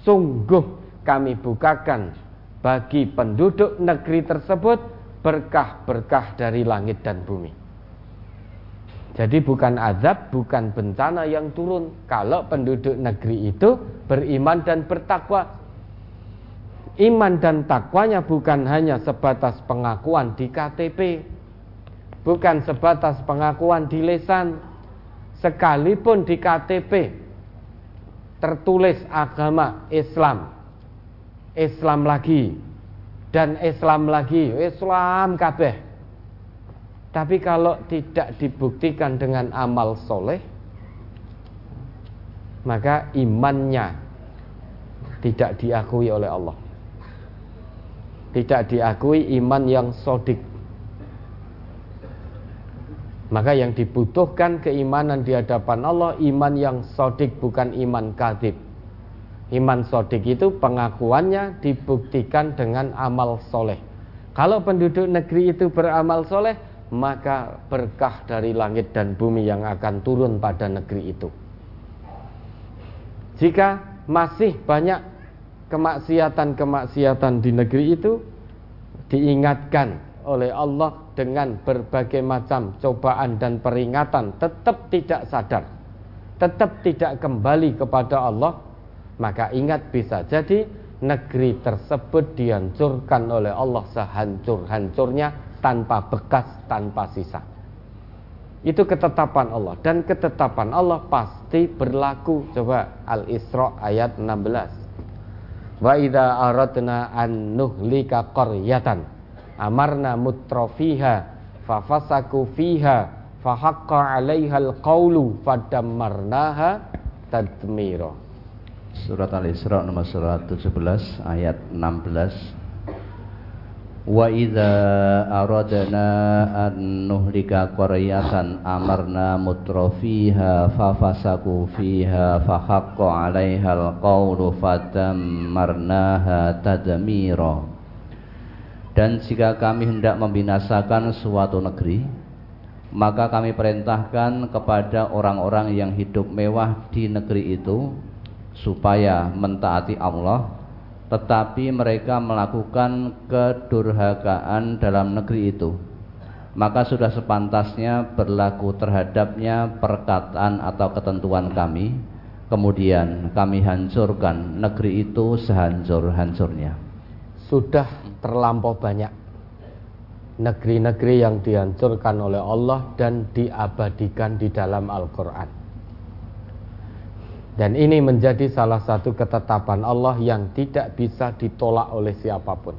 Sungguh kami bukakan bagi penduduk negeri tersebut berkah-berkah dari langit dan bumi. Jadi bukan azab, bukan bencana yang turun. Kalau penduduk negeri itu beriman dan bertakwa. Iman dan takwanya bukan hanya sebatas pengakuan di KTP, bukan sebatas pengakuan di lesan, sekalipun di KTP tertulis agama Islam Islam lagi dan Islam lagi Islam kabeh tapi kalau tidak dibuktikan dengan amal soleh maka imannya tidak diakui oleh Allah tidak diakui iman yang sodik maka yang dibutuhkan keimanan di hadapan Allah iman yang sodik bukan iman kadib. Iman sodik itu pengakuannya dibuktikan dengan amal soleh. Kalau penduduk negeri itu beramal soleh, maka berkah dari langit dan bumi yang akan turun pada negeri itu. Jika masih banyak kemaksiatan-kemaksiatan di negeri itu, diingatkan oleh Allah dengan berbagai macam cobaan dan peringatan tetap tidak sadar, tetap tidak kembali kepada Allah, maka ingat bisa jadi negeri tersebut dihancurkan oleh Allah sehancur-hancurnya tanpa bekas, tanpa sisa. Itu ketetapan Allah dan ketetapan Allah pasti berlaku. Coba Al-Isra ayat 16. Wa idza aradna an nuhlika qaryatan amarna mutrafiha fafasaku fiha fahaqqa 'alaiha alqaulu fadammarnaha tadmira Surat Al-Isra nomor 117 ayat 16 Wa idza aradna an nuhlika qaryatan amarna mutrafiha fafasaku fiha fahaqqa 'alaiha alqaulu fadammarnaha tadmira. Dan jika kami hendak membinasakan suatu negeri maka kami perintahkan kepada orang-orang yang hidup mewah di negeri itu supaya mentaati Allah tetapi mereka melakukan kedurhakaan dalam negeri itu. Maka sudah sepantasnya berlaku terhadapnya perkataan atau ketentuan kami. Kemudian kami hancurkan negeri itu sehancur-hancurnya. Sudah terlampau banyak negeri-negeri yang dihancurkan oleh Allah dan diabadikan di dalam Al-Quran. Dan ini menjadi salah satu ketetapan Allah yang tidak bisa ditolak oleh siapa pun.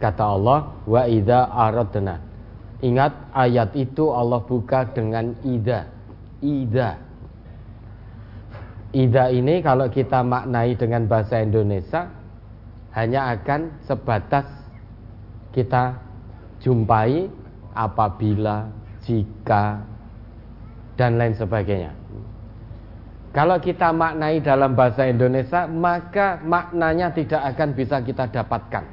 Kata Allah, wa idza aradna. Ingat ayat itu Allah buka dengan ida. Ida. Ida ini kalau kita maknai dengan bahasa Indonesia hanya akan sebatas kita jumpai apabila, jika, dan lain sebagainya. Kalau kita maknai dalam bahasa Indonesia, maka maknanya tidak akan bisa kita dapatkan.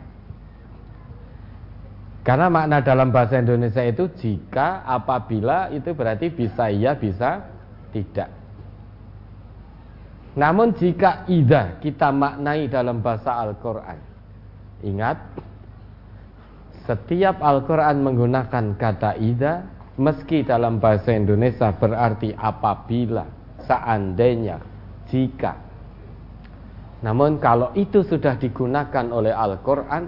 Karena makna dalam bahasa Indonesia itu jika, apabila, itu berarti bisa iya, bisa tidak. Namun jika ida kita maknai dalam bahasa Al-Quran, ingat setiap Al-Quran menggunakan kata ida Meski dalam bahasa Indonesia berarti apabila Seandainya Jika Namun kalau itu sudah digunakan oleh Al-Quran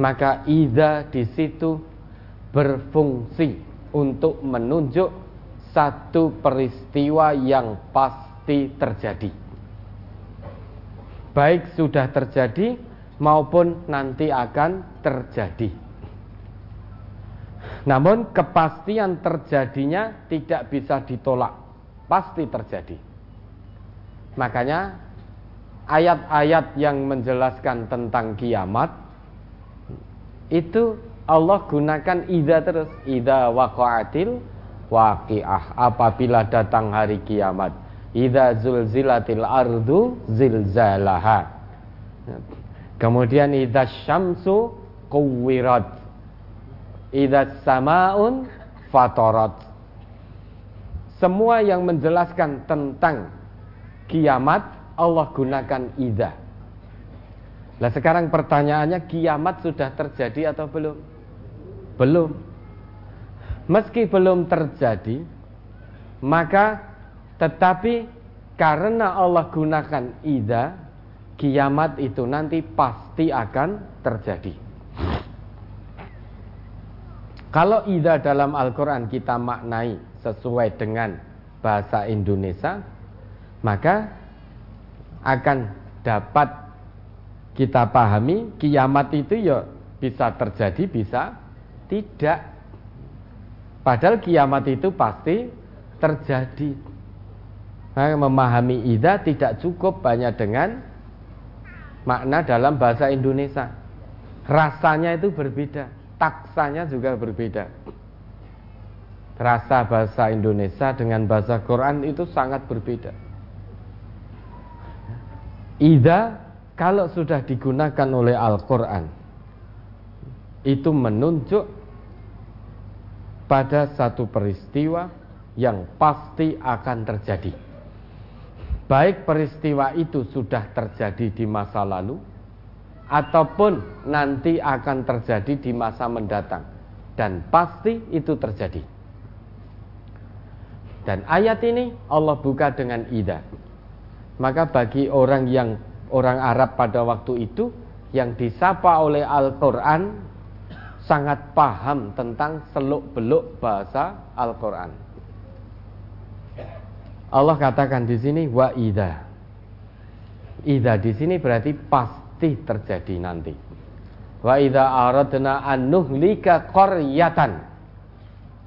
Maka ida di situ berfungsi untuk menunjuk satu peristiwa yang pasti terjadi. Baik sudah terjadi maupun nanti akan terjadi. Namun kepastian terjadinya tidak bisa ditolak, pasti terjadi. Makanya ayat-ayat yang menjelaskan tentang kiamat itu Allah gunakan ida terus, ida waqa'atil waqi'ah apabila datang hari kiamat. Ida zulzilatil ardu zilzalaha. Kemudian idza syamsu kuwirat. Idza samaun fatorat. Semua yang menjelaskan tentang kiamat Allah gunakan idza. Nah sekarang pertanyaannya kiamat sudah terjadi atau belum? Belum. Meski belum terjadi, maka tetapi karena Allah gunakan ida kiamat itu nanti pasti akan terjadi. Kalau ida dalam Al-Quran kita maknai sesuai dengan bahasa Indonesia, maka akan dapat kita pahami kiamat itu ya bisa terjadi, bisa tidak. Padahal kiamat itu pasti terjadi. Nah, memahami ida tidak cukup banyak dengan makna dalam bahasa Indonesia. Rasanya itu berbeda, taksanya juga berbeda. Rasa bahasa Indonesia dengan bahasa Quran itu sangat berbeda. Ida kalau sudah digunakan oleh Al-Quran itu menunjuk pada satu peristiwa yang pasti akan terjadi baik peristiwa itu sudah terjadi di masa lalu ataupun nanti akan terjadi di masa mendatang dan pasti itu terjadi. Dan ayat ini Allah buka dengan ida. Maka bagi orang yang orang Arab pada waktu itu yang disapa oleh Al-Qur'an sangat paham tentang seluk-beluk bahasa Al-Qur'an. Allah katakan di sini wa ida. Ida di sini berarti pasti terjadi nanti. Wa ida aradna an nuhlika qaryatan.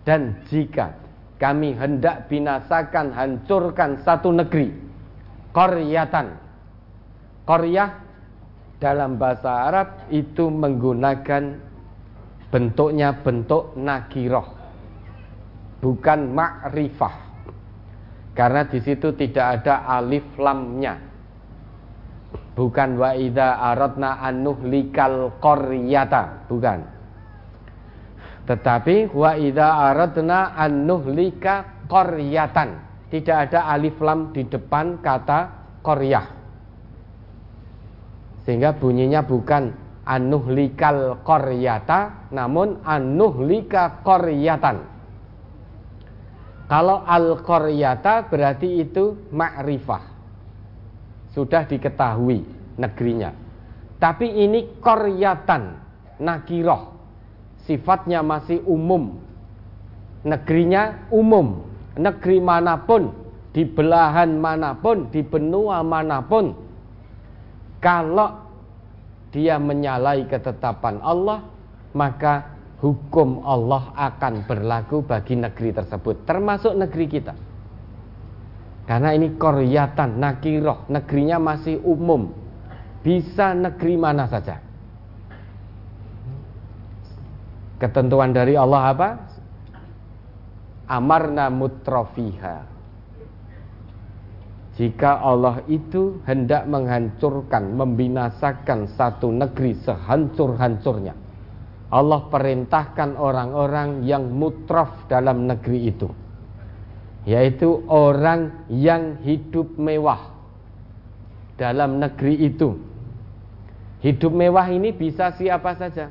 Dan jika kami hendak binasakan, hancurkan satu negeri, qaryatan. Qaryah dalam bahasa Arab itu menggunakan bentuknya bentuk nakiroh bukan ma'rifah karena di situ tidak ada alif lamnya. Bukan wa idza aradna anuh likal qaryata, bukan. Tetapi wa idza aradna an nuhlika. Tidak ada alif lam di depan kata qaryah. Sehingga bunyinya bukan anuhlikal qaryata namun anuhlika qaryatan. Kalau al qaryata berarti itu ma'rifah. Sudah diketahui negerinya. Tapi ini qaryatan, nakiroh. Sifatnya masih umum. Negerinya umum. Negeri mana pun, di belahan mana pun, di benua mana pun. Kalau dia menyalahi ketetapan Allah, maka hukum Allah akan berlaku bagi negeri tersebut, termasuk negeri kita. Karena ini koryatan, nakiroh, negerinya masih umum. Bisa negeri mana saja. Ketentuan dari Allah apa? Amarna mutrofiha. Jika Allah itu hendak menghancurkan, membinasakan satu negeri sehancur-hancurnya, Allah perintahkan orang-orang yang mutrof dalam negeri itu, yaitu orang yang hidup mewah dalam negeri itu. Hidup mewah ini bisa siapa saja,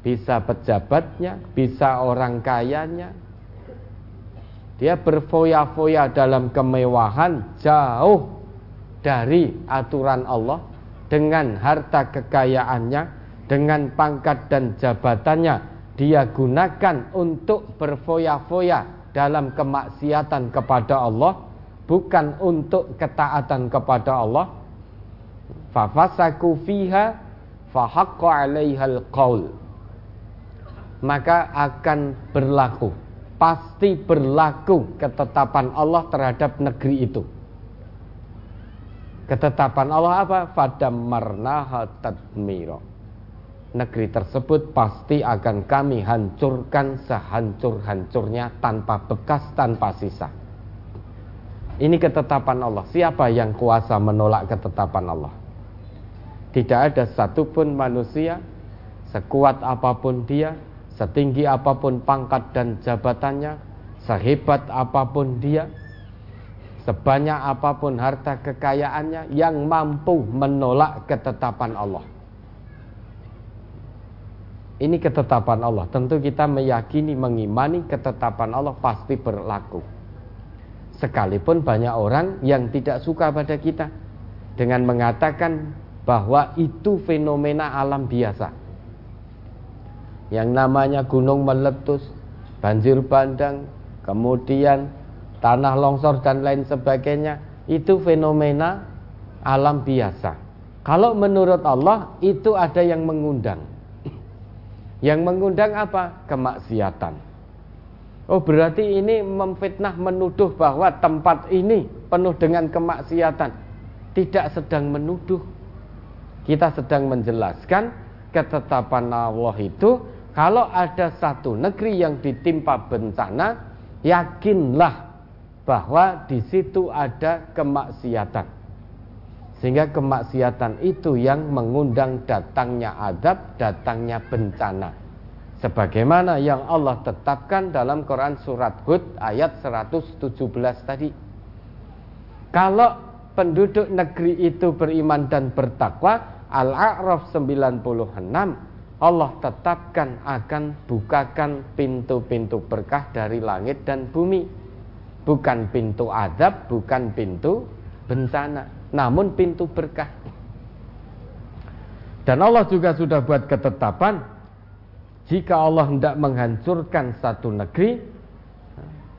bisa pejabatnya, bisa orang kayanya, dia berfoya-foya dalam kemewahan jauh dari aturan Allah dengan harta kekayaannya, dengan pangkat dan jabatannya. Dia gunakan untuk berfoya-foya dalam kemaksiatan kepada Allah, bukan untuk ketaatan kepada Allah. Fafasaku fiha fahaqqa 'alaihal qaul. Maka akan berlaku pasti berlaku ketetapan Allah terhadap negeri itu. Ketetapan Allah apa? Fadamarnaha tadmiro. Negeri tersebut pasti akan kami hancurkan sehancur-hancurnya tanpa bekas, tanpa sisa. Ini ketetapan Allah. Siapa yang kuasa menolak ketetapan Allah? Tidak ada satupun manusia, sekuat apa pun dia, setinggi apa pun pangkat dan jabatannya, sehebat apa pun dia, sebanyak apa pun harta kekayaannya yang mampu menolak ketetapan Allah. Ini ketetapan Allah. Tentu kita meyakini, mengimani ketetapan Allah pasti berlaku. Sekalipun banyak orang yang tidak suka pada kita dengan mengatakan bahwa itu fenomena alam biasa yang namanya gunung meletus, banjir bandang, kemudian tanah longsor dan lain sebagainya, itu fenomena alam biasa. Kalau menurut Allah itu ada yang mengundang. Yang mengundang apa? Kemaksiatan. Oh berarti ini memfitnah menuduh bahwa tempat ini penuh dengan kemaksiatan. Tidak sedang menuduh. Kita sedang menjelaskan ketetapan Allah itu kalau ada satu negeri yang ditimpa bencana, yakinlah bahwa di situ ada kemaksiatan. Sehingga kemaksiatan itu yang mengundang datangnya adab, datangnya bencana. Sebagaimana yang Allah tetapkan dalam Quran surat Hud ayat 117 tadi. Kalau penduduk negeri itu beriman dan bertakwa, Al-A'raf 96 Allah tetapkan akan bukakan pintu-pintu berkah dari langit dan bumi. Bukan pintu adab, bukan pintu bencana, namun pintu berkah. Dan Allah juga sudah buat ketetapan jika Allah hendak menghancurkan satu negeri,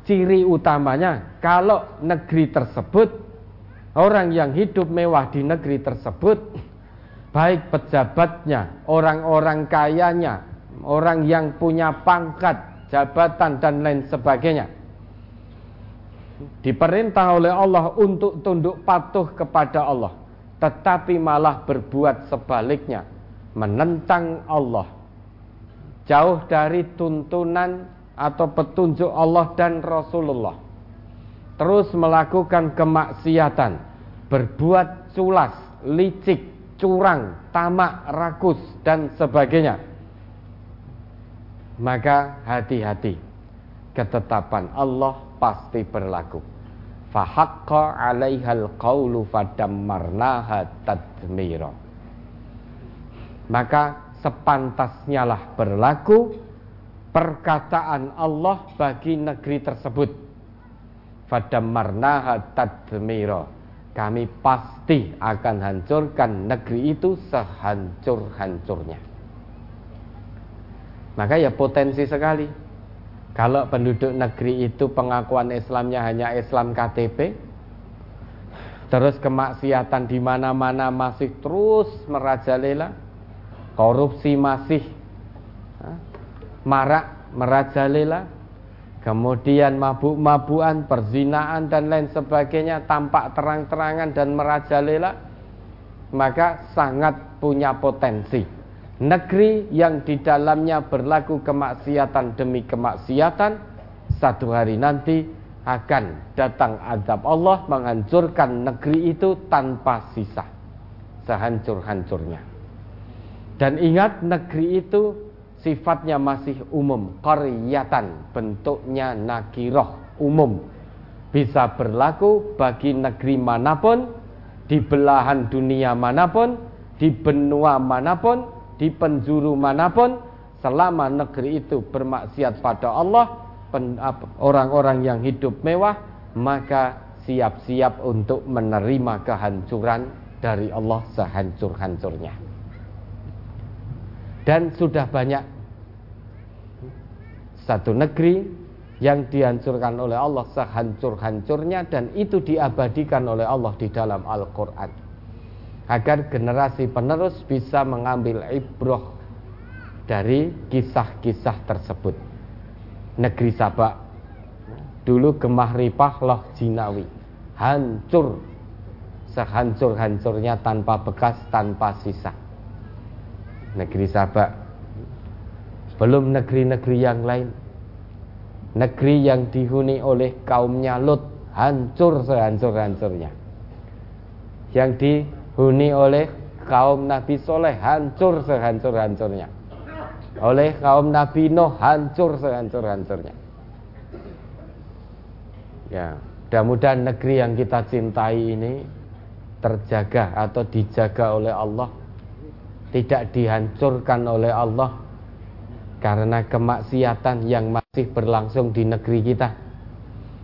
ciri utamanya kalau negeri tersebut orang yang hidup mewah di negeri tersebut baik pejabatnya, orang-orang kayanya, orang yang punya pangkat, jabatan dan lain sebagainya. Diperintah oleh Allah untuk tunduk patuh kepada Allah, tetapi malah berbuat sebaliknya, menentang Allah. Jauh dari tuntunan atau petunjuk Allah dan Rasulullah. Terus melakukan kemaksiatan, berbuat culas, licik, curang, tamak, rakus dan sebagainya. maka hati-hati. Ketetapan Allah pasti berlaku. Fahaqqa 'alaihal qawlu fadammarnaha tadmira. Maka sepantasnya lah berlaku perkataan Allah bagi negeri tersebut. Fadammarnaha tadmira kami pasti akan hancurkan negeri itu sehancur-hancurnya. Maka ya potensi sekali. Kalau penduduk negeri itu pengakuan Islamnya hanya Islam KTP, terus kemaksiatan di mana-mana masih terus merajalela, korupsi masih marak merajalela, kemudian mabuk-mabuan, perzinaan dan lain sebagainya tampak terang-terangan dan merajalela, maka sangat punya potensi. Negeri yang di dalamnya berlaku kemaksiatan demi kemaksiatan satu hari nanti akan datang azab Allah menghancurkan negeri itu tanpa sisa. Sehancur-hancurnya. Dan ingat negeri itu sifatnya masih umum qaryatan bentuknya nakiroh umum. Bisa berlaku bagi negeri mana pun di belahan dunia mana pun di benua mana pun di penjuru mana pun selama negeri itu bermaksiat pada Allah orang-orang yang hidup mewah maka siap-siap untuk menerima kehancuran dari Allah sehancur-hancurnya. Dan sudah banyak satu negeri yang dihancurkan oleh Allah sehancur-hancurnya dan itu diabadikan oleh Allah di dalam Al-Quran agar generasi penerus bisa mengambil ibroh dari kisah-kisah tersebut. Negeri Sabak dulu gemah ripah loh jinawi, hancur sehancur-hancurnya tanpa bekas, tanpa sisa. Negeri Sabak belum negeri-negeri yang lain. Negeri yang dihuni oleh kaumnya Lut hancur sehancur-hancurnya. Yang di dihuni oleh kaum Nabi Soleh hancur sehancur-hancurnya oleh kaum Nabi Nuh hancur sehancur-hancurnya ya mudah-mudahan negeri yang kita cintai ini terjaga atau dijaga oleh Allah tidak dihancurkan oleh Allah karena kemaksiatan yang masih berlangsung di negeri kita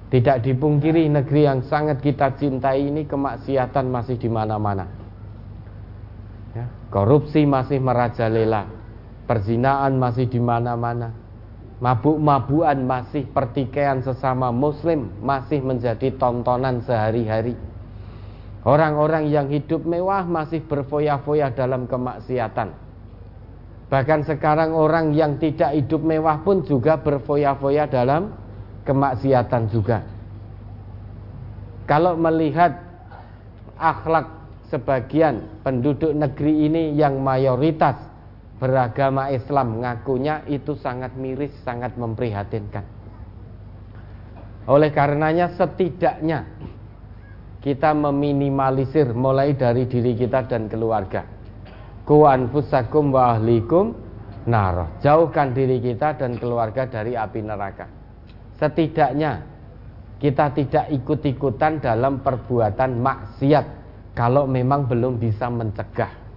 tidak dipungkiri negeri yang sangat kita cintai ini kemaksiatan masih di mana-mana ya, korupsi masih merajalela, perzinaan masih di mana-mana, mabuk-mabuan masih pertikaian sesama muslim masih menjadi tontonan sehari-hari. Orang-orang yang hidup mewah masih berfoya-foya dalam kemaksiatan. Bahkan sekarang orang yang tidak hidup mewah pun juga berfoya-foya dalam kemaksiatan juga. Kalau melihat akhlak sebagian penduduk negeri ini yang mayoritas beragama Islam ngakunya itu sangat miris, sangat memprihatinkan. Oleh karenanya setidaknya kita meminimalisir mulai dari diri kita dan keluarga. Ku anfusakum wa ahlikum naro. Jauhkan diri kita dan keluarga dari api neraka. Setidaknya kita tidak ikut-ikutan dalam perbuatan maksiat kalau memang belum bisa mencegah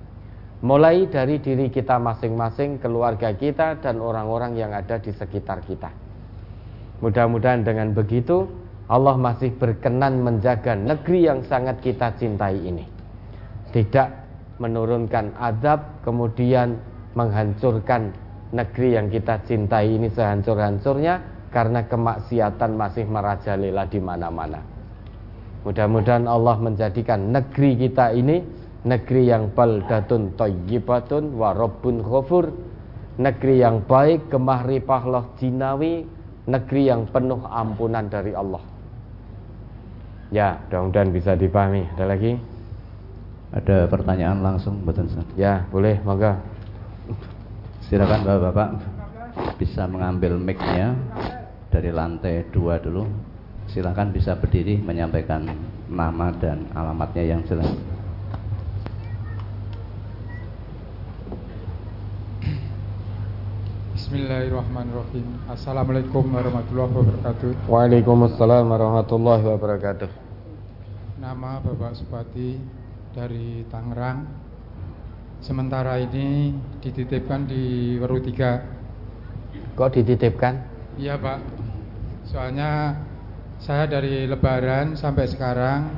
mulai dari diri kita masing-masing, keluarga kita dan orang-orang yang ada di sekitar kita. Mudah-mudahan dengan begitu Allah masih berkenan menjaga negeri yang sangat kita cintai ini. Tidak menurunkan adab kemudian menghancurkan negeri yang kita cintai ini sehancur-hancurnya karena kemaksiatan masih merajalela di mana-mana. Mudah-mudahan Allah menjadikan negeri kita ini negeri yang baldatun thayyibatun wa rabbun ghafur, negeri yang baik, gemah ripah jinawi, negeri yang penuh ampunan dari Allah. Ya, mudah-mudahan bisa dipahami. Ada lagi? Ada pertanyaan langsung betul Ya, boleh, maka. Silakan Bapak-bapak bisa mengambil mic-nya dari lantai dua dulu silahkan bisa berdiri menyampaikan nama dan alamatnya yang jelas. Bismillahirrahmanirrahim. Assalamualaikum warahmatullahi wabarakatuh. Waalaikumsalam warahmatullahi wabarakatuh. Nama Bapak Supati dari Tangerang. Sementara ini dititipkan di Weru 3. Kok dititipkan? Iya Pak. Soalnya saya dari Lebaran sampai sekarang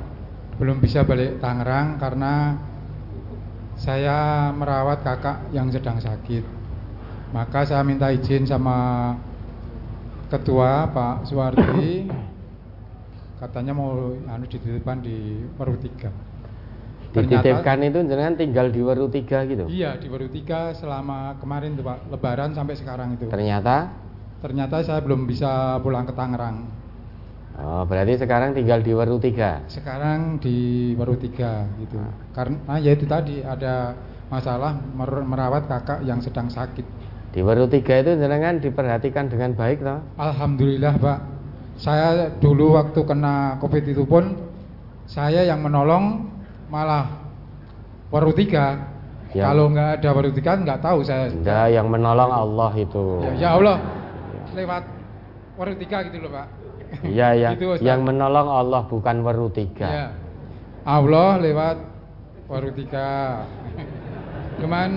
belum bisa balik Tangerang karena saya merawat kakak yang sedang sakit. Maka saya minta izin sama ketua Pak Suwardi katanya mau anu dititipkan di Weru 3. Dititipkan itu jenengan tinggal di Weru 3 gitu. Iya, di Weru 3 selama kemarin tuh Pak, Lebaran sampai sekarang itu. Ternyata Ternyata saya belum bisa pulang ke Tangerang. Oh, berarti sekarang tinggal di Weru 3. Sekarang di Weru 3 gitu. Karena ya itu tadi ada masalah mer- merawat kakak yang sedang sakit. Di Weru 3 itu jenengan diperhatikan dengan baik toh? Alhamdulillah Pak. Saya dulu waktu kena Covid itu pun saya yang menolong malah Weru 3. Ya. Kalau nggak ada Weru 3 nggak tahu saya. Enggak, yang menolong Allah itu. Ya, ya Allah lewat Weru 3 gitu loh Pak. Iya, ya. Gitu, Ustaz. yang menolong Allah bukan Weru 3. Ya. Allah lewat Weru 3. Cuman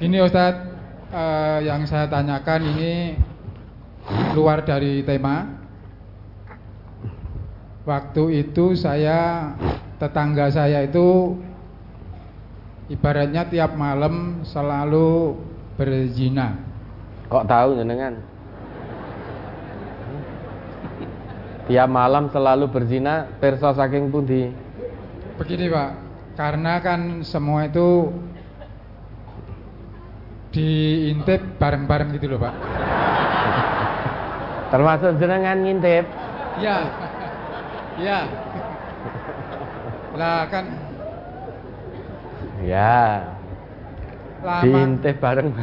gini Ustadz, eh, yang saya tanyakan ini keluar dari tema. Waktu itu saya tetangga saya itu ibaratnya tiap malam selalu berzina. Kok tahu jenengan? Tiap malam selalu berzina, perso saking pundi? Begini Pak, karena kan semua itu diintip bareng-bareng gitu loh Pak. Termasuk jenengan ngintip. Iya, iya. Lah kan Ya, lama diintip bareng.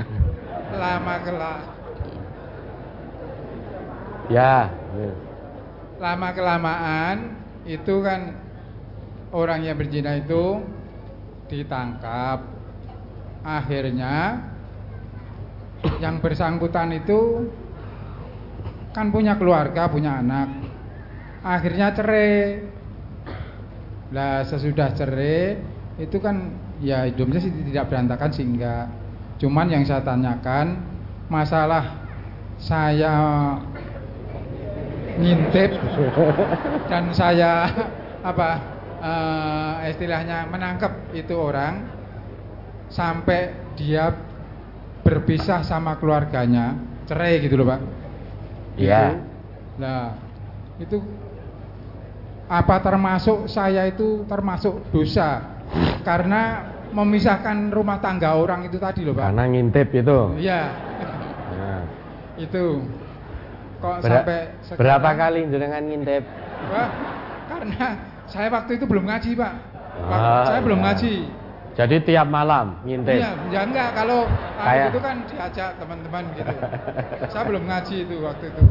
lama kela Ya. lama kelamaan itu kan orang yang berzina itu ditangkap. Akhirnya yang bersangkutan itu kan punya keluarga, punya anak. Akhirnya cerai. Lah sesudah cerai itu kan ya hidupnya sih tidak berantakan sih enggak. Cuman yang saya tanyakan masalah saya ngintip dan saya apa eh, istilahnya menangkap itu orang sampai dia berpisah sama keluarganya cerai gitu loh pak Ya. Nah, itu apa termasuk saya itu termasuk dosa karena memisahkan rumah tangga orang itu tadi loh, Pak. Karena ngintip itu. Iya. Nah. itu. Kok Ber- sampai berapa kali jenengan ngintip? Pak, karena saya waktu itu belum ngaji, Pak. Ah, saya belum ya. ngaji. Jadi tiap malam ngintip. Iya, ya enggak kalau Kayak- itu kan diajak teman-teman gitu. saya belum ngaji itu waktu itu.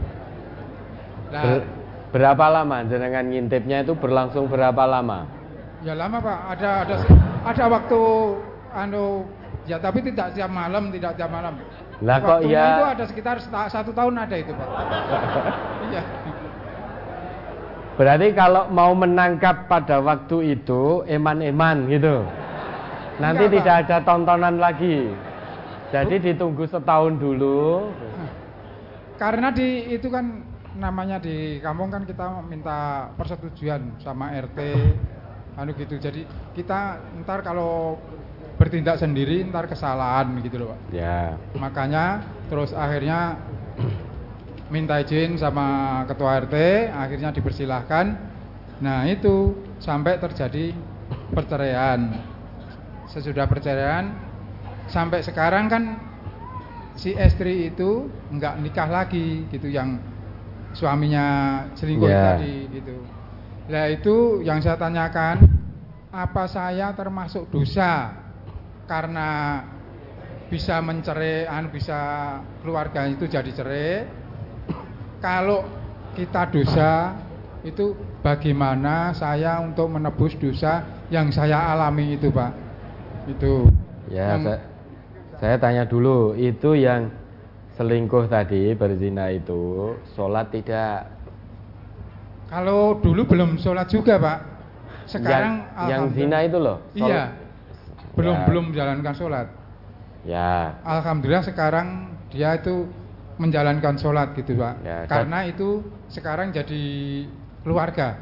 Nah, Ber- berapa lama jenengan ngintipnya itu berlangsung berapa lama? Ya lama pak, ada ada ada waktu anu ya tapi tidak tiap malam, tidak tiap malam. Lah kok ya- itu ada sekitar satu tahun ada itu pak. iya. Berarti kalau mau menangkap pada waktu itu eman-eman gitu. Nanti Enggak, tidak ada tontonan lagi. Jadi ditunggu setahun dulu. Karena di itu kan namanya di kampung kan kita minta persetujuan sama RT anu gitu. Jadi kita ntar kalau bertindak sendiri ntar kesalahan gitu loh pak. Ya. Makanya terus akhirnya minta izin sama ketua RT, akhirnya dipersilahkan. Nah itu sampai terjadi perceraian. Sesudah perceraian sampai sekarang kan si istri itu nggak nikah lagi gitu yang suaminya selingkuh Ya. tadi gitu. Nah itu yang saya tanyakan apa saya termasuk dosa karena bisa mencerai, anu bisa keluarga itu jadi cerai. Kalau kita dosa itu bagaimana saya untuk menebus dosa yang saya alami itu, Pak? Itu. Ya, Yang- saya, Saya tanya dulu, itu yang selingkuh tadi berzina itu sholat tidak? Kalau dulu belum sholat juga pak. Sekarang yang, yang zina itu loh. Sholat. Iya. Belum Ya. belum menjalankan sholat. Ya, Alhamdulillah sekarang dia itu menjalankan sholat gitu pak. Ya, Karena itu sekarang jadi keluarga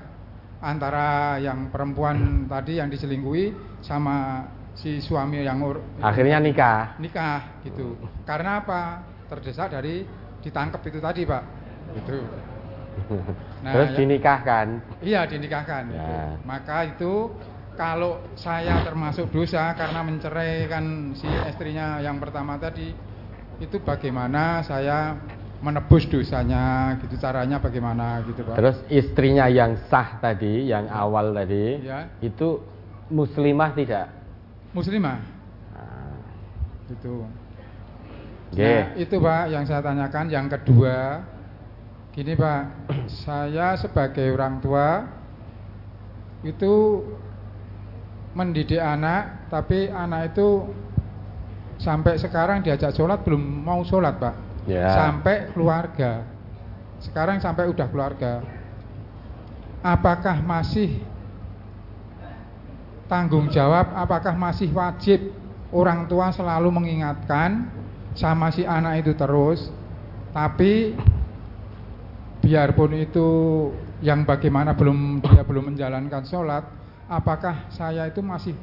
antara yang perempuan tadi yang diselingkuhi sama si suami yang ur- akhirnya nikah. nikah gitu. Karena apa? Terdesak dari ditangkap itu tadi pak. Gitu. Nah, Terus ya- dinikahkan. Iya dinikahkan. Ya. gitu. Maka itu kalau saya termasuk dosa karena menceraikan si istrinya yang pertama tadi, itu bagaimana saya menebus dosanya, gitu caranya bagaimana gitu pak. Terus istrinya yang sah tadi, yang awal tadi, Ya. itu muslimah tidak? Muslimah, Nah, gitu. Nah, itu pak yang saya tanyakan. Yang kedua, gini pak, saya sebagai orang tua itu mendidik anak, tapi anak itu sampai sekarang diajak sholat belum mau sholat pak, Ya. sampai keluarga. Sekarang sampai udah keluarga. Apakah masih tanggung jawab? Apakah masih wajib orang tua selalu mengingatkan sama si anak itu terus? Tapi biarpun itu yang bagaimana belum dia belum menjalankan sholat, apakah saya itu masih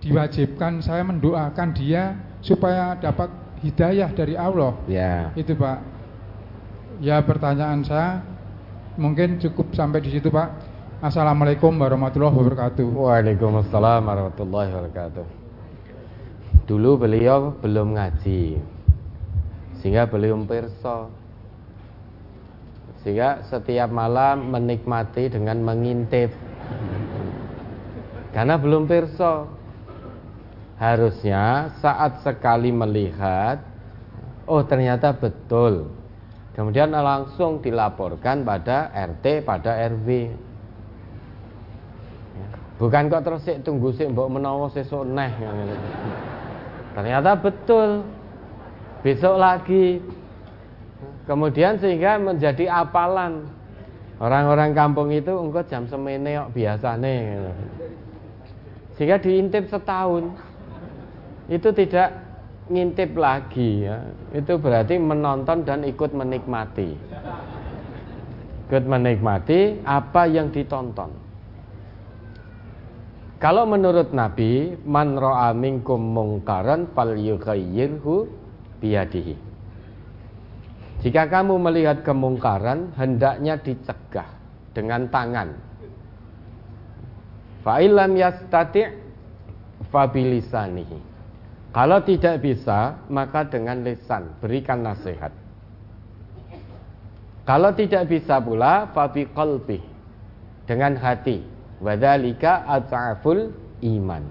diwajibkan saya mendoakan dia supaya dapat hidayah dari Allah? Ya. Itu Pak. Ya pertanyaan saya mungkin cukup sampai di situ Pak. Assalamualaikum warahmatullahi wabarakatuh. Waalaikumsalam warahmatullahi wabarakatuh. Dulu beliau belum ngaji, sehingga belum perso. Sehingga setiap malam menikmati dengan mengintip. Karena belum perso. Harusnya saat sekali melihat, oh ternyata betul. Kemudian langsung dilaporkan pada RT, pada RW. Bukan kok terus tunggu sik mbok menawa sesuk neh. Ternyata betul. Besok lagi. Kemudian sehingga menjadi apalan. Orang-orang kampung itu engko jam semene kok biasane. Sehingga diintip setahun. Itu tidak ngintip lagi ya. Itu berarti menonton dan ikut menikmati. Ikut menikmati apa yang ditonton. Kalau menurut Nabi, man ra'a minkum mungkaran falyughayyirhu biyadihi. Jika kamu melihat kemungkaran, hendaknya dicegah dengan tangan. Fa illam yastati' fa bilisanihi. Kalau tidak bisa, maka dengan lisan, berikan nasihat. Kalau tidak bisa pula, fa biqalbi, dengan hati. Wadzalika at'aful iman.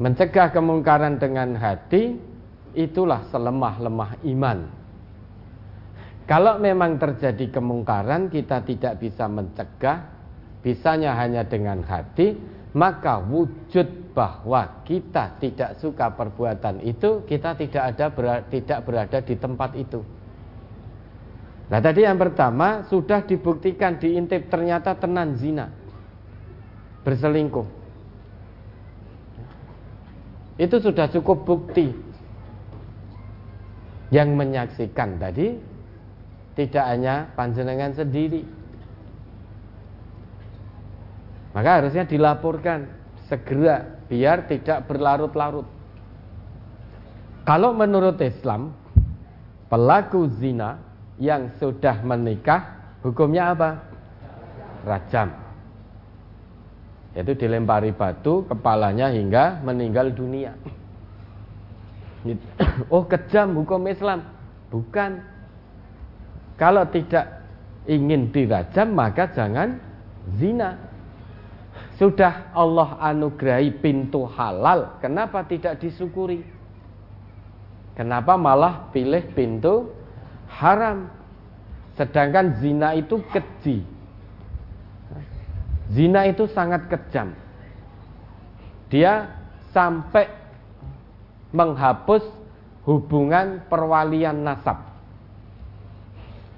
Mencegah kemungkaran dengan hati itulah selemah-lemah iman. Kalau memang terjadi kemungkaran kita tidak bisa mencegah, bisanya hanya dengan hati, maka wujud bahwa kita tidak suka perbuatan itu, kita tidak ada ber- tidak berada di tempat itu. Nah tadi yang pertama sudah dibuktikan diintip ternyata tenan zina berselingkuh. Itu sudah cukup bukti. Yang menyaksikan tadi tidak hanya panjenengan sendiri. Maka harusnya dilaporkan segera biar tidak berlarut-larut. Kalau menurut Islam pelaku zina yang sudah menikah hukumnya apa? Rajam. Yaitu dilempari batu kepalanya hingga meninggal dunia. Oh kejam hukum Islam. Bukan. Kalau tidak ingin dirajam maka jangan zina. Sudah Allah anugerahi pintu halal, kenapa tidak disyukuri? Kenapa malah pilih pintu haram? Sedangkan zina itu keji. Zina itu sangat kejam. Dia sampai menghapus hubungan perwalian nasab.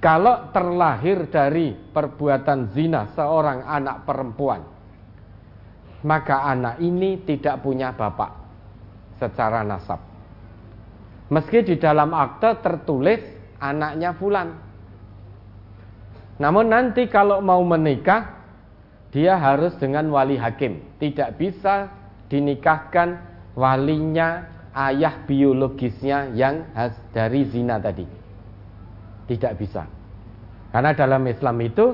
Kalau terlahir dari perbuatan zina seorang anak perempuan, maka anak ini tidak punya bapak secara nasab. Meski di dalam akte tertulis anaknya Fulan. Namun nanti kalau mau menikah, dia harus dengan wali hakim. Tidak bisa dinikahkan walinya ayah biologisnya yang dari zina tadi. Tidak bisa. Karena dalam Islam itu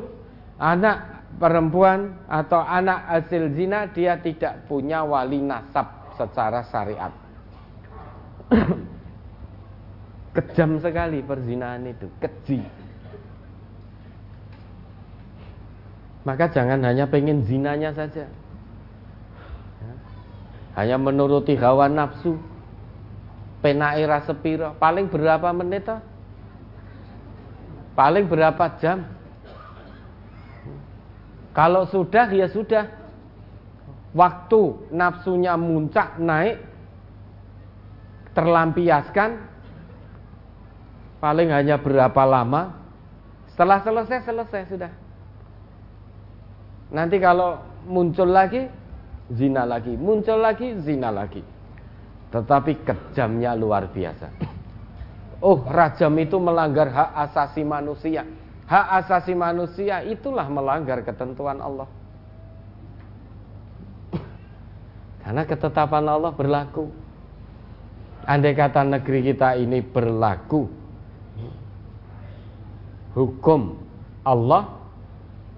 anak perempuan atau anak hasil zina dia tidak punya wali nasab secara syariat. Kejam sekali perzinahan itu, keji. Maka jangan hanya pengen zinanya saja. Hanya menuruti hawa nafsu. Penai sepiro, paling berapa menit toh? Paling berapa jam? Kalau sudah ya sudah. Waktu nafsunya muncak naik terlampiaskan paling hanya berapa lama setelah selesai selesai sudah nanti kalau muncul lagi zina lagi muncul lagi zina lagi tetapi kejamnya luar biasa Oh, rajam itu melanggar hak asasi manusia. Hak asasi manusia itulah melanggar ketentuan Allah. Karena ketetapan Allah berlaku. Andai kata negeri kita ini berlaku hukum Allah,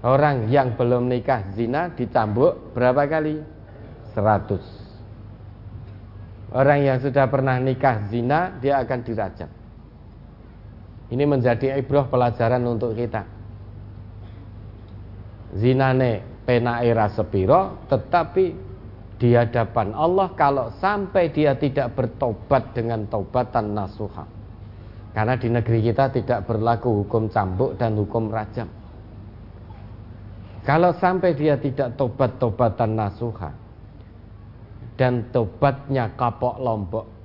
orang yang belum nikah zina dicambuk berapa kali? 100. Orang yang sudah pernah nikah zina dia akan dirajam. Ini menjadi ibrah pelajaran untuk kita. Zinane era sepiro, tetapi di hadapan Allah kalau sampai dia tidak bertobat dengan taubatan nasuha. Karena di negeri kita tidak berlaku hukum cambuk dan hukum rajam. Kalau sampai dia tidak tobat-tobatan nasuha dan tobatnya kapok lombok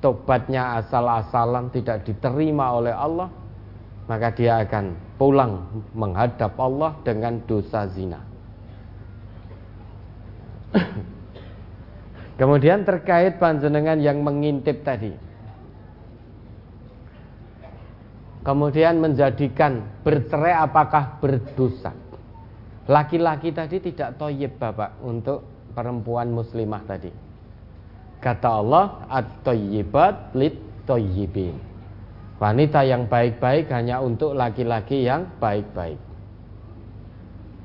tobatnya asal-asalan tidak diterima oleh Allah, maka dia akan pulang menghadap Allah dengan dosa zina. Kemudian terkait panjenengan yang mengintip tadi. Kemudian menjadikan bercerai apakah berdosa? Laki-laki tadi tidak toyib bapak untuk perempuan muslimah tadi. Kata Allah, at-tayyibat lit-tayyibin. Wanita yang baik-baik hanya untuk laki-laki yang baik-baik.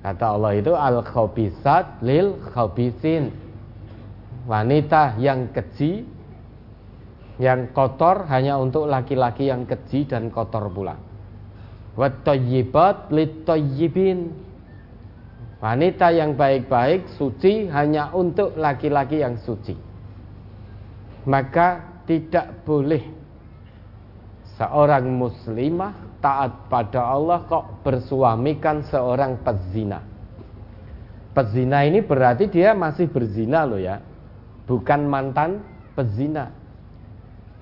Kata Allah itu al-khabisat lil khabisin. Wanita yang keji yang kotor hanya untuk laki-laki yang keji dan kotor pula. Wat-tayyibat lit-tayyibin. Wanita yang baik-baik suci hanya untuk laki-laki yang suci maka tidak boleh seorang muslimah taat pada Allah kok bersuamikan seorang pezina. Pezina ini berarti dia masih berzina loh ya, bukan mantan pezina.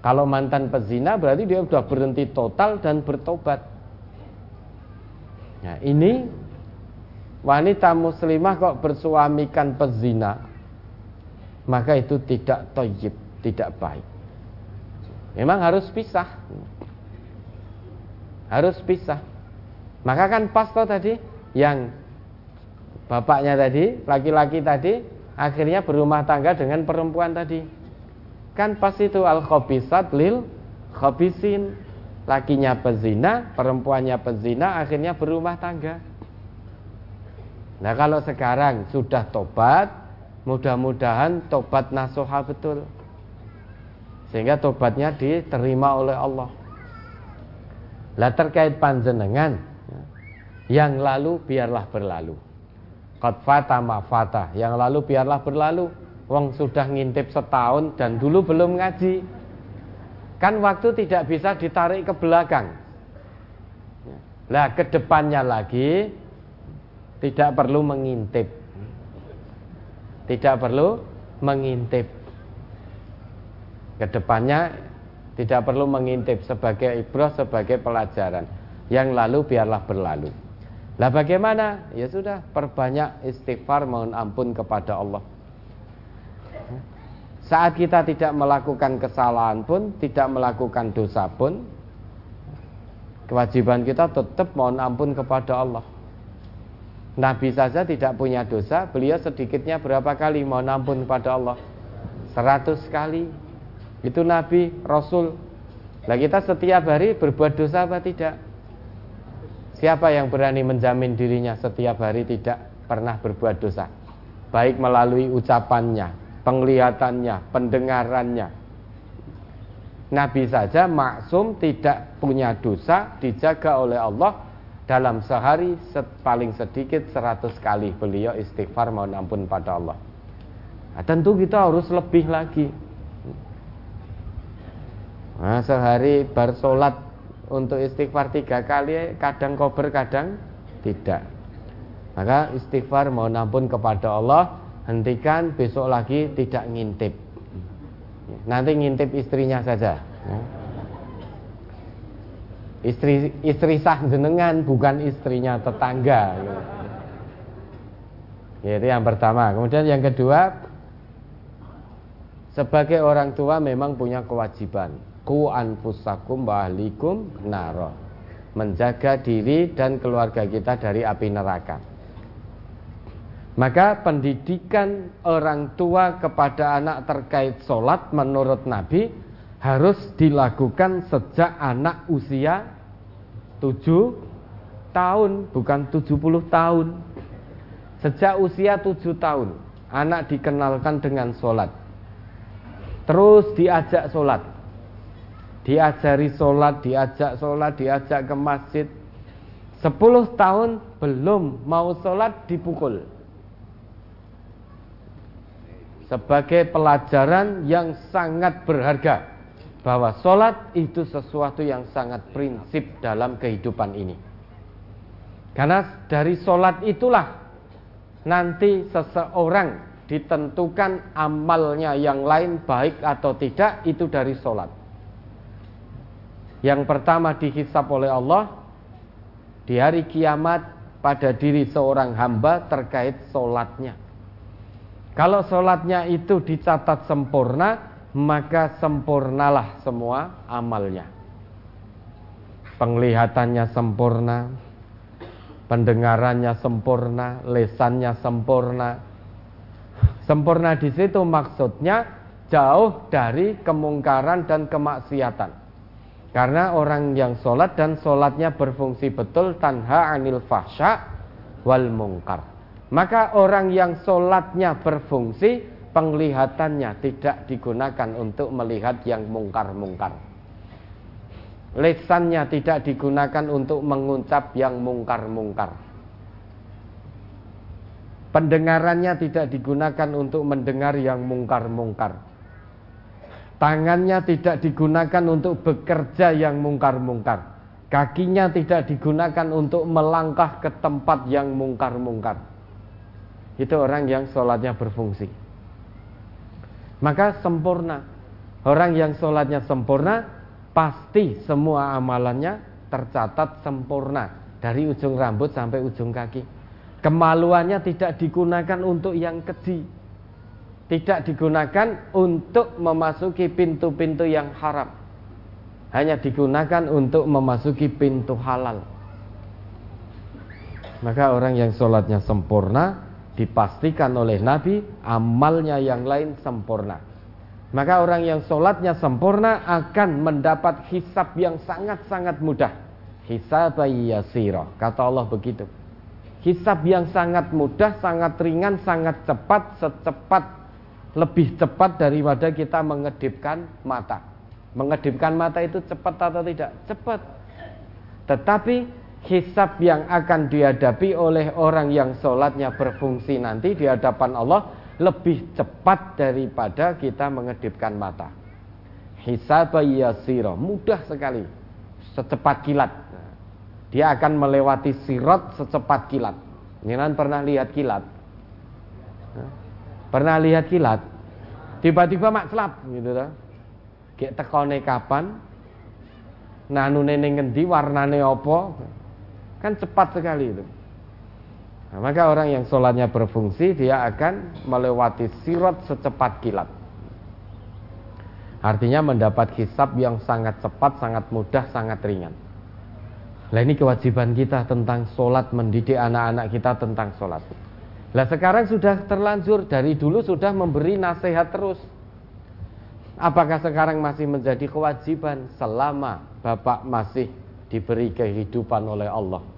Kalau mantan pezina berarti dia sudah berhenti total dan bertobat. Nah, ini wanita muslimah kok bersuamikan pezina, maka itu tidak toyib tidak baik. Memang harus pisah. Harus pisah. Maka kan pas toh tadi yang bapaknya tadi, laki-laki tadi akhirnya berumah tangga dengan perempuan tadi. Kan pas itu al khobisat lil khobisin. Lakinya pezina, perempuannya pezina, akhirnya berumah tangga. Nah kalau sekarang sudah tobat, mudah-mudahan tobat nasuha betul sehingga tobatnya diterima oleh Allah. Lah terkait panjenengan yang lalu biarlah berlalu. Qad fata ma fata, yang lalu biarlah berlalu. Wong sudah ngintip setahun dan dulu belum ngaji. Kan waktu tidak bisa ditarik ke belakang. Lah ke depannya lagi tidak perlu mengintip. Tidak perlu mengintip Ke depannya tidak perlu mengintip sebagai ibrah, sebagai pelajaran. Yang lalu biarlah berlalu. Lah bagaimana? Ya sudah, perbanyak istighfar mohon ampun kepada Allah. Saat kita tidak melakukan kesalahan pun, tidak melakukan dosa pun, kewajiban kita tetap mohon ampun kepada Allah. Nabi saja tidak punya dosa, beliau sedikitnya berapa kali mohon ampun kepada Allah? Seratus kali. Itu Nabi, Rasul. Nah kita setiap hari berbuat dosa apa tidak? Siapa yang berani menjamin dirinya setiap hari tidak pernah berbuat dosa? Baik melalui ucapannya, penglihatannya, pendengarannya. Nabi saja maksum tidak punya dosa dijaga oleh Allah dalam sehari paling sedikit 100 kali beliau istighfar mohon ampun pada Allah. Nah, tentu kita harus lebih lagi. Nah, sehari bersolat untuk istighfar tiga kali, kadang kober, kadang tidak. Maka istighfar mohon ampun kepada Allah, hentikan besok lagi tidak ngintip. Nanti ngintip istrinya saja. Istri istri sah jenengan bukan istrinya tetangga. Ya, itu yang pertama. Kemudian yang kedua, sebagai orang tua memang punya kewajiban ku anfusakum wa ahlikum naro menjaga diri dan keluarga kita dari api neraka maka pendidikan orang tua kepada anak terkait sholat menurut Nabi harus dilakukan sejak anak usia 7 tahun bukan 70 tahun sejak usia 7 tahun anak dikenalkan dengan sholat terus diajak sholat diajari sholat, diajak sholat, diajak ke masjid. Sepuluh tahun belum mau sholat dipukul. Sebagai pelajaran yang sangat berharga bahwa sholat itu sesuatu yang sangat prinsip dalam kehidupan ini. Karena dari sholat itulah nanti seseorang ditentukan amalnya yang lain baik atau tidak itu dari sholat. Yang pertama dihisap oleh Allah di hari kiamat pada diri seorang hamba terkait solatnya. Kalau solatnya itu dicatat sempurna, maka sempurnalah semua amalnya. Penglihatannya sempurna, pendengarannya sempurna, lesannya sempurna. Sempurna di situ maksudnya jauh dari kemungkaran dan kemaksiatan. Karena orang yang sholat dan sholatnya berfungsi betul tanha anil fahsya wal mungkar. Maka orang yang sholatnya berfungsi penglihatannya tidak digunakan untuk melihat yang mungkar-mungkar. Lesannya tidak digunakan untuk mengucap yang mungkar-mungkar. Pendengarannya tidak digunakan untuk mendengar yang mungkar-mungkar Tangannya tidak digunakan untuk bekerja yang mungkar-mungkar. Kakinya tidak digunakan untuk melangkah ke tempat yang mungkar-mungkar. Itu orang yang sholatnya berfungsi. Maka sempurna. Orang yang sholatnya sempurna, pasti semua amalannya tercatat sempurna. Dari ujung rambut sampai ujung kaki. Kemaluannya tidak digunakan untuk yang keji tidak digunakan untuk memasuki pintu-pintu yang haram. Hanya digunakan untuk memasuki pintu halal. Maka orang yang sholatnya sempurna dipastikan oleh Nabi amalnya yang lain sempurna. Maka orang yang sholatnya sempurna akan mendapat hisab yang sangat-sangat mudah. Hisab yasiro. Kata Allah begitu. Hisab yang sangat mudah, sangat ringan, sangat cepat, secepat lebih cepat daripada kita mengedipkan mata. Mengedipkan mata itu cepat atau tidak? Cepat. Tetapi hisab yang akan dihadapi oleh orang yang sholatnya berfungsi nanti di hadapan Allah lebih cepat daripada kita mengedipkan mata. Hisab yasiro, mudah sekali, secepat kilat. Dia akan melewati sirot secepat kilat. Jangan pernah lihat kilat? Pernah lihat kilat? Tiba-tiba mak selap gitu kan. Gek tekone kapan? Nanune ning ngendi, warnane apa? Kan cepat sekali itu. Nah, maka orang yang sholatnya berfungsi dia akan melewati sirot secepat kilat. Artinya mendapat hisab yang sangat cepat, sangat mudah, sangat ringan. Nah ini kewajiban kita tentang sholat, mendidik anak-anak kita tentang sholat. Nah sekarang sudah terlanjur, dari dulu sudah memberi nasihat terus. Apakah sekarang masih menjadi kewajiban selama Bapak masih diberi kehidupan oleh Allah?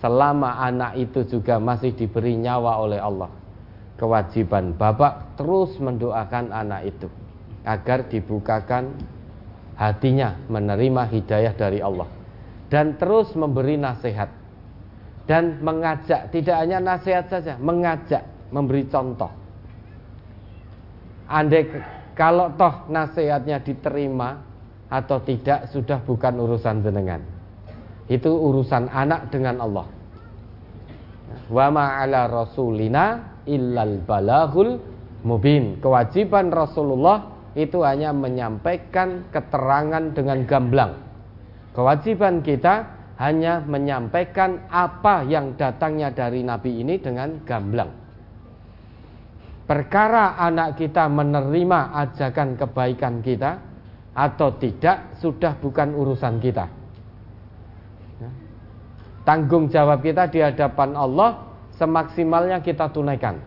Selama anak itu juga masih diberi nyawa oleh Allah. Kewajiban bapak terus mendoakan anak itu agar dibukakan hatinya menerima hidayah dari Allah dan terus memberi nasihat dan mengajak tidak hanya nasihat saja mengajak memberi contoh andai kalau toh nasihatnya diterima atau tidak sudah bukan urusan jenengan itu urusan anak dengan Allah. Wa ma'ala rasulina illal balagul mubin. Kewajiban Rasulullah itu hanya menyampaikan keterangan dengan gamblang. Kewajiban kita hanya menyampaikan apa yang datangnya dari Nabi ini dengan gamblang. Perkara anak kita menerima ajakan kebaikan kita atau tidak sudah bukan urusan kita Tanggung jawab kita di hadapan Allah semaksimalnya kita tunaikan.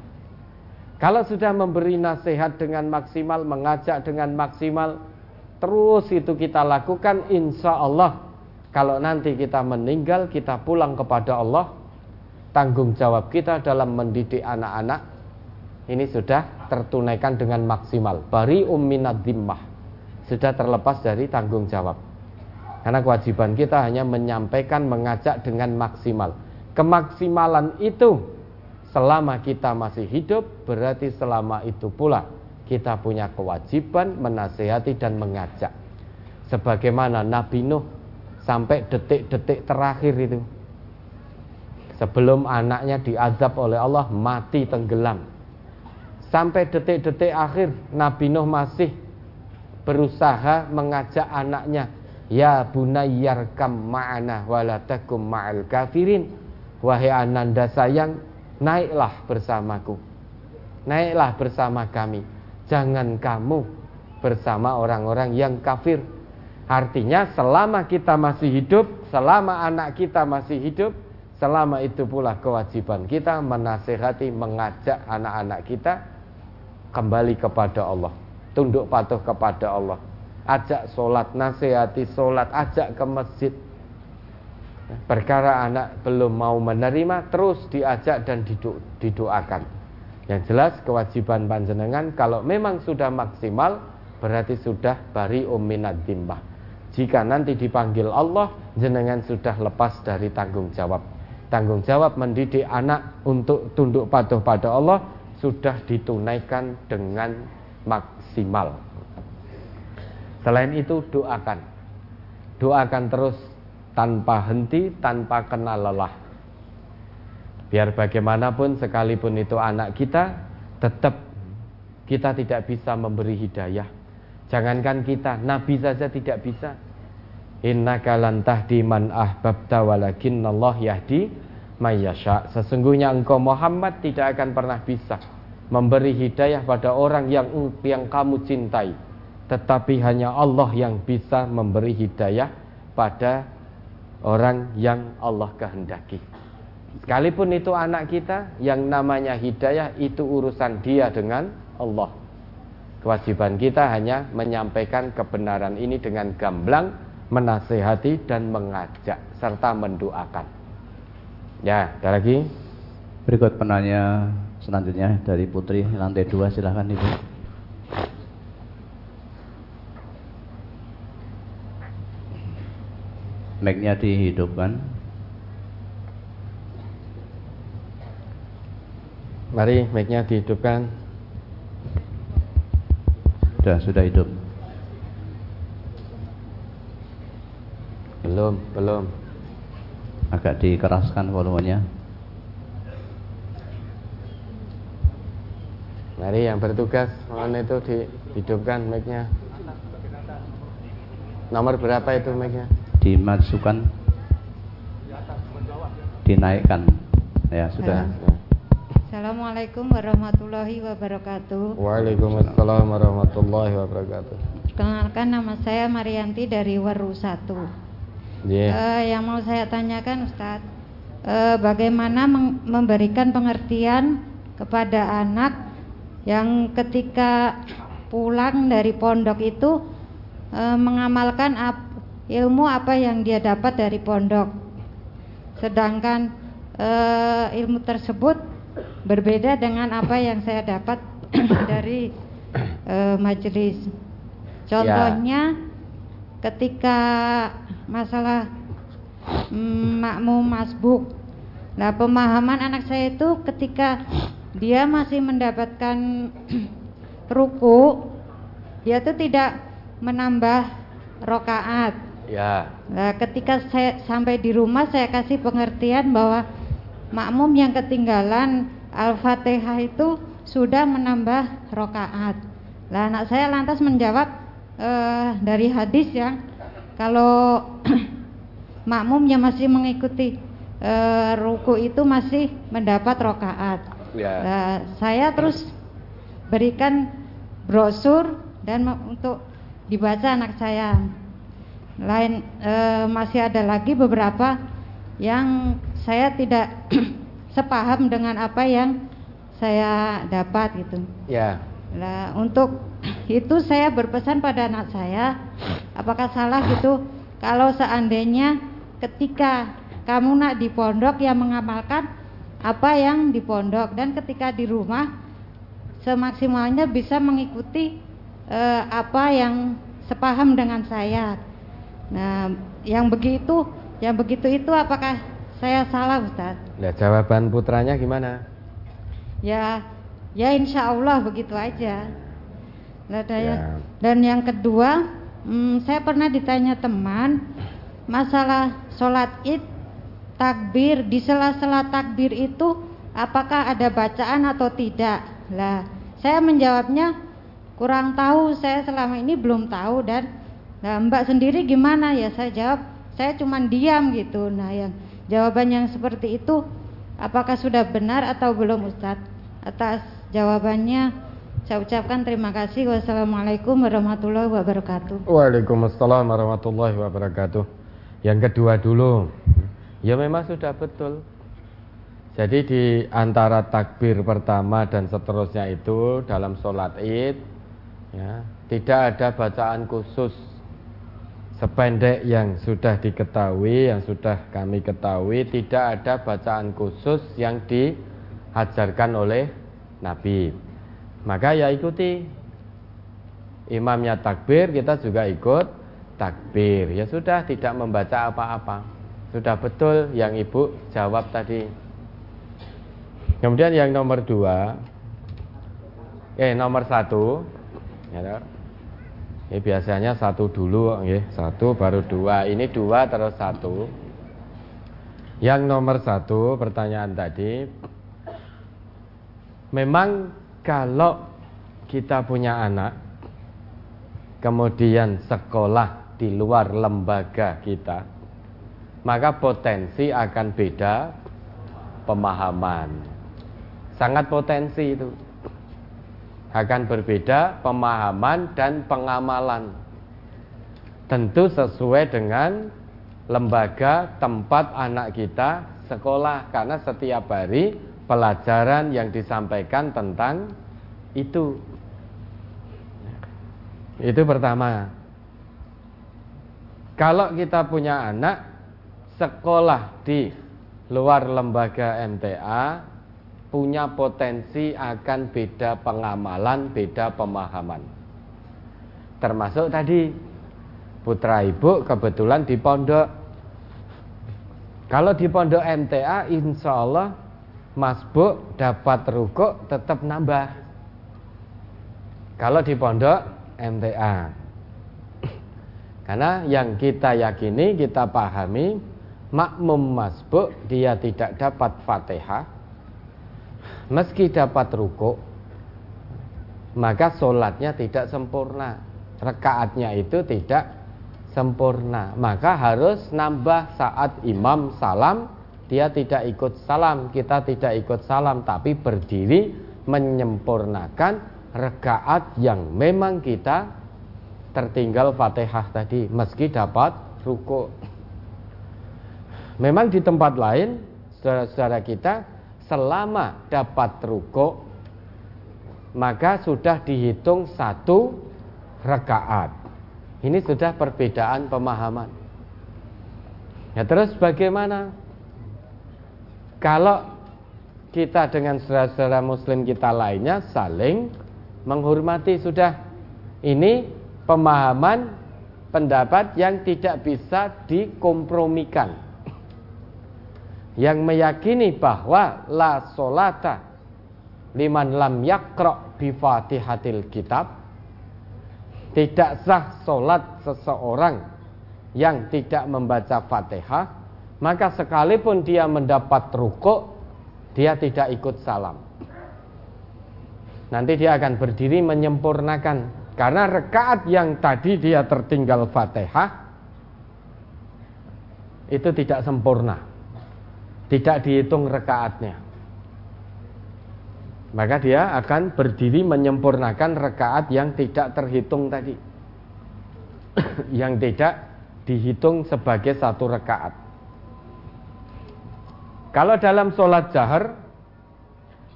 Kalau sudah memberi nasihat dengan maksimal, mengajak dengan maksimal, terus itu kita lakukan, insya Allah. Kalau nanti kita meninggal, kita pulang kepada Allah, tanggung jawab kita dalam mendidik anak-anak ini sudah tertunaikan dengan maksimal. Bari umminad dimmah sudah terlepas dari tanggung jawab. Karena kewajiban kita hanya menyampaikan, mengajak dengan maksimal. Kemaksimalan itu selama kita masih hidup berarti selama itu pula kita punya kewajiban menasehati dan mengajak. Sebagaimana Nabi Nuh sampai detik-detik terakhir itu. Sebelum anaknya diazab oleh Allah mati tenggelam. Sampai detik-detik akhir Nabi Nuh masih berusaha mengajak anaknya Ya bunayyarkam ma'ana walatakum ma'al kafirin. Wahai ananda sayang Naiklah bersamaku. Naiklah bersama kami. Jangan kamu bersama orang-orang yang kafir. Artinya selama kita masih hidup Selama anak kita masih hidup Selama itu pula kewajiban kita Menasehati, mengajak anak-anak kita Kembali kepada Allah. Tunduk patuh kepada Allah ajak sholat, nasihati sholat, ajak ke masjid. Perkara anak belum mau menerima, terus diajak dan dido didoakan. Yang jelas kewajiban panjenengan kalau memang sudah maksimal berarti sudah bari umminad dimbah. Jika nanti dipanggil Allah, jenengan sudah lepas dari tanggung jawab. Tanggung jawab mendidik anak untuk tunduk patuh pada Allah sudah ditunaikan dengan maksimal. Selain itu doakan. Doakan terus tanpa henti, tanpa kenal lelah. Biar bagaimanapun sekalipun itu anak kita, tetap kita tidak bisa memberi hidayah. Jangankan kita, Nabi saja tidak bisa. Inna lan tahdi man ahbabta Allah yahdi mayyasha. Sesungguhnya engkau Muhammad tidak akan pernah bisa memberi hidayah pada orang yang yang kamu cintai tetapi hanya Allah yang bisa memberi hidayah pada orang yang Allah kehendaki. Sekalipun itu anak kita yang namanya hidayah itu urusan dia dengan Allah. Kewajiban kita hanya menyampaikan kebenaran ini dengan gamblang, menasehati dan mengajak serta mendoakan. Ya, ada lagi? Berikut penanya selanjutnya dari Putri lantai dua silahkan Ibu. Mic-nya dihidupkan. Mari mic-nya dihidupkan. Sudah, sudah hidup. Belum, belum. Agak dikeraskan volumenya. Mari yang bertugas mohon itu dihidupkan mic-nya. Nomor berapa itu mic-nya? Dimasukkan. Dinaikkan. Ya, sudah. Assalamualaikum warahmatullahi wabarakatuh. Waalaikumsalam warahmatullahi wabarakatuh. Perkenalkan nama saya Marianti dari Waru 1. Iya. Eh, yang mau saya tanyakan Ustadz, eh, bagaimana memberikan pengertian kepada anak yang ketika pulang dari pondok itu eh, mengamalkan ap- ilmu apa yang dia dapat dari pondok, sedangkan eh, ilmu tersebut berbeda dengan apa yang saya dapat dari eh, majelis. Contohnya ketika masalah mm, makmum masbuk. Nah, pemahaman anak saya itu ketika dia masih mendapatkan ruku, dia tuh tidak menambah rokaat. Ya. Nah, ketika saya sampai di rumah saya kasih pengertian bahwa makmum yang ketinggalan Al-Fatihah itu sudah menambah rokaat. Lah anak saya lantas menjawab eh, dari hadis yang kalau makmumnya masih mengikuti eh, ruku itu masih mendapat rokaat. Ya. Nah, saya terus berikan brosur dan untuk dibaca anak saya. Lain eh, masih ada lagi beberapa yang saya tidak sepaham dengan apa yang saya dapat gitu. Ya. Nah, untuk itu saya berpesan pada anak saya, apakah salah gitu kalau seandainya ketika kamu nak di pondok yang mengamalkan apa yang di pondok dan ketika di rumah semaksimalnya bisa mengikuti eh, apa yang sepaham dengan saya. Nah, yang begitu, yang begitu itu apakah saya salah, Ustaz? Nah, jawaban putranya gimana? Ya, ya insya Allah begitu aja. Lah, daya- Ya. Dan yang kedua, hmm, saya pernah ditanya teman masalah sholat id takbir di sela-sela takbir itu apakah ada bacaan atau tidak? Lah, saya menjawabnya kurang tahu. Saya selama ini belum tahu dan nah, Mbak sendiri gimana ya? Saya jawab saya cuman diam gitu. Nah, yang jawaban yang seperti itu apakah sudah benar atau belum Ustadz? Atas jawabannya saya ucapkan terima kasih. Wassalamualaikum warahmatullahi wabarakatuh. Waalaikumsalam warahmatullahi wabarakatuh. Yang kedua dulu. Ya memang sudah betul. Jadi di antara takbir pertama dan seterusnya itu dalam sholat id ya, tidak ada bacaan khusus sependek yang sudah diketahui, yang sudah kami ketahui, tidak ada bacaan khusus yang diajarkan oleh Nabi. Maka ya ikuti imamnya takbir, kita juga ikut takbir. Ya sudah, tidak membaca apa-apa. Sudah betul yang ibu jawab tadi. Kemudian yang nomor dua, eh nomor satu, ya. Ini biasanya satu dulu, ya, satu baru dua. Ini dua terus satu. Yang nomor satu pertanyaan tadi, memang kalau kita punya anak, kemudian sekolah di luar lembaga kita, maka potensi akan beda pemahaman. Sangat potensi itu. Akan berbeda pemahaman dan pengamalan. Tentu sesuai dengan lembaga tempat anak kita sekolah karena setiap hari pelajaran yang disampaikan tentang itu. Itu pertama. Kalau kita punya anak sekolah di luar lembaga MTA punya potensi akan beda pengamalan, beda pemahaman. Termasuk tadi putra ibu kebetulan di pondok. Kalau di pondok MTA insya Allah Mas Bu dapat rukuk tetap nambah. Kalau di pondok MTA. Karena yang kita yakini, kita pahami makmum masbuk dia tidak dapat Fatihah meski dapat rukuk maka sholatnya tidak sempurna rekaatnya itu tidak sempurna. Maka harus nambah saat imam salam, dia tidak ikut salam, kita tidak ikut salam, tapi berdiri menyempurnakan rekaat yang memang kita tertinggal Fatihah tadi meski dapat ruku. Memang di tempat lain saudara-saudara kita selama dapat ruku maka sudah dihitung satu rekaat. Ini sudah perbedaan pemahaman. Ya terus bagaimana? Kalau kita dengan saudara-saudara muslim kita lainnya saling menghormati sudah ini pemahaman pendapat yang tidak bisa dikompromikan yang meyakini bahwa la solata liman lam yakro bi fatihatil kitab tidak sah solat seseorang yang tidak membaca fatihah maka sekalipun dia mendapat rukuk dia tidak ikut salam. Nanti dia akan berdiri menyempurnakan. Karena rekaat yang tadi dia tertinggal fatihah itu tidak sempurna tidak dihitung rekaatnya. Maka dia akan berdiri menyempurnakan rekaat yang tidak terhitung tadi. Yang tidak dihitung sebagai satu rekaat. Kalau dalam sholat jahar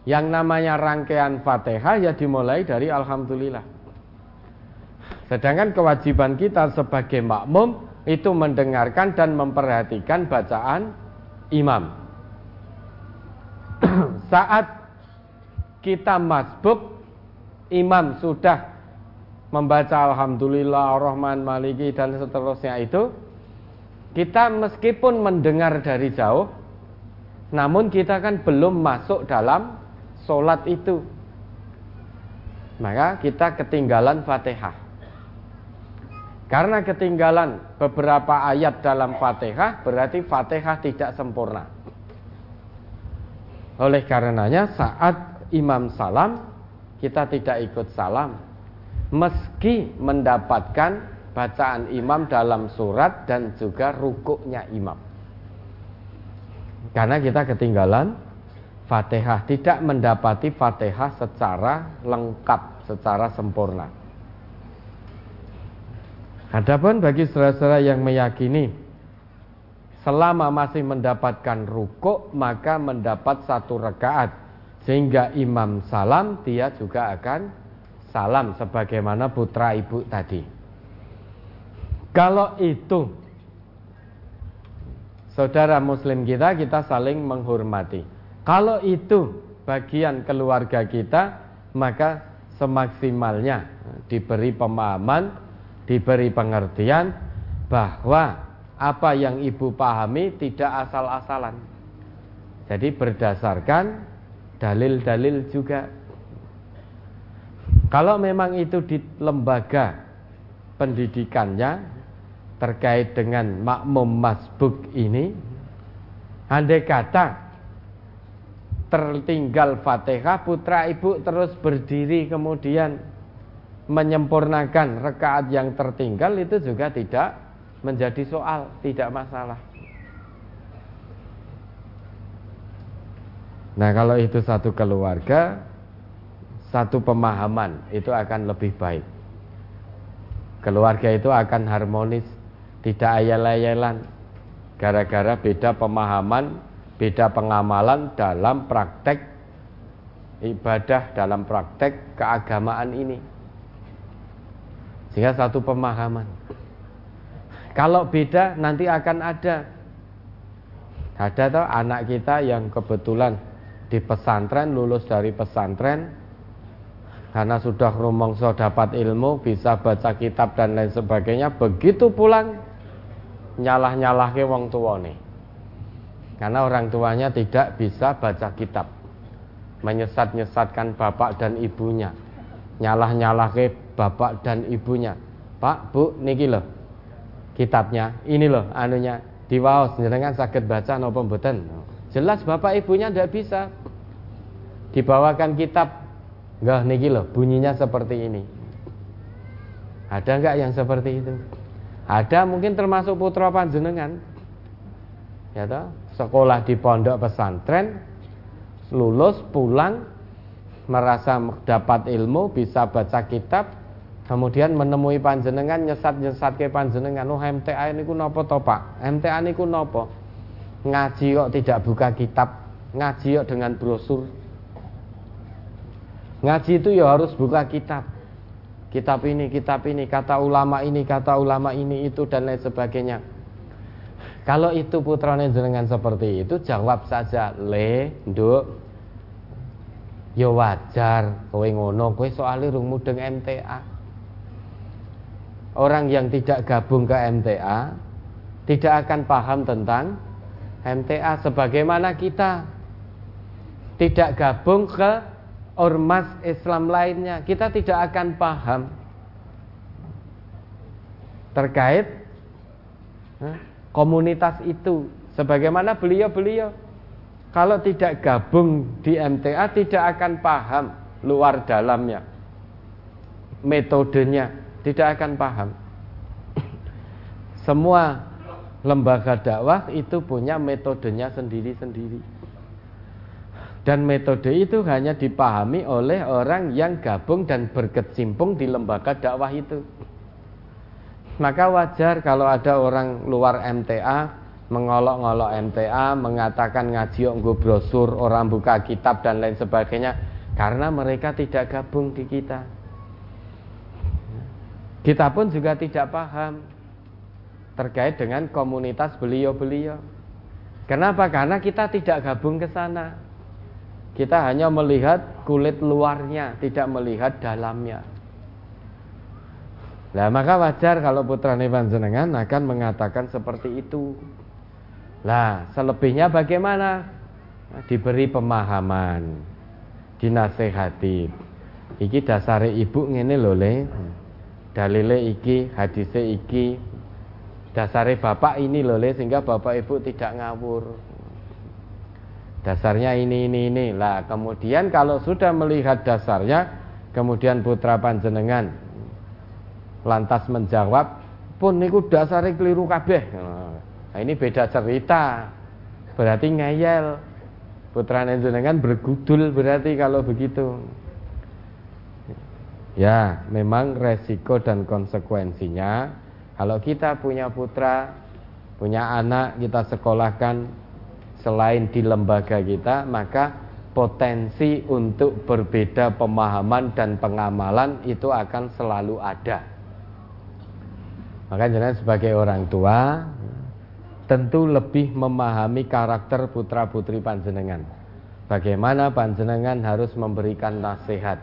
yang namanya rangkaian fatihah ya dimulai dari Alhamdulillah. Sedangkan kewajiban kita sebagai makmum itu mendengarkan dan memperhatikan bacaan imam saat kita masbuk imam sudah membaca alhamdulillah rahman maliki dan seterusnya itu kita meskipun mendengar dari jauh namun kita kan belum masuk dalam solat itu. Maka kita ketinggalan fatihah. Karena ketinggalan beberapa ayat dalam fatihah berarti fatihah tidak sempurna oleh karenanya saat imam salam, kita tidak ikut salam. Meski mendapatkan bacaan imam dalam surat dan juga rukuknya imam. Karena kita ketinggalan Fatihah, tidak mendapati Fatihah secara lengkap, secara sempurna. Adapun bagi saudara-saudara yang meyakini selama masih mendapatkan rukuk maka mendapat satu rakaat sehingga imam salam dia juga akan salam sebagaimana putra ibu tadi. Kalau itu saudara muslim kita kita saling menghormati. Kalau itu bagian keluarga kita maka semaksimalnya diberi pemahaman, diberi pengertian bahwa apa yang ibu pahami tidak asal-asalan. Jadi berdasarkan dalil-dalil juga. Kalau memang itu di lembaga pendidikannya terkait dengan makmum masbuk ini, andai kata tertinggal fatihah putra ibu terus berdiri kemudian menyempurnakan rekaat yang tertinggal itu juga tidak menjadi soal, tidak masalah. Nah kalau itu satu keluarga Satu pemahaman Itu akan lebih baik. Keluarga itu akan harmonis Tidak ayal-ayalan. Gara-gara beda pemahaman Beda pengamalan dalam praktek Ibadah dalam praktek keagamaan ini. Sehingga satu pemahaman Kalau beda nanti akan ada. Ada tuh anak kita yang kebetulan di pesantren lulus dari pesantren karena sudah rumongso dapat ilmu bisa baca kitab dan lain sebagainya begitu pulang nyalah nyalah ke wong tua nih karena orang tuanya tidak bisa baca kitab. Menyesat nyesatkan bapak dan ibunya. Nyalah nyalah ke bapak dan ibunya. Pak bu niki loh kitabnya. Ini loh anunya. Diwaos jenengan sakit baca nopo mboten? Jelas bapak ibunya tidak bisa. Dibawakan kitab. Enggak niki loh bunyinya seperti ini. Ada enggak yang seperti itu? Ada mungkin termasuk putra panjenengan. Ya toh, sekolah di pondok pesantren, lulus pulang merasa dapat ilmu, bisa baca kitab, kemudian menemui panjenengan nyesat-nyesat ke panjenengan, oh MTA ini ku nopo to Pak? MTA ini ku nopo? Ngaji kok tidak buka kitab, ngaji kok dengan brosur. Ngaji itu ya harus buka kitab kitab ini, kitab ini, kata ulama ini, kata ulama ini, itu dan lain sebagainya. Kalau itu putranya jenengan seperti itu, jawab saja, le, nduk, ya wajar, kowe ngono, kowe soalnya rung mudeng MTA. Orang yang tidak gabung ke MTA tidak akan paham tentang MTA sebagaimana kita. Tidak gabung ke ormas Islam lainnya, kita tidak akan paham. Terkait komunitas itu. Sebagaimana beliau-beliau. Kalau tidak gabung di MTA tidak akan paham luar dalamnya, metodenya tidak akan paham. Semua lembaga dakwah itu punya metodenya sendiri-sendiri. Dan metode itu hanya dipahami oleh orang yang gabung dan berkecimpung di lembaga dakwah itu. Maka wajar kalau ada orang luar MTA mengolok-ngolok MTA, mengatakan ngaji nggo brosur, orang buka kitab dan lain sebagainya karena mereka tidak gabung di kita. Kita pun juga tidak paham terkait dengan komunitas beliau-beliau. Kenapa? Karena kita tidak gabung ke sana. Kita hanya melihat kulit luarnya, tidak melihat dalamnya. Nah, maka wajar kalau putra panjenengan akan mengatakan seperti itu. Lah, selebihnya bagaimana? Nah, diberi pemahaman, dinasehati. Iki dasare ibu ngene lho le. Dalile iki, hadise iki. Dasare bapak ini lho le sehingga bapak ibu tidak ngawur. Dasarnya ini ini ini. Lah, kemudian kalau sudah melihat dasarnya, kemudian putra panjenengan lantas menjawab, "Pun niku dasarnya keliru kabeh." Nah, ini beda cerita. Berarti ngeyel. Putra panjenengan bergudul berarti kalau begitu. Ya, memang resiko dan konsekuensinya kalau kita punya putra, punya anak, kita sekolahkan selain di lembaga kita maka potensi untuk berbeda pemahaman dan pengamalan itu akan selalu ada. Maka jangan sebagai orang tua tentu lebih memahami karakter putra putri panjenengan. Bagaimana panjenengan harus memberikan nasihat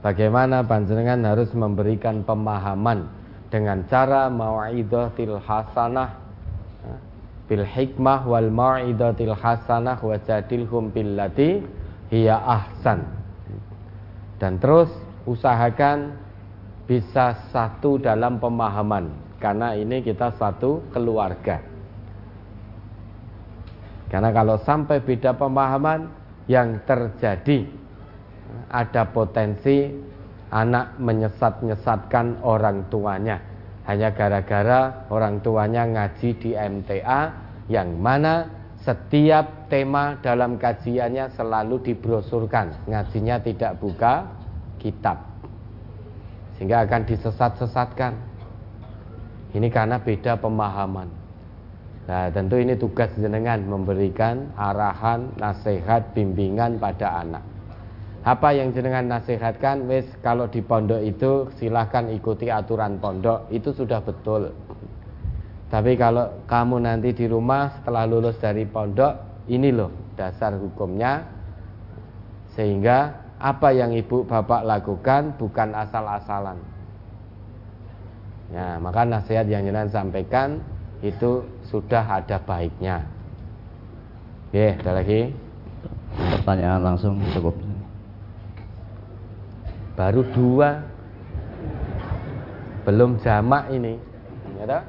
bagaimana panjenengan harus memberikan pemahaman dengan cara til hasanah bil hikmah wal mau'idatil hasanah wa jadilhum billati hiya ahsan. Dan terus usahakan bisa satu dalam pemahaman karena ini kita satu keluarga. Karena kalau sampai beda pemahaman yang terjadi ada potensi anak menyesat-nyesatkan orang tuanya. Hanya gara-gara orang tuanya ngaji di MTA yang mana setiap tema dalam kajiannya selalu dibrosurkan. Ngajinya tidak buka kitab sehingga akan disesat-sesatkan. Ini karena beda pemahaman. Nah tentu ini tugas jenengan memberikan arahan, nasihat, bimbingan pada anak apa yang jenengan nasihatkan? Wis kalau di pondok itu silahkan ikuti aturan pondok. Itu sudah betul. Tapi kalau kamu nanti di rumah setelah lulus dari pondok ini loh dasar hukumnya. Sehingga apa yang ibu bapak lakukan bukan asal-asalan. Ya maka nasihat yang jenengan sampaikan itu sudah ada baiknya. Oke, ada lagi? Pertanyaan langsung cukup baru dua belum jamak ini ya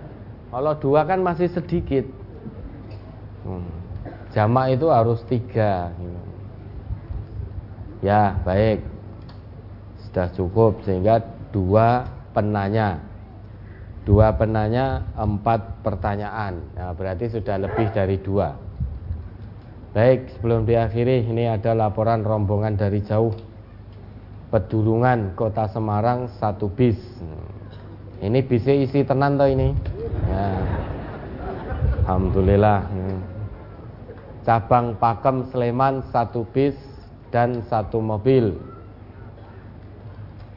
kalau dua kan masih sedikit hmm. jamak itu harus tiga ya baik sudah cukup sehingga dua penanya Dua penanya, empat pertanyaan. Nah, berarti sudah lebih dari dua. Baik, sebelum diakhiri, ini ada laporan rombongan dari jauh. Pedulungan Kota Semarang satu bis. Ini bisa isi tenan toh ini. Ya. Alhamdulillah. Cabang Pakem Sleman satu bis dan satu mobil.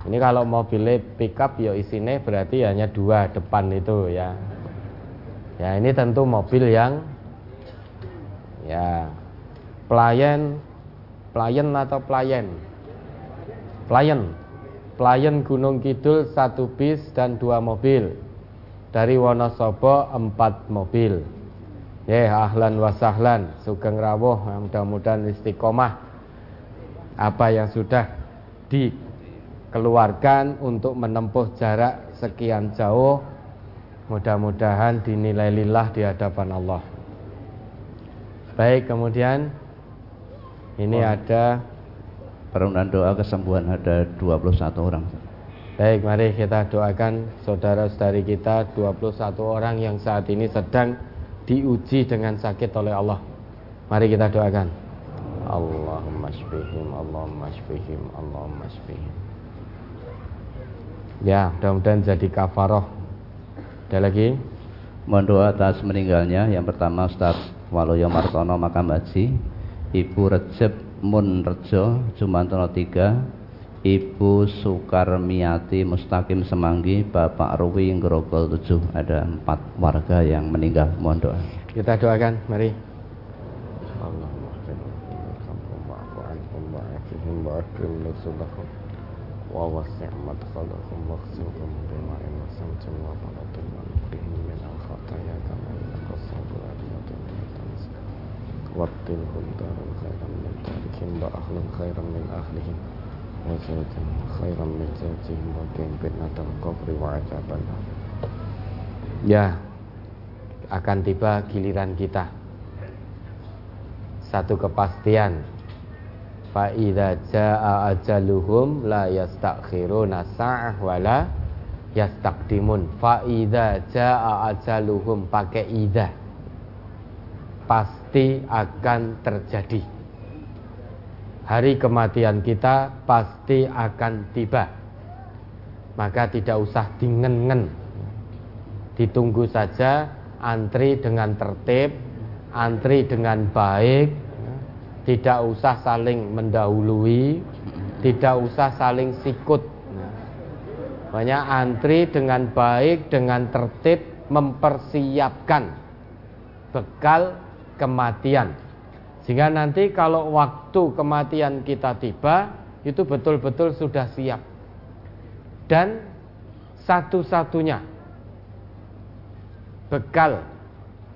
Ini kalau mobilnya pickup ya isinya berarti hanya dua depan itu ya. Ya ini tentu mobil yang ya pelayan pelayan atau pelayan pelayan pelayan Gunung Kidul satu bis dan dua mobil. Dari Wonosobo empat mobil. Ya ahlan wasahlan sugeng rawuh mudah-mudahan istiqomah. Apa yang sudah dikeluarkan untuk menempuh jarak sekian jauh mudah-mudahan dinilai lillah di hadapan Allah. Baik kemudian ini oh. ada permohonan doa kesembuhan ada 21 orang baik mari kita doakan saudara-saudari kita 21 orang yang saat ini sedang diuji dengan sakit oleh Allah. Mari kita doakan. Allahumma shfihim Allahumma shfihim Allahumma shfihim. Ya mudah-mudahan jadi kafaroh. Ada lagi? Mohon doa atas meninggalnya. Yang pertama Ustaz Waluyo Martono Makam Haji. Ibu Recep Mun Rejo Jumantono 3 Ibu Sukarmiati Mustaqim Semanggi Bapak Ruwi Grogol 7 Ada empat warga yang meninggal Mohon doa Kita doakan Mari وأكرم نزلهم ووسع مدخلهم واغسلهم بماء وسمت وبرد ونقهم من الخطايا كما ينقى الأبيض من الدنس وابدلهم دارا خيرا من دارهم وأهلا خيرا من أهلهم وزوجا خيرا من زوجهم وقهم فتنة القبر وعذاب النار Ya, akan tiba giliran kita. Satu kepastian fa idza jaa ajaluhum la yastakhiruna sa'ah wala yastaqdimun fa idza jaa ajaluhum pakai idza pasti akan terjadi hari kematian kita pasti akan tiba maka tidak usah dingen ditunggu saja antri dengan tertib antri dengan baik tidak usah saling mendahului, tidak usah saling sikut. Banyak antri dengan baik, dengan tertib mempersiapkan bekal kematian. Sehingga nanti kalau waktu kematian kita tiba, itu betul-betul sudah siap. Dan satu-satunya bekal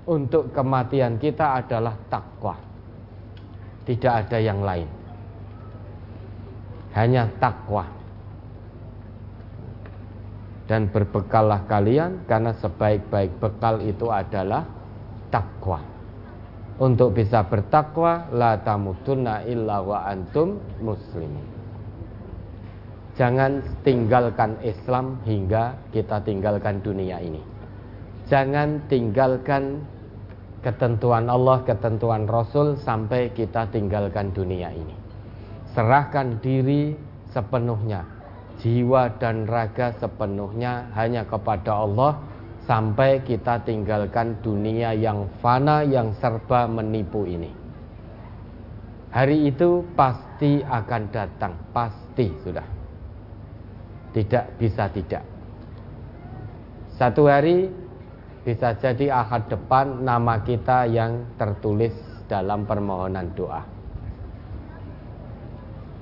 untuk kematian kita adalah takwa tidak ada yang lain. Hanya takwa. Dan berbekallah kalian karena sebaik-baik bekal itu adalah takwa. Untuk bisa bertakwa la tamutunna illa wa antum muslimun. Jangan tinggalkan Islam hingga kita tinggalkan dunia ini. Jangan tinggalkan ketentuan Allah, ketentuan Rasul sampai kita tinggalkan dunia ini. Serahkan diri sepenuhnya, jiwa dan raga sepenuhnya hanya kepada Allah sampai kita tinggalkan dunia yang fana yang serba menipu ini. Hari itu pasti akan datang, pasti sudah. Tidak bisa tidak. Satu hari bisa jadi ahad depan nama kita yang tertulis dalam permohonan doa.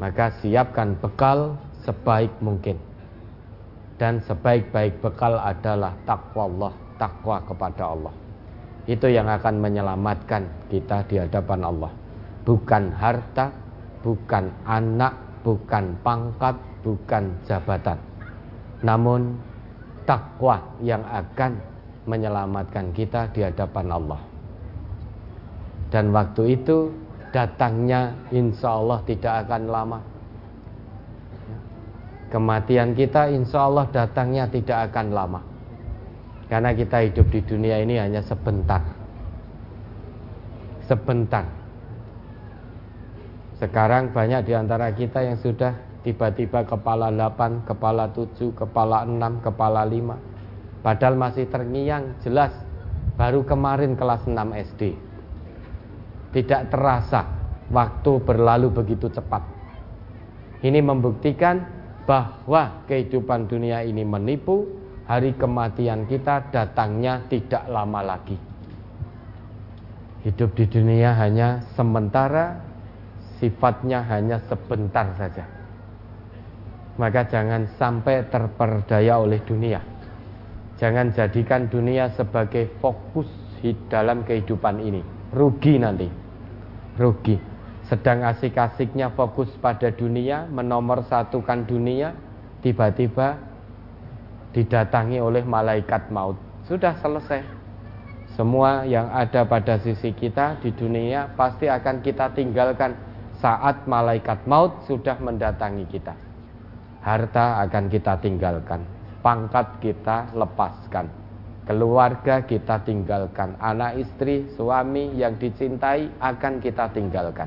Maka siapkan bekal sebaik mungkin. Dan sebaik-baik bekal adalah takwa Allah, takwa kepada Allah. Itu yang akan menyelamatkan kita di hadapan Allah. Bukan harta, bukan anak, bukan pangkat, bukan jabatan. Namun takwa yang akan menyelamatkan kita di hadapan Allah. Dan waktu itu datangnya insya Allah tidak akan lama. Kematian kita insya Allah datangnya tidak akan lama. Karena kita hidup di dunia ini hanya sebentar. Sebentar. Sekarang banyak di antara kita yang sudah tiba-tiba kepala 8, kepala 7, kepala 6, kepala 5. Padahal masih terngiang jelas baru kemarin kelas 6 SD. Tidak terasa waktu berlalu begitu cepat. Ini membuktikan bahwa kehidupan dunia ini menipu, hari kematian kita datangnya tidak lama lagi. Hidup di dunia hanya sementara, sifatnya hanya sebentar saja. Maka jangan sampai terperdaya oleh dunia. Jangan jadikan dunia sebagai fokus dalam kehidupan ini. Rugi nanti. Rugi sedang asik-asiknya fokus pada dunia, menomor satukan dunia, tiba-tiba didatangi oleh malaikat maut. Sudah selesai. Semua yang ada pada sisi kita di dunia pasti akan kita tinggalkan saat malaikat maut sudah mendatangi kita. Harta akan kita tinggalkan, pangkat kita lepaskan, keluarga kita tinggalkan, anak istri, suami yang dicintai akan kita tinggalkan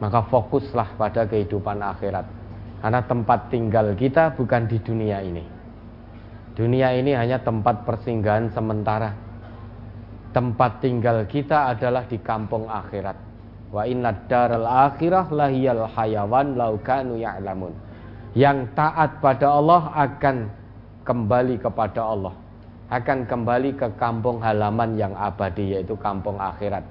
maka fokuslah pada kehidupan akhirat. Karena tempat tinggal kita bukan di dunia ini. Dunia ini hanya tempat persinggahan sementara. Tempat tinggal kita adalah di kampung akhirat. Wa inna daral akhirah lahiyal hayawan laukanu ya'lamun. Yang taat pada Allah akan kembali kepada Allah. Akan kembali ke kampung halaman yang abadi yaitu kampung akhirat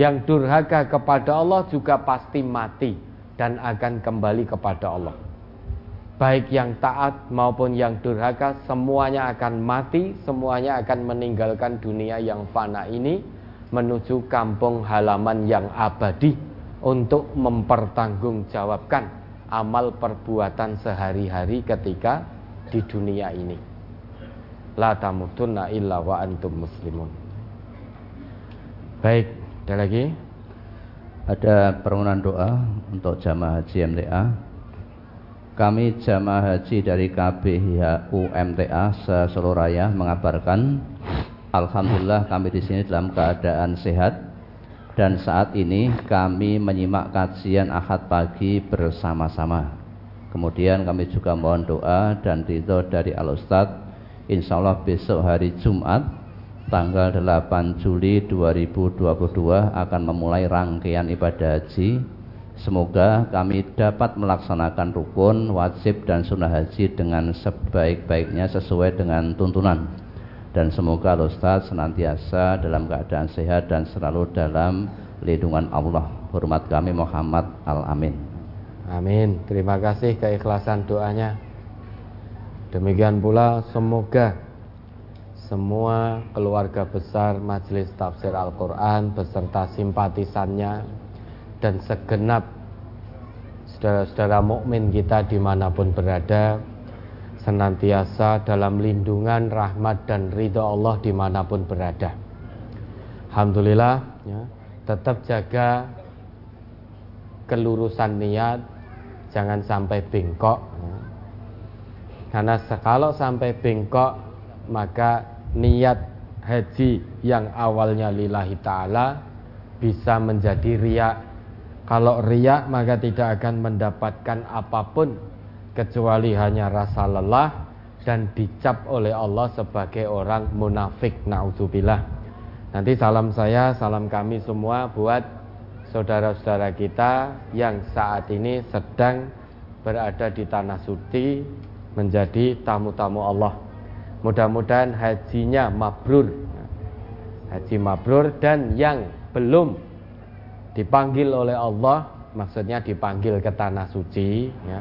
yang durhaka kepada Allah juga pasti mati dan akan kembali kepada Allah. Baik yang taat maupun yang durhaka semuanya akan mati, semuanya akan meninggalkan dunia yang fana ini menuju kampung halaman yang abadi untuk mempertanggungjawabkan amal perbuatan sehari-hari ketika di dunia ini. La tamutunna illa wa antum muslimun. Baik, ada lagi? Ada permohonan doa untuk jamaah haji MTA. Kami jamaah haji dari KBHU MTA se-Solo Raya mengabarkan Alhamdulillah kami di sini dalam keadaan sehat dan saat ini kami menyimak kajian Ahad pagi bersama-sama. Kemudian kami juga mohon doa dan ridho dari Al Ustadz Insya Allah besok hari Jumat tanggal 8 Juli 2022 akan memulai rangkaian ibadah haji. Semoga kami dapat melaksanakan rukun, wajib dan sunnah haji dengan sebaik-baiknya sesuai dengan tuntunan. Dan semoga Ustaz senantiasa dalam keadaan sehat dan selalu dalam lindungan Allah. Hormat kami Muhammad Al-Amin. Amin. Terima kasih keikhlasan doanya. Demikian pula semoga semua keluarga besar Majelis Tafsir Al-Quran beserta simpatisannya dan segenap saudara-saudara mukmin kita di mana pun berada senantiasa dalam lindungan rahmat dan ridho Allah di mana pun berada. Alhamdulillah ya, tetap jaga kelurusan niat jangan sampai bengkok ya. karena kalau sampai bengkok maka niat haji yang awalnya lillahi ta'ala bisa menjadi riak. Kalau riak maka tidak akan mendapatkan apa pun kecuali hanya rasa lelah dan dicap oleh Allah sebagai orang munafik. Naudzubillah. Nanti salam saya salam kami semua buat saudara-saudara kita yang saat ini sedang berada di tanah suci menjadi tamu-tamu Allah Mudah-mudahan hajinya mabrur. Haji mabrur dan yang belum dipanggil oleh Allah, maksudnya dipanggil ke tanah suci, ya.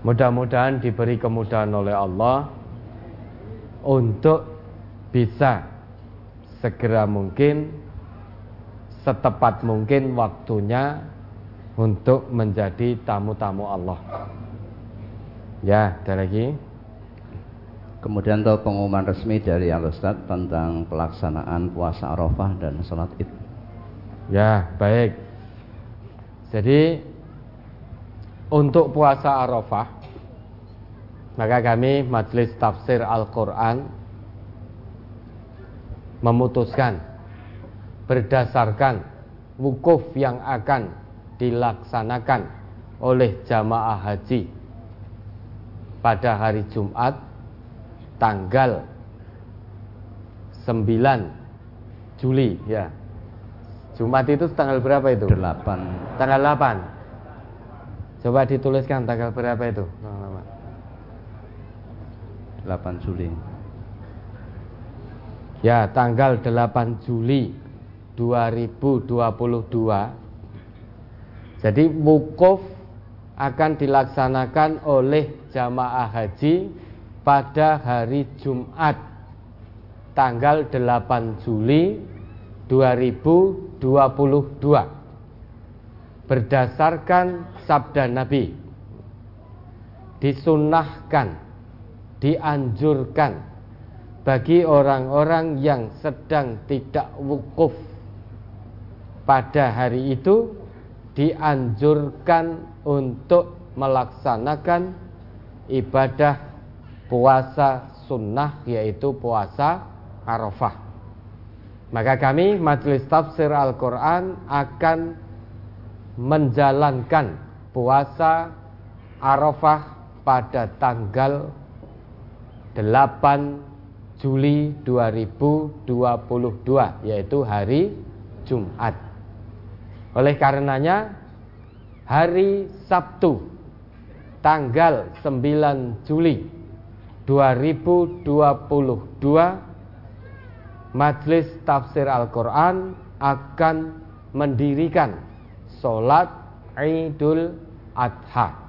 Mudah-mudahan diberi kemudahan oleh Allah untuk bisa segera mungkin setepat mungkin waktunya untuk menjadi tamu-tamu Allah. Ya, ada lagi. Kemudian untuk pengumuman resmi dari Al Ustaz tentang pelaksanaan puasa Arafah dan sholat Id. Ya, baik. Jadi untuk puasa Arafah Maka kami Majelis Tafsir Al-Quran memutuskan berdasarkan wukuf yang akan dilaksanakan oleh jamaah haji pada hari Jumat tanggal 9 Juli ya. Jumat itu tanggal berapa itu? 8 Tanggal 8 Coba dituliskan tanggal berapa itu? 8 Juli. Ya, tanggal 8 Juli 2022. Jadi wukuf akan dilaksanakan oleh jamaah haji pada hari Jumat tanggal 8 Juli 2022 berdasarkan sabda Nabi disunahkan dianjurkan bagi orang-orang yang sedang tidak wukuf. Pada hari itu dianjurkan untuk melaksanakan ibadah puasa sunnah yaitu puasa Arafah. Maka kami Majelis Tafsir Al-Quran akan menjalankan puasa Arafah pada tanggal 8 Juli 2022 yaitu hari Jumat. Oleh karenanya hari Sabtu tanggal 9 Juli 2022 Majelis Tafsir Al-Quran akan mendirikan sholat Idul Adha